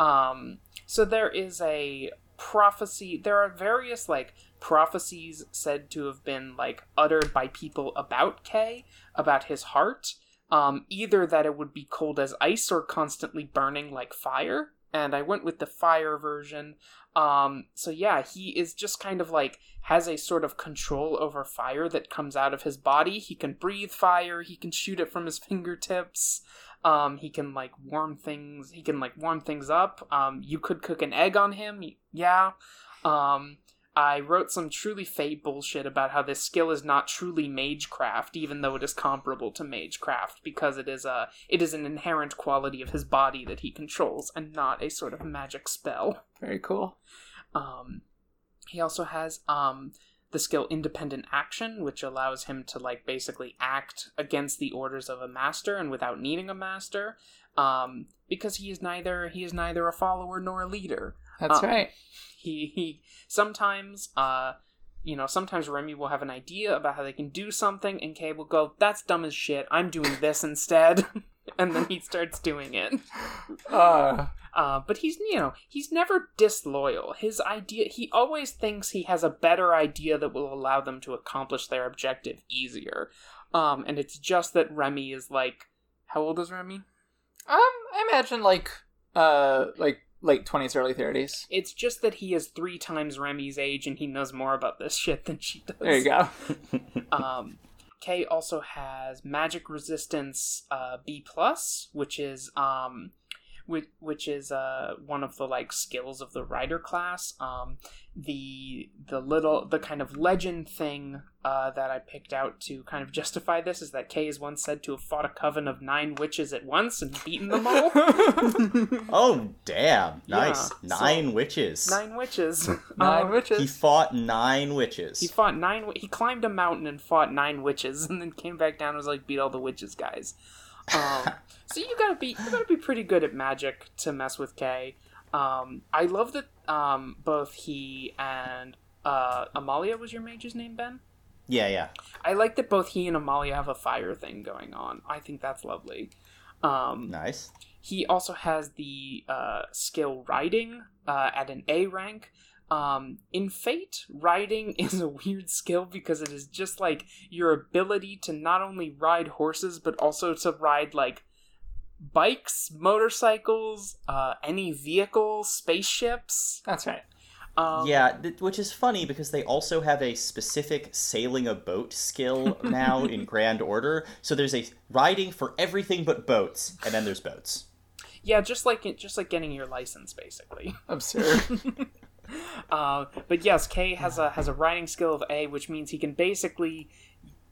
Um, so there is a prophecy. There are various like prophecies said to have been like uttered by people about Kay, about his heart. Um, either that it would be cold as ice or constantly burning like fire. And I went with the fire version. Um, so yeah, he is just kind of like has a sort of control over fire that comes out of his body. He can breathe fire, he can shoot it from his fingertips. Um, he can like warm things, he can like warm things up. Um, you could cook an egg on him. Yeah. Um, I wrote some truly fate bullshit about how this skill is not truly magecraft, even though it is comparable to magecraft, because it is a it is an inherent quality of his body that he controls, and not a sort of magic spell. Very cool. Um, he also has um, the skill independent action, which allows him to like basically act against the orders of a master and without needing a master. Um, because he is neither he is neither a follower nor a leader. That's Uh, right. He he sometimes uh you know, sometimes Remy will have an idea about how they can do something, and Kay will go, "That's dumb as shit. I'm doing this instead," and then he starts doing it. Uh, Uh, but he's you know he's never disloyal. His idea he always thinks he has a better idea that will allow them to accomplish their objective easier. Um, and it's just that Remy is like, how old is Remy? um, I imagine like uh like late twenties, early thirties. It's just that he is three times Remy's age and he knows more about this shit than she does. There you go. Um, Kay also has magic resistance uh, B plus, which is um, which, which is uh, one of the like skills of the rider class. Um, the the little the kind of legend thing uh, that I picked out to kind of justify this is that Kay is once said to have fought a coven of nine witches at once and beaten them all. Oh, damn. Nice. Yeah, Nine witches. nine witches. Nine Um, witches. He fought nine witches. He fought nine. He climbed a mountain and fought nine witches, and then came back down and was like beat all the witches guys. Um, so you gotta be you gotta be pretty good at magic to mess with Kay. Um, I love that um, both he and uh, Amalia was your mage's name, Ben. yeah, yeah. I like that both he and Amalia have a fire thing going on. I think that's lovely. Um, Nice. he also has the uh, skill riding uh, at an A rank. Um, in Fate, riding is a weird skill because it is just like your ability to not only ride horses but also to ride like bikes, motorcycles, uh, any vehicle, spaceships. That's right. Um, yeah, th- which is funny because they also have a specific sailing a boat skill now in Grand Order. So there's a riding for everything but boats, and then there's boats. yeah, just like just like getting your license, basically. Absurd. Uh, but yes, Kay has a has a riding skill of A, which means he can basically,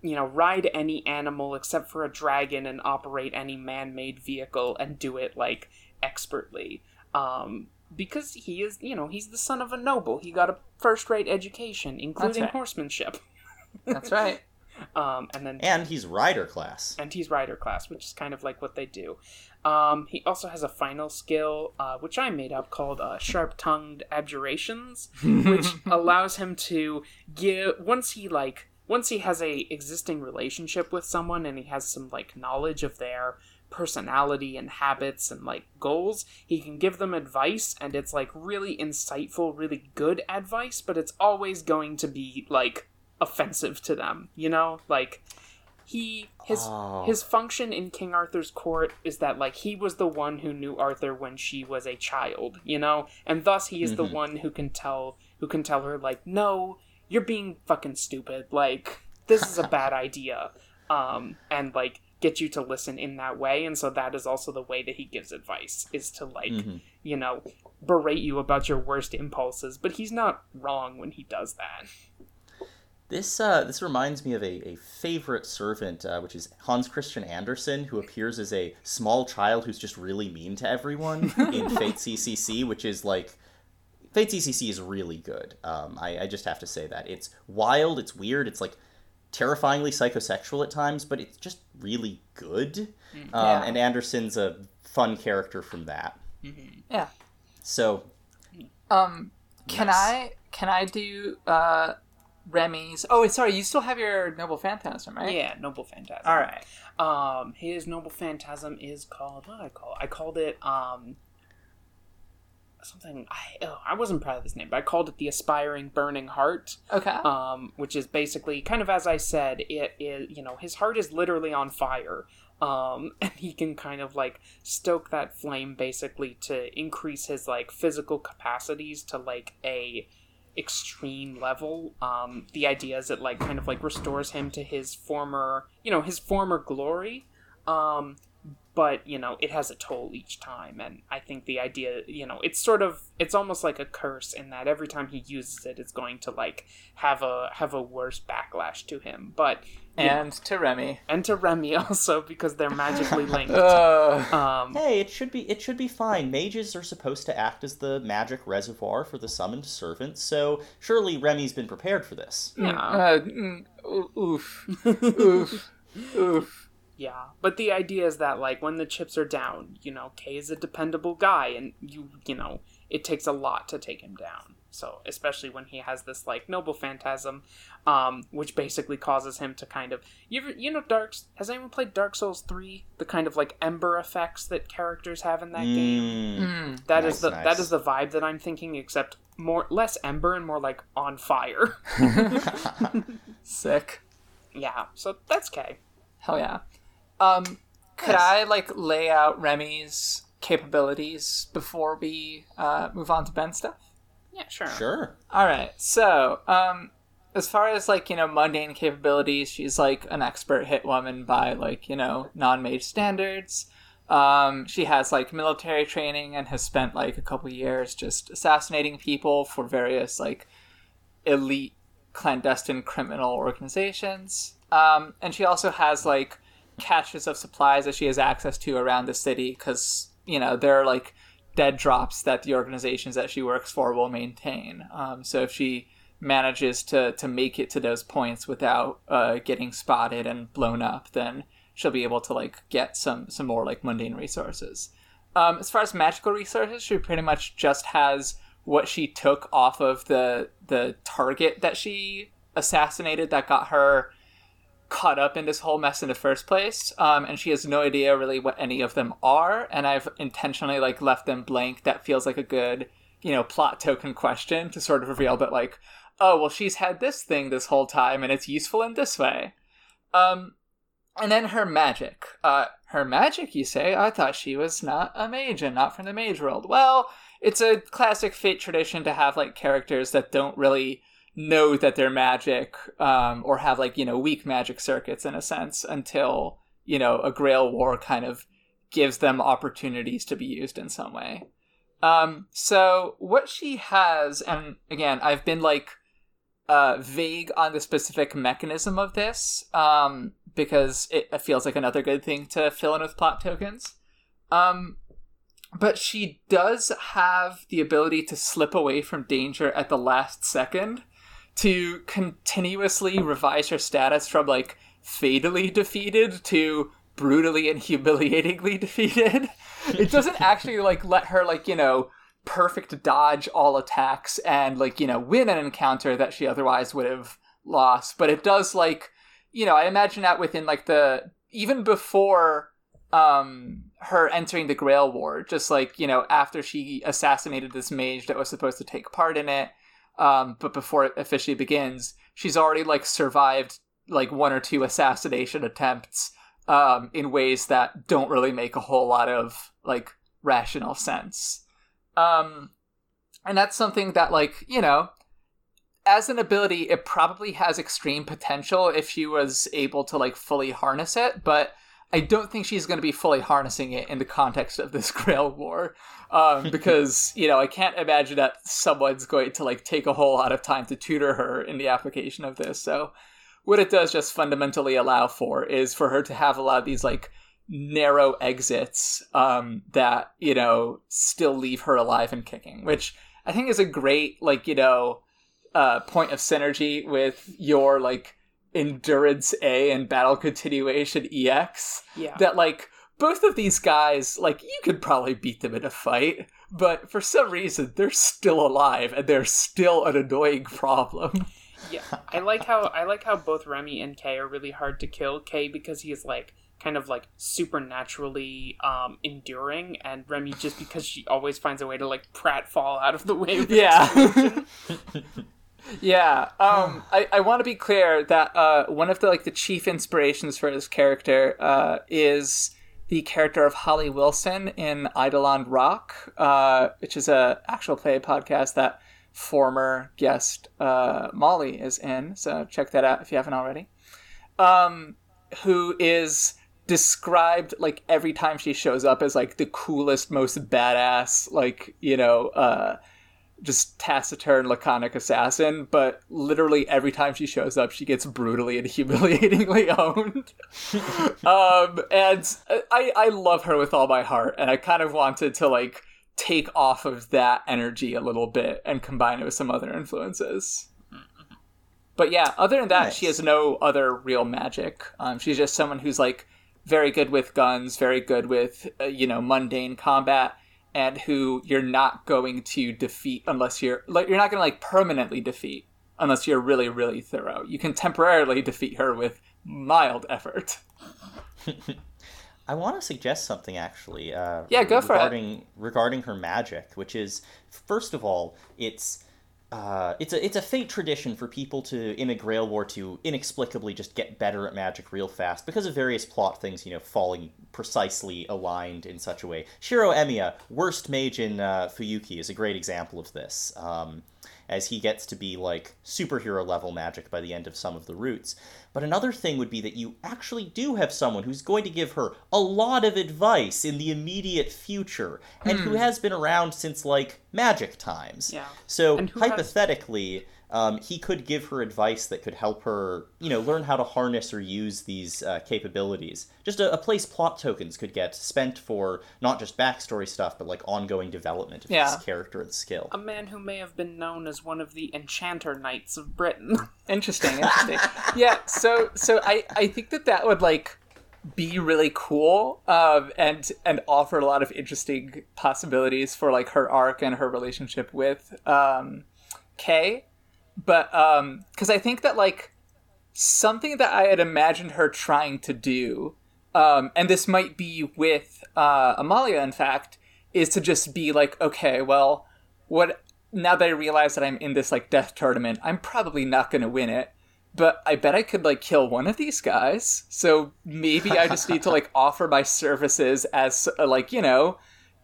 you know, ride any animal except for a dragon and operate any man-made vehicle and do it like expertly. Um, because he is, you know, he's the son of a noble. He got a first-rate education, including right. horsemanship. That's right. Um, and then And he's rider class. and he's rider class, which is kind of like what they do. Um, he also has a final skill, uh, which I made up, called uh, Sharp Tongued Abjurations, which allows him to give once he like once he has a existing relationship with someone and he has some like knowledge of their personality and habits and like goals he can give them advice and it's like really insightful really good advice but it's always going to be like offensive to them you know? Like he his Oh. his function in King Arthur's court is that like he was the one who knew Arthur when she was a child, you know, and thus he is the Mhm. one who can tell who can tell her like, no, you're being fucking stupid. Like this is a bad idea, um, and like get you to listen in that way. And so that is also the way that he gives advice is to like Mhm. you know berate you about your worst impulses. But he's not wrong when he does that. This uh, this reminds me of a, a favorite servant, uh, which is Hans Christian Andersen, who appears as a small child who's just really mean to everyone in Fate CCC, which is like Fate CCC is really good. Um, I, I just have to say that it's wild, it's weird, it's like terrifyingly psychosexual at times, but it's just really good. Um, Yeah. And Andersen's a fun character from that. Yeah. So Um, can Yes. I can I do uh Remy's? Oh, sorry. You still have your Noble Phantasm, right? Yeah, Noble Phantasm. All right. Um, his noble phantasm is called what did I call? It? I called it um something. I oh, I wasn't proud of this name, but I called it the aspiring burning heart. Okay. Um, which is basically kind of as I said, it is you know his heart is literally on fire. Um, and he can kind of like stoke that flame basically to increase his like physical capacities to like a extreme level. Um, the idea is it like kind of like restores him to his former, you know, his former glory. Um, but you know, it has a toll each time, and I think the idea, you know, it's sort of, it's almost like a curse in that every time he uses it, it's going to like have a have a worse backlash to him. But you know, and to Remy. and to Remy also because they're magically linked. Uh, Um, Hey, it should be it should be fine. Mages are supposed to act as the magic reservoir for the summoned servant, so surely Remy's been prepared for this. yeah. uh, mm, oof. oof. Oof. Yeah, but the idea is that like when the chips are down, you know, Kay is a dependable guy, and you you know it takes a lot to take him down. So especially when he has this like noble phantasm, um, which basically causes him to kind of you ever, you know Dark has anyone played Dark Souls three? The kind of like ember effects that characters have in that game. Mm. That is Nice, the nice. that is the vibe that I'm thinking, except more less ember and more like on fire. Sick. yeah, so that's Kay. Hell yeah. Um, could Yes. I like lay out Remy's capabilities before we uh, move on to Ben stuff? Yeah, sure. Sure. All right. So, um, as far as like you know mundane capabilities, she's like an expert hit woman by like you know non-mage standards. Um, she has like military training and has spent like a couple years just assassinating people for various like elite clandestine criminal organizations. Um, and she also has like caches of supplies that she has access to around the city because you know there are like dead drops that the organizations that she works for will maintain. Um, so if she manages to to make it to those points without uh, getting spotted and blown up, then she'll be able to like get some some more like mundane resources. Um, as far as magical resources, she pretty much just has what she took off of the the target that she assassinated that got her caught up in this whole mess in the first place um, and she has no idea really what any of them are and i've intentionally like left them blank. That feels like a good you know plot token question to sort of reveal that like oh well she's had this thing this whole time and it's useful in this way. Um and then her magic. Uh her magic you say? I thought she was not a mage and not from the mage world. Well it's a classic fate tradition to have like characters that don't really know that they're magic um, or have like you know weak magic circuits in a sense until you know a grail war kind of gives them opportunities to be used in some way. Um, so what she has and again i've been like uh, vague on the specific mechanism of this um, because it feels like another good thing to fill in with plot tokens. Um, but she does have the ability to slip away from danger at the last second to continuously revise her status from like fatally defeated to brutally and humiliatingly defeated. It doesn't actually like let her like, you know, perfect dodge all attacks and like, you know, win an encounter that she otherwise would have lost, but it does like, you know, I imagine that within like the even before um her entering the Grail War, just like, you know, after she assassinated this mage that was supposed to take part in it, um, but before it officially begins, she's already like survived like one or two assassination attempts um, in ways that don't really make a whole lot of like rational sense. Um, and that's something that like you know, as an ability, it probably has extreme potential if she was able to like fully harness it, but. I don't think she's going to be fully harnessing it in the context of this Grail War, um, because you know I can't imagine that someone's going to like take a whole lot of time to tutor her in the application of this. So, what it does just fundamentally allow for is for her to have a lot of these like narrow exits um, that you know still leave her alive and kicking, which I think is a great like you know uh, point of synergy with your like endurance A and battle continuation EX Yeah. that like both of these guys like you could probably beat them in a fight but for some reason they're still alive and they're still an annoying problem Yeah, I like how I like how both Remy and Kay are really hard to kill. Kay because he is like kind of like supernaturally um, enduring, and Remy just because she always finds a way to like pratfall out of the way. Yeah. yeah um i, I want to be clear that uh one of the like the chief inspirations for his character uh is the character of holly wilson in eidolon rock uh which is a actual play podcast that former guest uh molly is in so check that out if you haven't already. Um who is described like every time she shows up as like the coolest most badass like you know uh just taciturn laconic assassin but literally every time she shows up she gets brutally and humiliatingly owned. Um and i i love her with all my heart and i kind of wanted to like take off of that energy a little bit and combine it with some other influences. But yeah other than that Nice. she has no other real magic. Um she's just someone who's like very good with guns very good with uh, you know mundane combat and who you're not going to defeat unless you're like you're not going to like permanently defeat unless you're really really thorough. You can temporarily defeat her with mild effort. I want to suggest something actually. Uh, Yeah, go for it. regarding, Regarding her magic, which is first of all, it's uh, it's a it's a fate tradition for people to in a Grail War to inexplicably just get better at magic real fast because of various plot things, you know, falling precisely aligned in such a way. Shiro Emiya, worst mage in uh, Fuyuki, is a great example of this. Um, as he gets to be like superhero level magic by the end of some of the routes. But another thing would be that you actually do have someone who's going to give her a lot of advice in the immediate future and who has been around since like magic times. Yeah. So who has- hypothetically, um, he could give her advice that could help her, you know, learn how to harness or use these uh, capabilities. Just a, a place plot tokens could get spent for not just backstory stuff, but like ongoing development of Yeah. his character and skill. A man who may have been known as one of the Enchanter Knights of Britain. Interesting, interesting. yeah, so so I I think that that would like be really cool um and and offer a lot of interesting possibilities for like her arc and her relationship with um Kay. But um cuz I think that like something that I had imagined her trying to do um and this might be with uh Amalia in fact is to just be like okay, well what now that I realize that I'm in this like death tournament, I'm probably not going to win it. But I bet I could like kill one of these guys. So maybe I just need to like offer my services as uh, like you know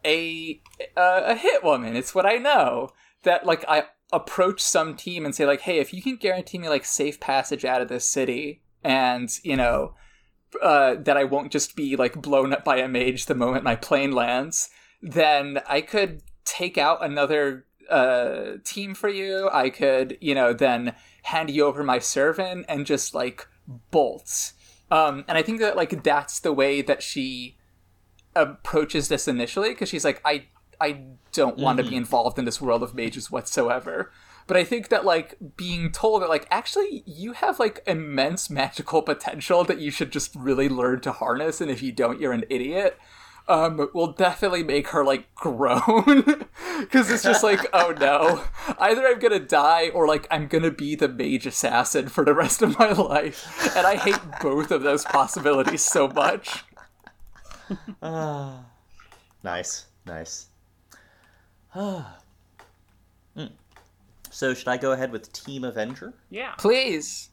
a a hit woman. It's what I know that like I approach some team and say like, hey, if you can guarantee me like safe passage out of this city, and you know uh, that I won't just be like blown up by a mage the moment my plane lands, then I could take out another uh, team for you. I could, you know, then hand you over my servant and just like bolts. Um, and I think that like that's the way that she approaches this initially because she's like, I I don't want to be involved in this world of mages whatsoever. But I think that like being told that like actually you have like immense magical potential that you should just really learn to harness, and if you don't, you're an idiot. Um, will definitely make her like groan because it's just like, oh no, either I'm gonna die or like I'm gonna be the mage assassin for the rest of my life, and I hate both of those possibilities so much. Ah, nice, nice. Hmm. So, should I go ahead with Team Avenger? yeah. Please.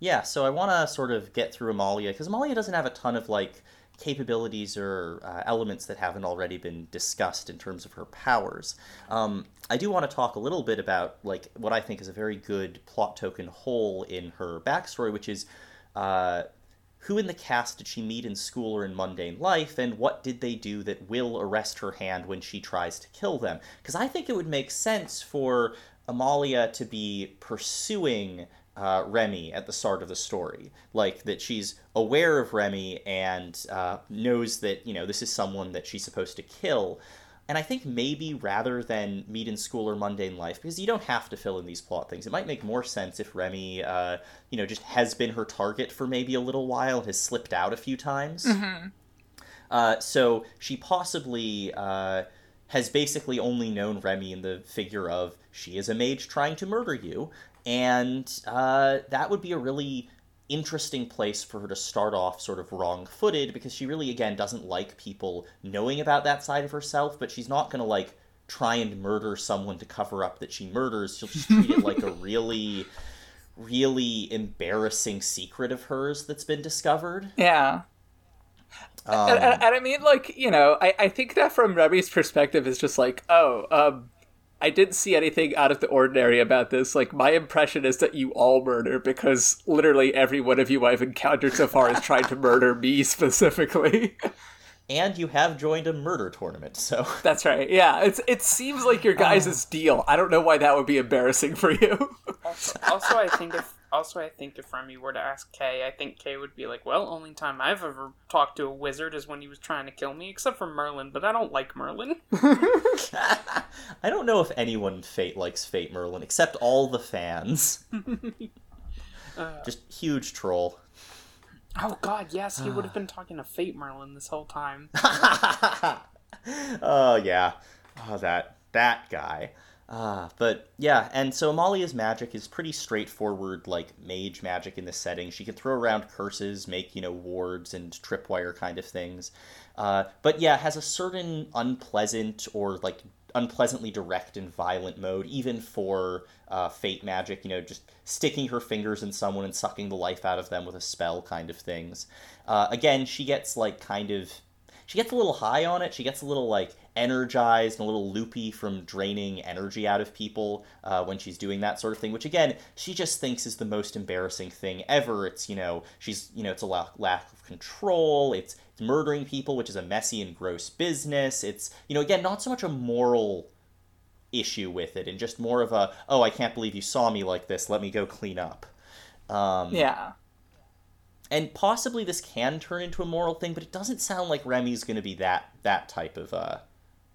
Yeah, so I want to sort of get through Amalia because Amalia doesn't have a ton of like capabilities or uh, elements that haven't already been discussed in terms of her powers. Um, I do want to talk a little bit about like what I think is a very good plot token hole in her backstory, which is uh, who in the cast did she meet in school or in mundane life, and what did they do that will arrest her hand when she tries to kill them? Because I think it would make sense for Amalia to be pursuing uh, Remy at the start of the story. Like, that she's aware of Remy and uh, knows that, you know, this is someone that she's supposed to kill. And I think maybe rather than meet in school or mundane life, because you don't have to fill in these plot things, it might make more sense if Remy, uh, you know, just has been her target for maybe a little while, has slipped out a few times. Uh, so she possibly uh, has basically only known Remy in the figure of she is a mage trying to murder you, and uh, that would be a really interesting place for her to start off sort of wrong-footed because she really again doesn't like people knowing about that side of herself, but she's not going to like try and murder someone to cover up that she murders. She'll just treat it like a really really embarrassing secret of hers that's been discovered. Yeah. Um, and, and, and I mean, like, you know, I, I think that from Remy's perspective is just like, oh, um, I didn't see anything out of the ordinary about this. Like, my impression is that you all murder because literally every one of you I've encountered so far has tried to murder me specifically. and you have joined a murder tournament, so That's right. Yeah, it's it seems like your guys' uh. deal. I don't know why that would be embarrassing for you. Also, also, I think if also I think if Remy were to ask Kay, I think Kay would be like, "Well, only time I've ever talked to a wizard is when he was trying to kill me, except for Merlin. But I don't like Merlin." I don't know if anyone Fate likes Fate Merlin except all the fans. Uh, Just huge troll. oh God, yes, he would have been talking to Fate Merlin this whole time. oh yeah, oh that that guy. Ah, but yeah, and so Amalia's magic is pretty straightforward, like mage magic in this setting. She can throw around curses, make you know wards and tripwire kind of things. Uh, but yeah, has a certain unpleasant or like unpleasantly direct and violent mode, even for uh, fate magic. You know, just sticking her fingers in someone and sucking the life out of them with a spell, kind of things. Uh, again, she gets like kind of she gets a little high on it. She gets a little like energized and a little loopy from draining energy out of people uh, when she's doing that sort of thing. Which again, she just thinks is the most embarrassing thing ever. It's you know she's you know it's a lack, lack of control. It's, it's murdering people, which is a messy and gross business. It's you know again not so much a moral issue with it and just more of a oh I can't believe you saw me like this. Let me go clean up. Um, yeah and possibly this can turn into a moral thing, but it doesn't sound like Remy's going to be that that type of uh,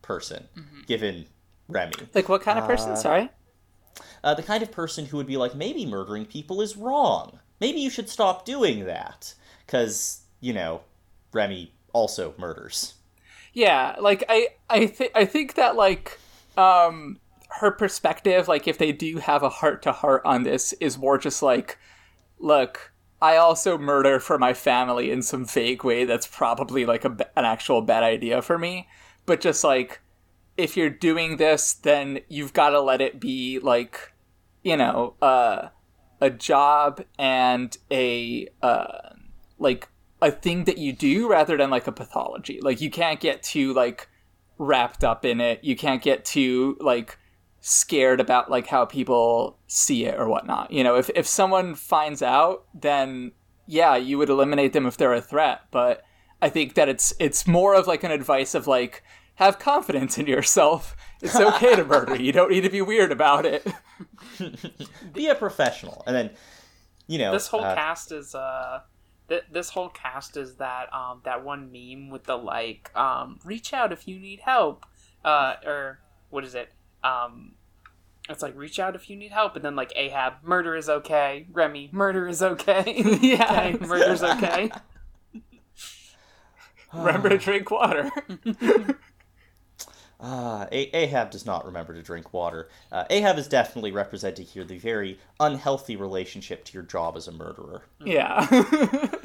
person, mm-hmm. given Remy. Like what kind of person? Uh, Sorry. Uh, the kind of person who would be like, maybe murdering people is wrong. Maybe you should stop doing that, because you know, Remy also murders. Yeah, like I, I think, I think that like, um, her perspective, like if they do have a heart to heart on this, is more just like, look, I also murder for my family in some vague way that's probably like a, an actual bad idea for me. But just like, if you're doing this, then you've got to let it be like, you know, uh, a job and a, uh, like, a thing that you do rather than like a pathology. Like, you can't get too, like, wrapped up in it. You can't get too, like, scared about like how people see it or whatnot. You know, if if someone finds out, then yeah, you would eliminate them if they're a threat. But I think that it's it's more of like an advice of like have confidence in yourself. It's okay to murder. You don't need to be weird about it. be a professional, and then you know this whole uh, cast is uh th- this whole cast is that um that one meme with the like um reach out if you need help uh or what is it um, it's like reach out if you need help, and then like Ahab, murder is okay. Remy, murder is okay. yeah, okay, murder's okay. remember to drink water. Ah, uh, Ahab does not remember to drink water. Uh, Ahab is definitely representing here the very unhealthy relationship to your job as a murderer. Yeah.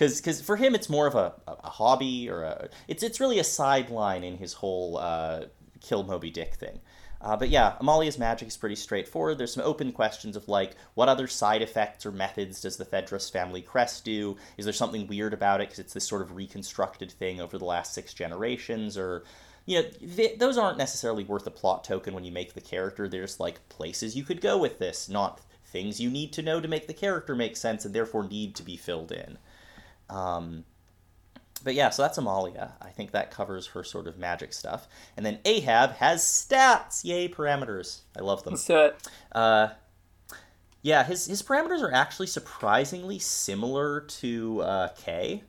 Because for him, it's more of a, a, hobby or a. It's, it's really a sideline in his whole uh, kill Moby Dick thing. Uh, but yeah, Amalia's magic is pretty straightforward. There's some open questions of like, what other side effects or methods does the Thedros family crest do? Is there something weird about it because it's this sort of reconstructed thing over the last six generations? Or, you know, th- those aren't necessarily worth a plot token when you make the character. There's like places you could go with this, not things you need to know to make the character make sense and therefore need to be filled in. Um, but yeah, so that's Amalia. I think that covers her sort of magic stuff. And then Ahab has stats. Yay, parameters. I love them. Let's do it. Uh, yeah, his, his parameters are actually surprisingly similar to uh, Kay.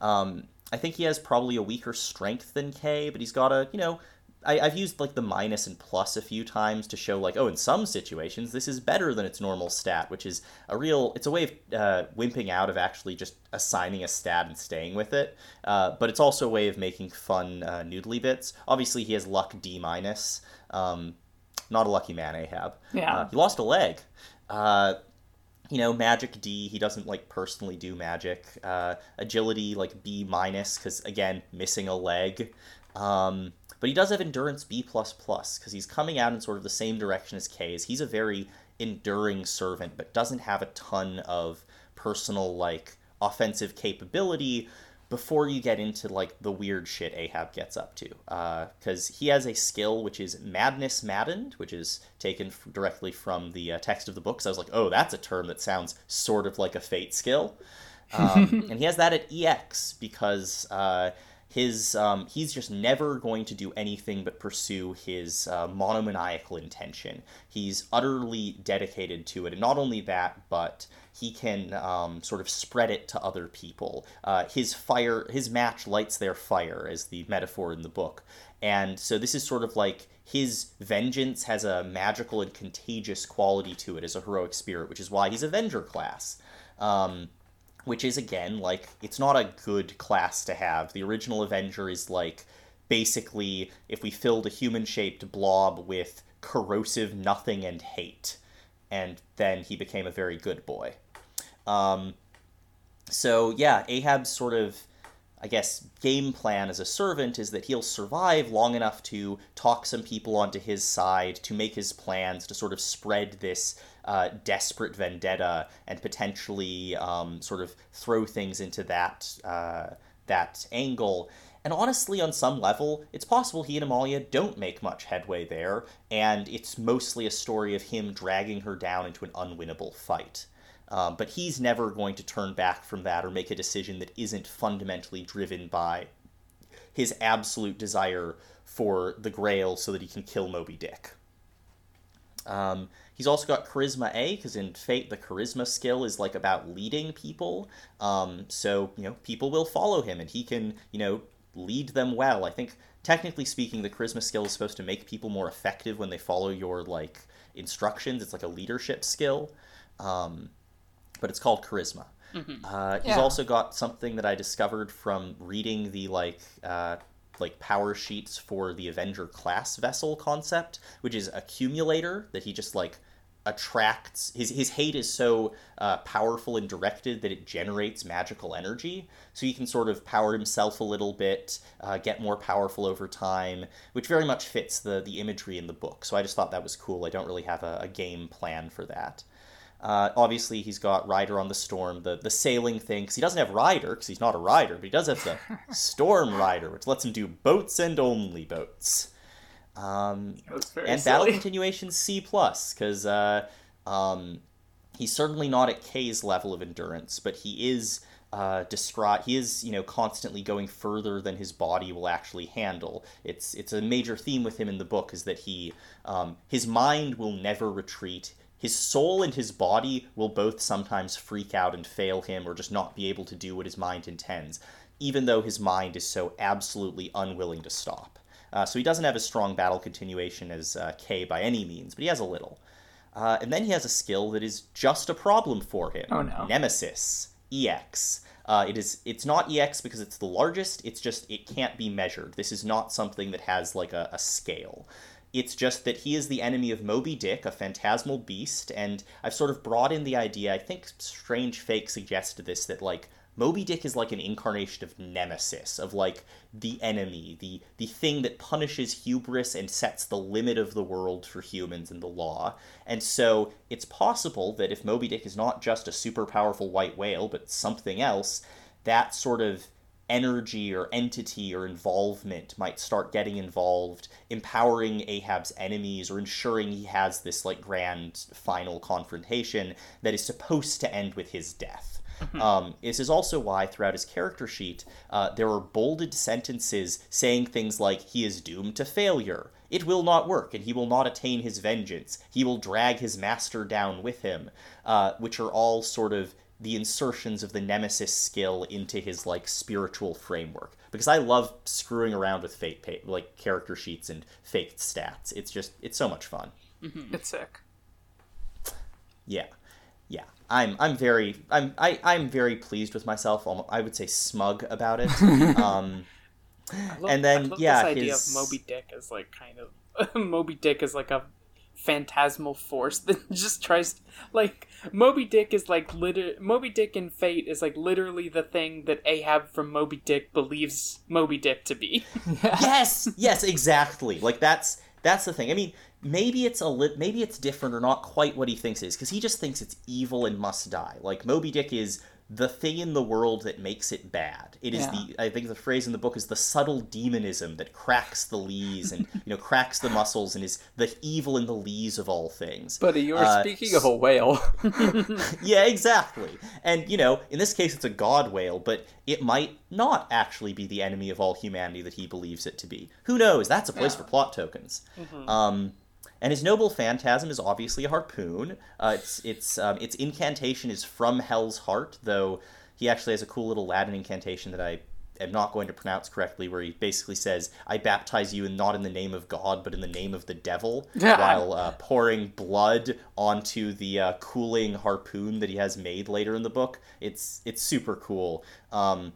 Um, I think he has probably a weaker strength than Kay, but he's got a, you know, I, have used like the minus and plus a few times to show like, oh, in some situations this is better than its normal stat, which is a real. It's a way of uh, wimping out of actually just assigning a stat and staying with it. Uh, but it's also a way of making fun uh, noodly bits. Obviously, he has luck D minus. Um, not a lucky man, Ahab. Yeah. Uh, he lost a leg. Uh, you know, magic D. He doesn't like personally do magic. Uh, agility like B minus because again, missing a leg. Um, but he does have endurance B plus because he's coming out in sort of the same direction as Kay's. He's a very enduring servant, but doesn't have a ton of personal like offensive capability before you get into like the weird shit Ahab gets up to. Because uh, he has a skill which is Madness Maddened, which is taken f- directly from the uh, text of the book. So I was like, oh, that's a term that sounds sort of like a fate skill. Um, and he has that at EX because uh, his um, he's just never going to do anything but pursue his uh, monomaniacal intention. He's utterly dedicated to it, and not only that, but he can um, sort of spread it to other people. Uh, his fire, his match lights their fire, as the metaphor in the book, and so this is sort of like his vengeance has a magical and contagious quality to it as a heroic spirit, which is why he's Avenger class. Um, which is again like it's not a good class to have. The original Avenger is like basically if we filled a human shaped blob with corrosive nothing and hate. And then he became a very good boy. Um, so, yeah, Ahab's sort of, I guess, game plan as a servant is that he'll survive long enough to talk some people onto his side, to make his plans, to sort of spread this uh, desperate vendetta and potentially um, sort of throw things into that, uh, that angle. And honestly, on some level, it's possible he and Amalia don't make much headway there, and it's mostly a story of him dragging her down into an unwinnable fight. Um, but he's never going to turn back from that or make a decision that isn't fundamentally driven by his absolute desire for the Grail so that he can kill Moby Dick. Um, he's also got charisma A because in Fate the charisma skill is like about leading people. Um, so you know people will follow him and he can you know lead them well. I think technically speaking, the charisma skill is supposed to make people more effective when they follow your like instructions. It's like a leadership skill, um, but it's called charisma. Mm-hmm. Uh, he's yeah. also got something that I discovered from reading the like uh, like power sheets for the Avenger class vessel concept, which is accumulator that he just like attracts his his hate is so uh, powerful and directed that it generates magical energy. So he can sort of power himself a little bit uh, get more powerful over time which very much fits the the imagery in the book. So i just thought that was cool. I don't really have a, a game plan for that uh, obviously he's got rider on the storm the the sailing thing because he doesn't have rider because he's not a rider but he does have the storm rider which lets him do boats and only boats um, and silly. battle continuation C plus because uh, um, he's certainly not at Kay's level of endurance, but he is uh, distraught. He is you know constantly going further than his body will actually handle. It's it's a major theme with him in the book is that he um, his mind will never retreat. His soul and his body will both sometimes freak out and fail him or just not be able to do what his mind intends, even though his mind is so absolutely unwilling to stop. Uh, so he doesn't have a strong battle continuation as uh, Kay by any means, but he has a little. Uh, and then he has a skill that is just a problem for him. Oh no. Nemesis EX. Uh, it is. It's not EX because it's the largest. It's just it can't be measured. This is not something that has like a, a scale. It's just that he is the enemy of Moby Dick, a phantasmal beast, and I've sort of brought in the idea. I think Strange Fake suggested this that like Moby Dick is like an incarnation of Nemesis, of like the enemy, the the thing that punishes hubris and sets the limit of the world for humans and the law. And so it's possible that if Moby Dick is not just a super powerful white whale, but something else, that sort of energy or entity or involvement might start getting involved, empowering Ahab's enemies or ensuring he has this like grand final confrontation that is supposed to end with his death. Mm-hmm. Um, this is also why throughout his character sheet uh, there are bolded sentences saying things like he is doomed to failure. It will not work, and he will not attain his vengeance. He will drag his master down with him, uh, which are all sort of the insertions of the nemesis skill into his like spiritual framework because i love screwing around with fate pa- like character sheets and fake stats it's just it's so much fun mm-hmm. it's sick yeah yeah I'm I'm very I'm I, I'm very pleased with myself. I would say smug about it. Um, love, and then yeah, this idea his... of Moby Dick is like kind of Moby Dick is like a phantasmal force that just tries to, like Moby Dick is like liter- Moby Dick in Fate is like literally the thing that Ahab from Moby Dick believes Moby Dick to be. yes, yes, exactly. Like that's that's the thing. I mean, maybe it's a li- maybe it's different or not quite what he thinks it is because he just thinks it's evil and must die. Like Moby Dick is the thing in the world that makes it bad. It is yeah. the I think the phrase in the book is the subtle demonism that cracks the lees and you know cracks the muscles and is the evil in the lees of all things. But you are uh, speaking of a whale. yeah, exactly. And you know, in this case, it's a god whale, but it might not actually be the enemy of all humanity that he believes it to be. Who knows? That's a place yeah. for plot tokens. Mm-hmm. Um, and his noble phantasm is obviously a harpoon. Uh, its its um, its incantation is from Hell's Heart, though he actually has a cool little Latin incantation that I am not going to pronounce correctly, where he basically says, "I baptize you and not in the name of God, but in the name of the devil," yeah. while uh, pouring blood onto the uh, cooling harpoon that he has made later in the book. It's it's super cool. Um,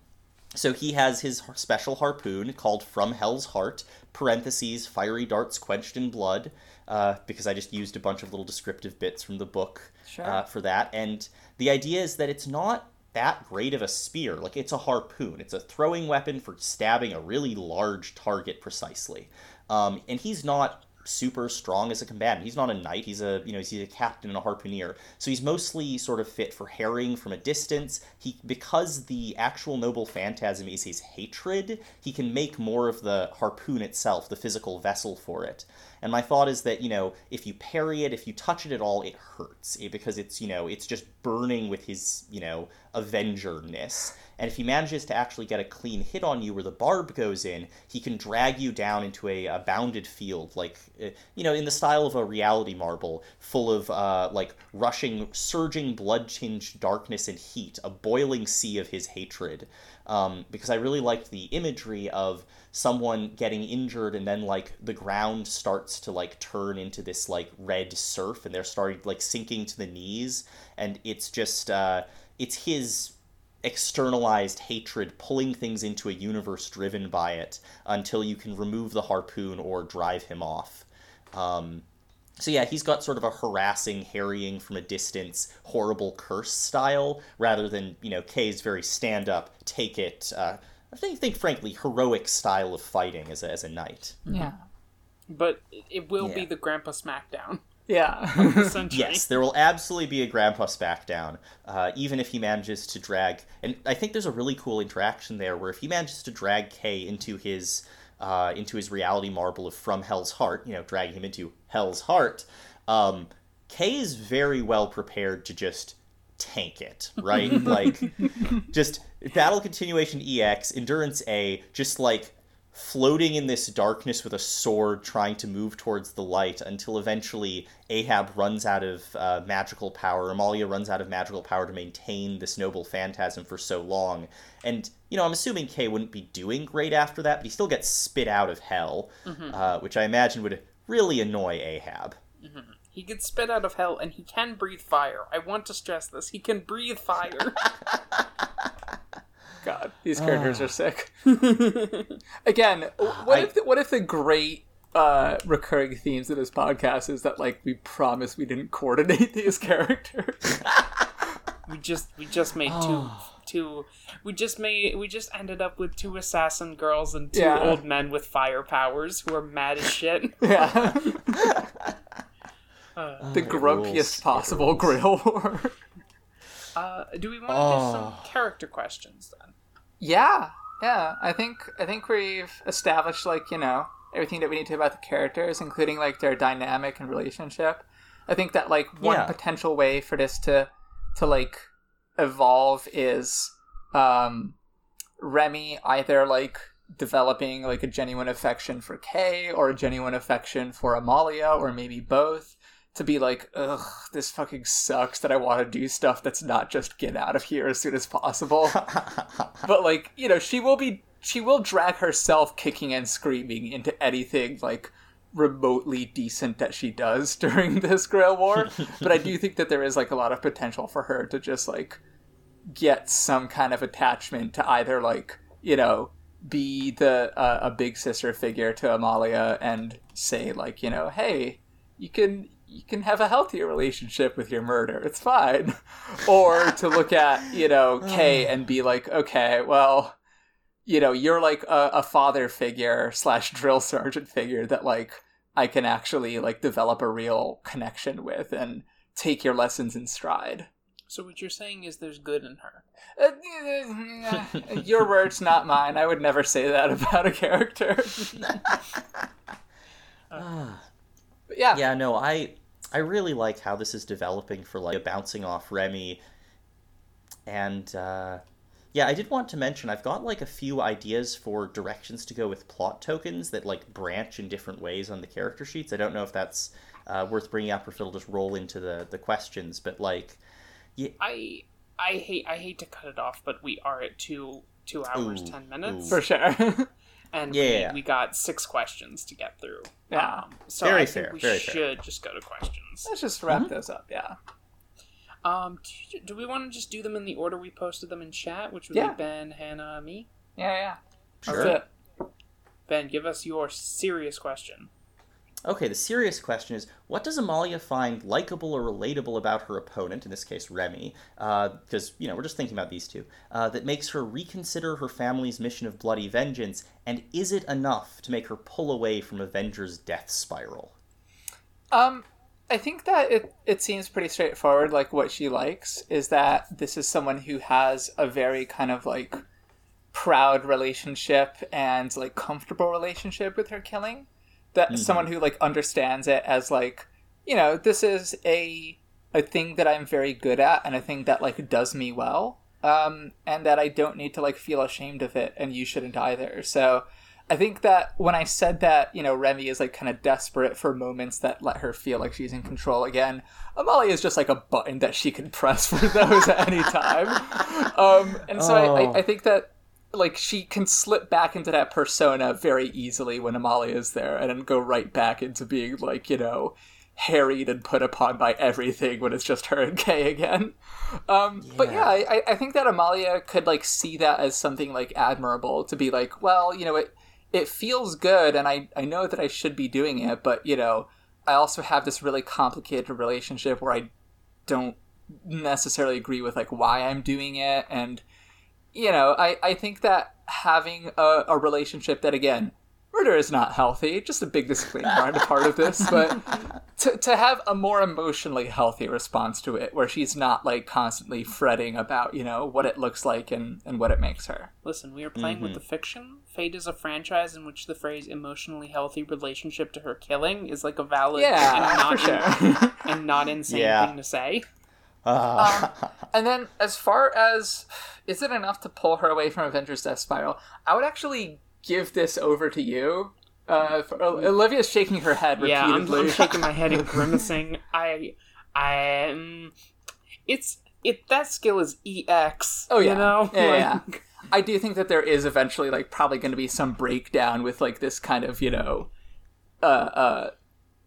so he has his special harpoon called From Hell's Heart, parentheses, fiery darts quenched in blood, uh, because I just used a bunch of little descriptive bits from the book Sure. uh, for that. And the idea is that it's not that great of a spear. Like, it's a harpoon, it's a throwing weapon for stabbing a really large target precisely. Um, and he's not super strong as a combatant. He's not a knight. He's a you know he's a captain and a harpooner. So he's mostly sort of fit for harrying from a distance. He because the actual noble phantasm is his hatred. He can make more of the harpoon itself, the physical vessel for it. And my thought is that you know if you parry it, if you touch it at all, it hurts because it's you know it's just burning with his you know avengerness. And if he manages to actually get a clean hit on you where the barb goes in, he can drag you down into a, a bounded field, like, uh, you know, in the style of a reality marble, full of, uh, like, rushing, surging, blood tinged darkness and heat, a boiling sea of his hatred. Um, because I really liked the imagery of someone getting injured and then, like, the ground starts to, like, turn into this, like, red surf and they're starting, like, sinking to the knees. And it's just, uh, it's his externalized hatred pulling things into a universe driven by it until you can remove the harpoon or drive him off. Um, so yeah, he's got sort of a harassing, harrying from a distance, horrible curse style, rather than you know Kay's very stand up, take it. Uh, I think, think frankly, heroic style of fighting as a, as a knight. Yeah. But it- it will be the Grandpa Smackdown Yeah. essentially. Yes, there will absolutely be a Grandpa Smackdown, uh, even if he manages to drag. And I think there's a really cool interaction there where if he manages to drag Kay into his uh, into his reality marble of From Hell's Heart, you know, dragging him into Hell's Heart, um, Kay is very well prepared to just tank it, right? like, just battle continuation EX, endurance A, just like floating in this darkness with a sword trying to move towards the light until eventually Ahab runs out of uh, magical power. Amalia runs out of magical power to maintain this noble phantasm for so long. And, you know, I'm assuming Kay wouldn't be doing great after that, but he still gets spit out of hell, uh, which I imagine would really annoy Ahab. He gets spit out of hell and he can breathe fire. I want to stress this. He can breathe fire. God, these characters are sick. Again, what I- if the, what if the great uh, recurring themes of this podcast is that like we promise we didn't coordinate these characters? we just we just made two two we just made we just ended up with two assassin girls and two Yeah. old men with fire powers who are mad as shit. yeah, Uh, the grumpiest rules. Possible Grail War. uh, do we want to do some Oh. character questions then? Yeah, yeah. I think I think we've established like you know everything that we need to about the characters, including like their dynamic and relationship. I think that like one Yeah. potential way for this to to like evolve is um Remy either like developing like a genuine affection for Kay or a genuine affection for Amalia or maybe both to be like ugh this fucking sucks that I want to do stuff that's not just get out of here as soon as possible. But like you know she will be she will drag herself kicking and screaming into anything like remotely decent that she does during this grail war. But i do think that there is like a lot of potential for her to just like get some kind of attachment to either like you know be the uh, a big sister figure to amalia and say like you know hey you can you can have a healthier relationship with your murder. It's fine. Or to look at you know kay and be like okay well you know you're like a, a father figure slash drill sergeant figure that like i can actually like develop a real connection with and take your lessons in stride. So what you're saying is there's good in her. Uh, your words not mine. I would never say that about a character. But yeah. Yeah, no, I I really like how this is developing for like bouncing off Remy, and uh, yeah, I did want to mention I've got like a few ideas for directions to go with plot tokens that like branch in different ways on the character sheets. I don't know if that's uh, worth bringing up or if it'll just roll into the the questions, but like, yeah, I I hate I hate to cut it off, but we are at two two hours Ooh, ten minutes, ooh. for sure and Yeah. we, we got six questions to get through. Yeah. Um, so Very I think fair, we very should fair. just go to questions. let's just wrap those up yeah Um, do, do we want to just do them in the order we posted them in chat, which would Yeah. be Ben, Hannah, me? Yeah, yeah. Sure. That's. Ben, give us your serious question. Okay, the serious question is what does Amalia find likable or relatable about her opponent, in this case Remy, because, you know, we're just thinking about these two, uh, that makes her reconsider her family's mission of bloody vengeance, and is it enough to make her pull away from Avenger's death spiral? Um, I think that it it seems pretty straightforward. Like what she likes is that this is someone who has a very kind of like proud relationship and like comfortable relationship with her killing. That someone who like understands it as like you know this is a a thing that I'm very good at and a thing that like does me well. Um, and that I don't need to like feel ashamed of it, and you shouldn't either. So I think that when I said that, you know, Remy is like kind of desperate for moments that let her feel like she's in control again, Amalia is just like a button that she can press for those at any time. Um, and so I, Oh. I, I think that like she can slip back into that persona very easily when Amalia is there and then go right back into being like, you know, harried and put upon by everything when it's just her and Kay again. Um, But yeah, I, I- I think that Amalia could like see that as something like admirable to be like, well, you know, it it feels good and I, I know that I should be doing it, but you know, I also have this really complicated relationship where I don't necessarily agree with like why I'm doing it and you know, I, I think that having a, a relationship that again murder is not healthy just a big disclaimer on the part of this but to, to have a more emotionally healthy response to it where she's not like constantly fretting about you know what it looks like and, and what it makes her Listen, we are playing with mm-hmm. the fiction. Fate is a franchise in which the phrase emotionally healthy relationship to her killing is like a valid yeah and, not for sure and not insane Yeah. thing to say. Ah. And then, as far as is it enough to pull her away from Avengers Death Spiral, I would actually give this over to you. Uh, for, Olivia's shaking her head repeatedly. Yeah, I'm, shaking my head and grimacing. I, I, um, it's it. That skill is ex. Oh yeah, you know. yeah, Like, yeah. I do think that there is eventually like probably going to be some breakdown with like this kind of you know, uh, uh,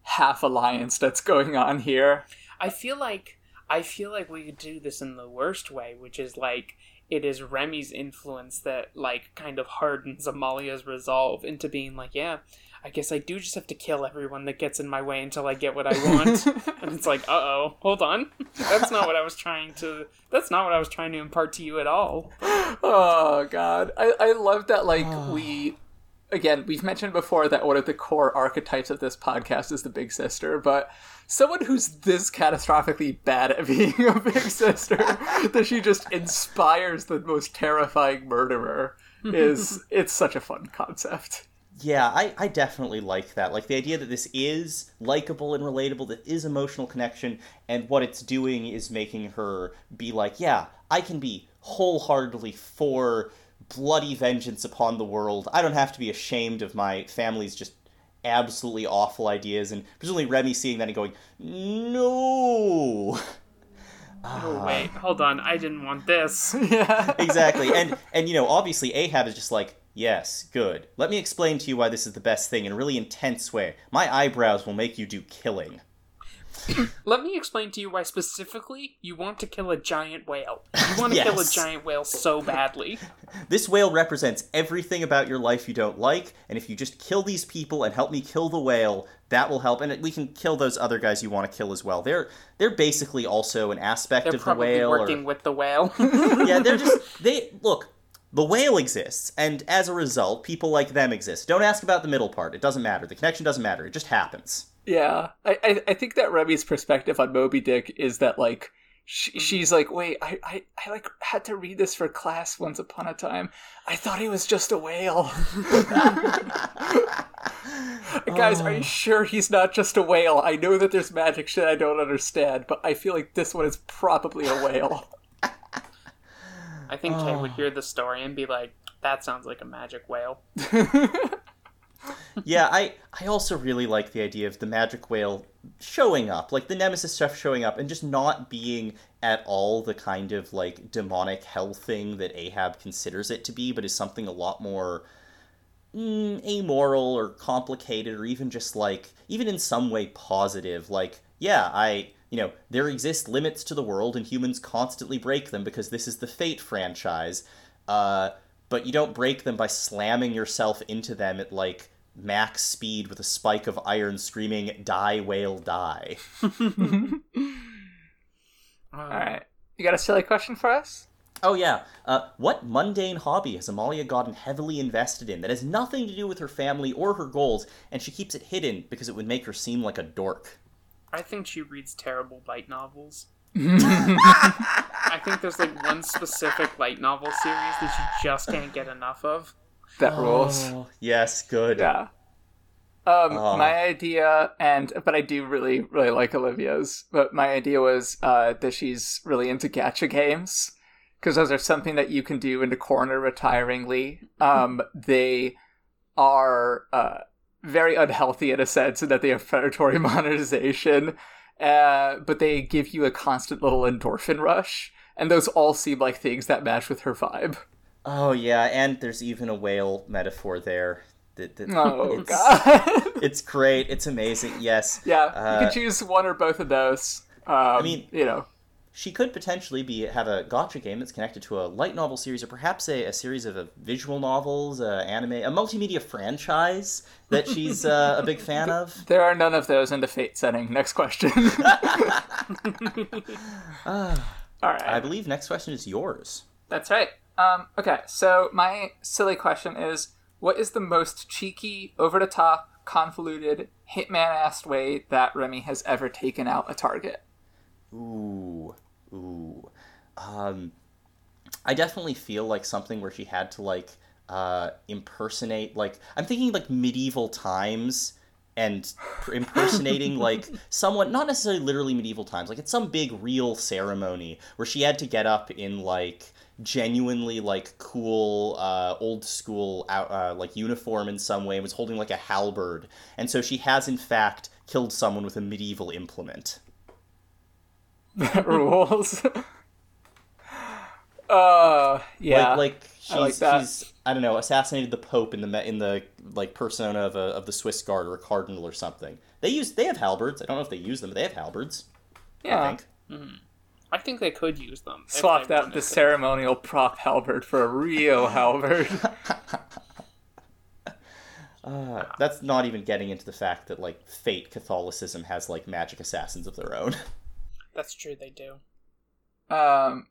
half alliance that's going on here. I feel like I feel like we could do this in the worst way, which is like it is Remy's influence that like kind of hardens Amalia's resolve into being like, yeah, I guess I do just have to kill everyone that gets in my way until I get what I want. and it's like, uh oh, hold on, that's not what I was trying to. That's not what I was trying to impart to you at all. Oh god, I I love that. Like we, again, we've mentioned before that one of the core archetypes of this podcast is the big sister, but someone who's this catastrophically bad at being a big sister that she just inspires the most terrifying murderer is it's such a fun concept. Yeah, I, I definitely like that. Like the idea that this is likable and relatable, that is emotional connection, and what it's doing is making her be like, yeah, I can be wholeheartedly for bloody vengeance upon the world. I don't have to be ashamed of my family's just absolutely awful ideas. And presumably Remy seeing that and going, no. Oh ah. wait, hold on, I didn't want this. Yeah. exactly and and you know obviously ahab is just like yes good let me explain to you why this is the best thing in a really intense way my eyebrows will make you do killing Let me explain to you why specifically you want to kill a giant whale. You want to kill a giant whale so badly. this whale represents everything about your life you don't like and if you just kill these people and help me kill the whale that will help and we can kill those other guys you want to kill as well they're they're basically also an aspect They're of the whale or- working with the whale. yeah, they're just they look. The whale exists, and as a result, people like them exist. Don't ask about the middle part; it doesn't matter. The connection doesn't matter; it just happens. Yeah, I, I I think that Remy's perspective on Moby Dick is that like she, mm-hmm. she's like, wait, I, I I like had to read this for class once upon a time. I thought he was just a whale. Guys, are you oh. sure he's not just a whale? I know that there's magic shit I don't understand, but I feel like this one is probably a whale. I think Kay would oh. hear the story and be like, "That sounds like a magic whale." yeah, I I also really like the idea of the magic whale showing up, like the nemesis stuff showing up, and just not being at all the kind of like demonic hell thing that Ahab considers it to be, but is something a lot more mm, amoral or complicated, or even just like even in some way positive. Like, yeah, I you know there exist limits to the world, and humans constantly break them because this is the Fate franchise. Uh, but you don't break them by slamming yourself into them at like max speed with a spike of iron screaming die whale die All right. You got a silly question for us? oh yeah uh, what mundane hobby has amalia gotten heavily invested in that has nothing to do with her family or her goals and she keeps it hidden because it would make her seem like a dork I think she reads terrible light novels. I think there's like one specific light novel series that she just can't get enough of. That rules. Oh, yes good Yeah. Um, Oh. my idea, and but I do really, really like Olivia's. But my idea was uh, that she's really into gacha games because those are something that you can do in the corner retiringly. Um, they are uh, very unhealthy in a sense in that they have predatory monetization, uh, but they give you a constant little endorphin rush, and those all seem like things that match with her vibe. Oh yeah, and there's even a whale metaphor there. That, that Oh it's, god. it's great. It's amazing. Yes. Yeah, Uh, you can choose one or both of those. Um, I mean- you know, She could potentially be have a gacha game that's connected to a light novel series, or perhaps a, a series of uh, visual novels, uh, anime, a multimedia franchise that she's uh, a big fan of. there are none of those in the Fate setting. Next question. All right, I believe next question is yours. that's right. Um, okay, so my silly question is: What is the most cheeky, over-the-top, convoluted, hitman-assed way that Remy has ever taken out a target? Ooh, ooh. Um, I definitely feel like something where she had to like uh, impersonate like I'm thinking like medieval times and impersonating like someone not necessarily literally medieval times like it's some big real ceremony where she had to get up in like genuinely like cool uh, old school uh, like uniform in some way and was holding like a halberd and so she has in fact killed someone with a medieval implement That rules. uh, yeah. like like she's like that. she's I don't know assassinated the Pope in the in the like persona of a, of the Swiss Guard or a cardinal or something. They use they have halberds. I don't know if they use them, but they have halberds. yeah. I think. I think they could use them. if Swapped out the to. ceremonial prop halberd for a real halberd. Uh, that's not even getting into the fact that like fate Catholicism has like magic assassins of their own. That's true, they do. Um,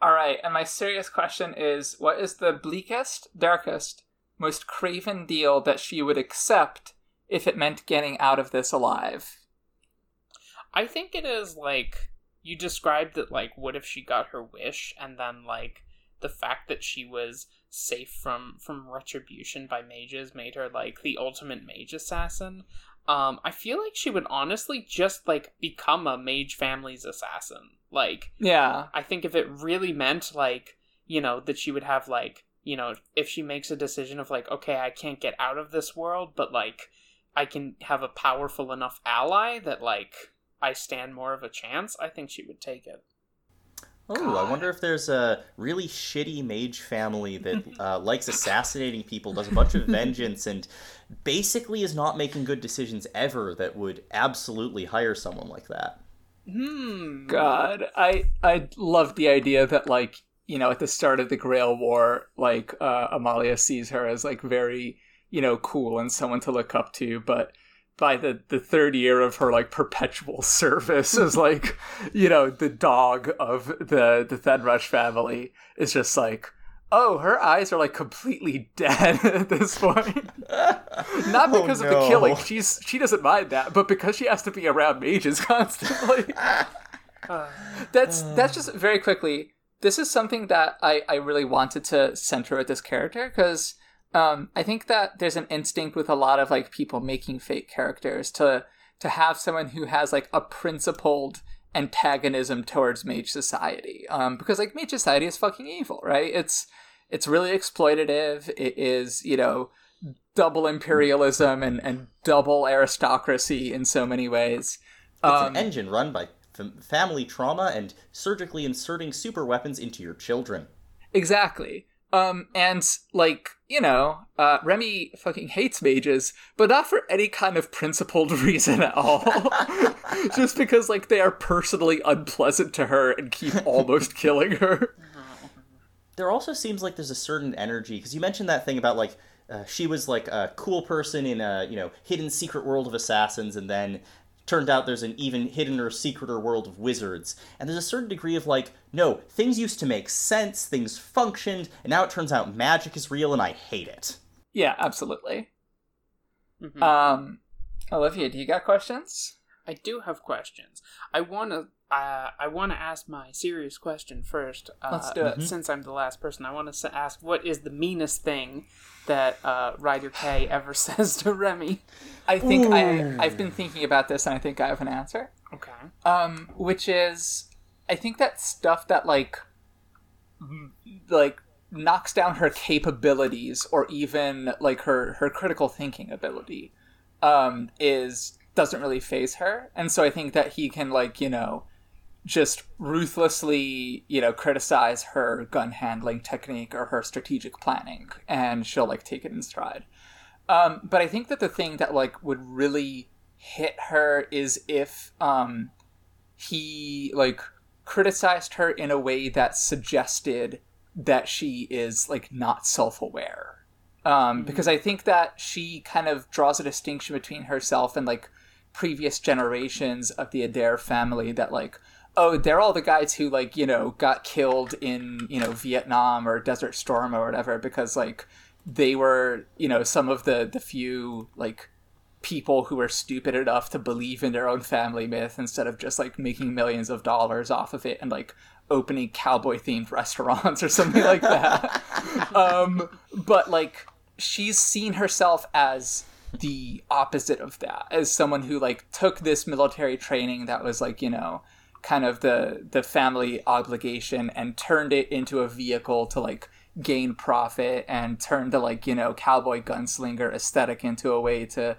all right, and my serious question is: What is the bleakest, darkest, most craven deal that she would accept if it meant getting out of this alive? I think it is like you described it like what if she got her wish and then like the fact that she was safe from from retribution by mages made her like the ultimate mage assassin. Um I feel like she would honestly just like become a mage family's assassin. Like Yeah, I think if it really meant like, you know, that she would have like, you know, if she makes a decision of like, okay, I can't get out of this world, but like I can have a powerful enough ally that like I stand more of a chance, I think she would take it. Oh, I wonder if there's a really shitty mage family that uh, likes assassinating people, does a bunch of vengeance, and basically is not making good decisions ever. That would absolutely hire someone like that. Hmm. God, I I love the idea that like you know at the start of the Grail War, like uh, Amalia sees her as like very you know cool and someone to look up to, but by the the third year of her like perpetual service as like you know the dog of the the Thedrush family is just like oh her eyes are like completely dead at this point. Not Oh, because of the killing. she's she doesn't mind that but because she has to be around mages constantly. Uh, that's that's just very quickly this is something that i i really wanted to center with this character because um i think that there's an instinct with a lot of like people making Fate characters to to have someone who has like a principled antagonism towards mage society um because like mage society is fucking evil right it's it's really exploitative it is you know double imperialism and and double aristocracy in so many ways It's um, an engine run by f- family trauma and surgically inserting super weapons into your children. Exactly. Um, and like you know, uh, Remy fucking hates mages, but not for any kind of principled reason at all. Just because like they are personally unpleasant to her and keep almost killing her. there also seems like there's a certain energy because you mentioned that thing about like uh, she was like a cool person in a you know hidden secret world of assassins, and then turned out there's an even hidden or secreter world of wizards. And there's a certain degree of like, no, things used to make sense, things functioned, and now it turns out magic is real, and I hate it. Yeah, absolutely. Mhm. Um, Olivia, do you got questions? I do have questions. I want to. Uh, I want to ask my serious question first. Uh, Let's do it. Since I'm the last person, I want to ask what is the meanest thing that uh, Rider Kay ever says to Remy? I think I I've been thinking about this, and I think I have an answer. Okay. um, which is I think that stuff that like like knocks down her capabilities or even like her her critical thinking ability um is doesn't really phase her and so I think that he can like you know just ruthlessly you know criticize her gun handling technique or her strategic planning and she'll like take it in stride. Um but I think that the thing that like would really hit her is if um he like criticized her in a way that suggested that she is like not self-aware. Um, because i think that she kind of draws a distinction between herself and like previous generations of the adair family that like oh they're all the guys who like you know got killed in you know vietnam or desert storm or whatever because like they were you know some of the the few like people who are stupid enough to believe in their own family myth instead of just like making millions of dollars off of it and like opening cowboy themed restaurants or something like that. um, but like she's seen herself as the opposite of that, as someone who like took this military training that was like, you know, kind of the the family obligation and turned it into a vehicle to like gain profit and turned the like, you know, cowboy gunslinger aesthetic into a way to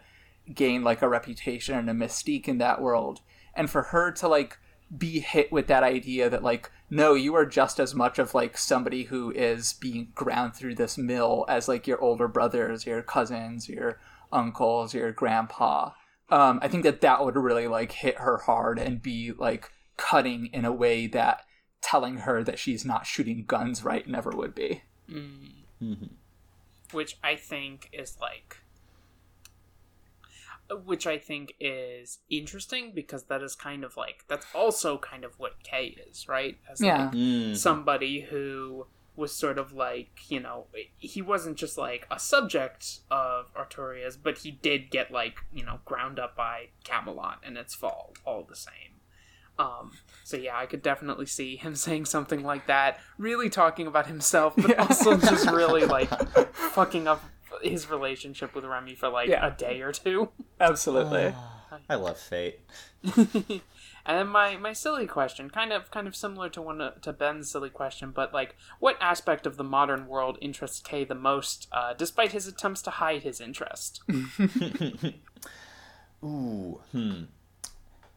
gain like a reputation and a mystique in that world. And for her to like be hit with that idea that like no you are just as much of like somebody who is being ground through this mill as like your older brothers your cousins your uncles your grandpa um i think that that would really like hit her hard and be like cutting in a way that telling her that she's not shooting guns right never would be which I think is like which I think is interesting because that is kind of like that's also kind of what Kay is, right? As Yeah. like Mm. somebody who was sort of like, you know, he wasn't just like a subject of Arturia's, but he did get like, you know, ground up by Camelot and its fall all the same. Um, so yeah, I could definitely see him saying something like that, really talking about himself, but Yeah. also just really like fucking up his relationship with Remy for like Yeah. a day or two. absolutely I love fate. and then my my silly question, kind of kind of similar to one to Ben's silly question, but like, what aspect of the modern world interests Kay the most, uh, despite his attempts to hide his interest? Ooh, hmm.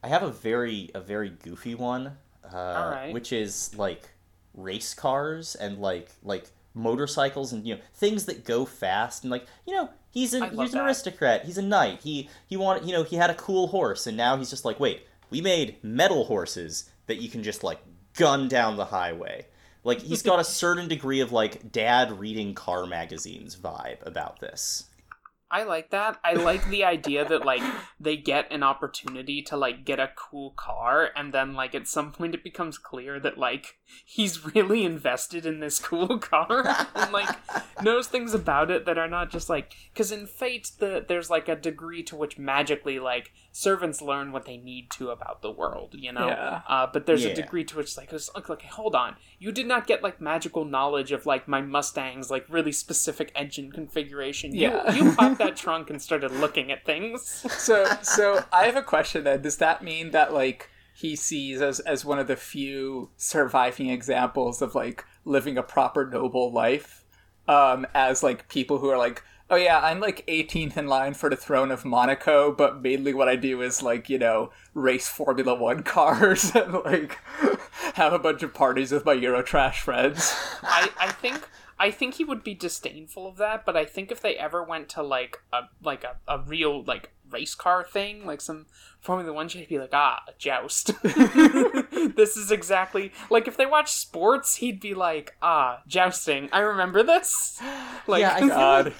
I have a very a very goofy one, uh, Alright. which is like race cars and like like motorcycles and you know things that go fast and like you know he's an he's an that. aristocrat he's a knight he he wanted you know he had a cool horse and now he's just like wait we made metal horses that you can just like gun down the highway like he's got a certain degree of like dad reading car magazines vibe about this I like that. I like the idea that like they get an opportunity to like get a cool car and then like at some point it becomes clear that like he's really invested in this cool car and like knows things about it that are not just like cuz in Fate the there's like a degree to which magically like servants learn what they need to about the world, you know. Yeah. Uh, but there's Yeah. a degree to which like it's like, like hold on. You did not get like magical knowledge of like my Mustang's like really specific engine configuration. You Yeah. you popped that trunk and started looking at things. so so I have a question then. Does that mean that like he sees as as one of the few surviving examples of like living a proper noble life um as like people who are like oh yeah i'm like 18th in line for the throne of monaco but mainly what i do is like you know race formula one cars and like have a bunch of parties with my eurotrash friends I, I think I think he would be disdainful of that, but I think if they ever went to like a like a, a real like race car thing, like some Formula One shit, he'd be like, ah, a joust. this is exactly like if they watch sports, he'd be like, ah, jousting. I remember this. Like, yeah, I feel, God.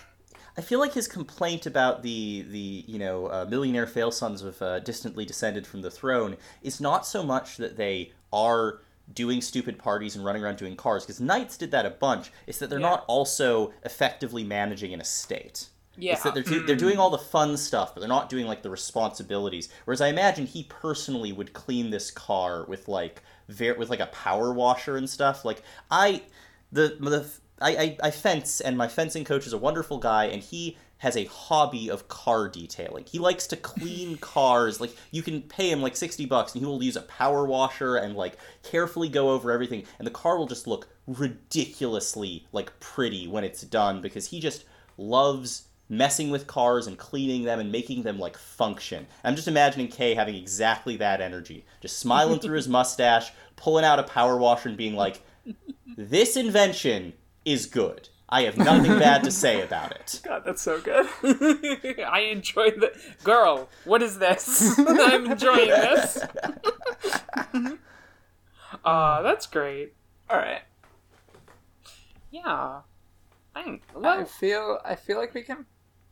Like, I feel like his complaint about the the you know uh, millionaire fail sons of uh, distantly descended from the throne is not so much that they are doing stupid parties and running around doing cars because knights did that a bunch. It's that they're Yeah. not also effectively managing an estate. yeah, It's that they're, do- they're doing all the fun stuff, but they're not doing like the responsibilities. Whereas I imagine he personally would clean this car with like ver- with like a power washer and stuff. Like I, the the I, I I fence and my fencing coach is a wonderful guy and he has a hobby of car detailing. He likes to clean cars. Like you can pay him like 60 bucks and he will use a power washer and like carefully go over everything and the car will just look ridiculously like pretty when it's done because he just loves messing with cars and cleaning them and making them like function. I'm just imagining Kay having exactly that energy, just smiling through his mustache, pulling out a power washer and being like, "This invention is good. I have nothing bad to say about it." God, that's so good. I enjoy the girl. What is this? I'm enjoying this. uh, that's great. All right. Yeah. I I feel I feel like we can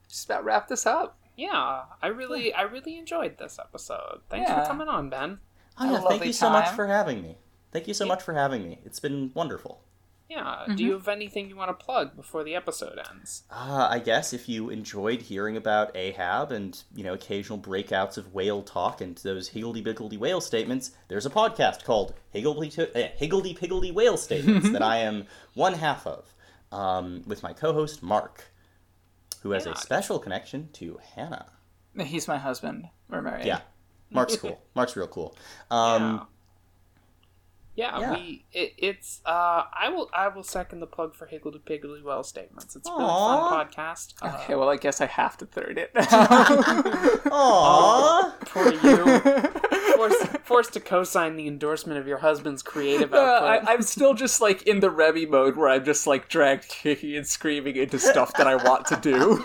just about wrap this up. yeah. I really, I really enjoyed this episode. Thanks Yeah. for coming on, Ben. Oh yeah, thank lovely you so much for having me. Thank you so much for having me. It's been wonderful. Yeah. Do you have anything you want to plug before the episode ends? Uh, I guess if you enjoyed hearing about Ahab and you know occasional breakouts of whale talk and those higgledy piggledy whale statements, there's a podcast called Higgledy uh, Higgledy Piggledy Whale Statements that I am one half of, um, with my co-host Mark, who has Yeah. a special connection to Hannah. He's my husband. We're married. Yeah, Mark's cool. Mark's real cool. Um, yeah. Yeah. we it, it's uh I will I will second the plug for Higgledy Piggledy Whale statements. It's a really fun podcast. Uh, Okay, well, I guess I have to third it. Aww. for you, forced, forced to co-sign the endorsement of your husband's creative Uh, output. I, I'm still just like in the Remy mode where I'm just like dragged kicking and screaming into stuff that I want to do.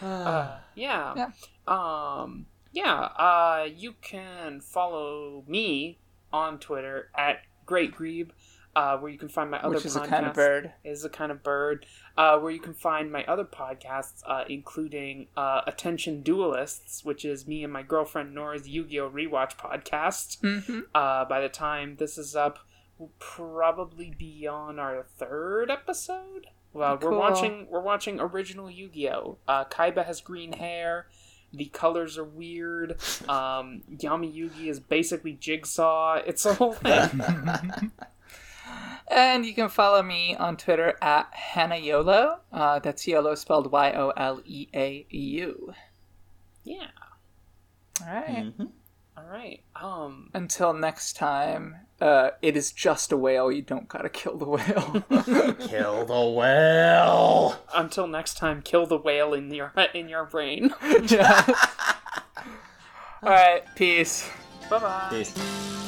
Uh, yeah. Yeah. Um, yeah. Uh, you can follow me on Twitter at Great Grebe, uh, where you can find my other Which is a kind of bird. Is a kind of bird. Uh, where you can find my other podcasts, uh, including uh, Attention Duelists, which is me and my girlfriend Nora's Yu-Gi-Oh rewatch podcast. Mm-hmm. Uh, by the time this is up, we'll probably be on our third episode. Well, Cool. we're watching we're watching original Yu-Gi-Oh. Uh, Kaiba has green hair. The colors are weird. Um, Yami Yugi is basically Jigsaw. It's a whole thing. And you can follow me on Twitter at Hanayolo. Uh, that's YOLO spelled Y O L E A U. yeah. All right. Mhm. All right. Um. Until next time, uh, it is just a whale. You don't gotta kill the whale. Kill the whale. Until next time, kill the whale in your in your brain. yeah. All right. Peace. bye bye. Peace.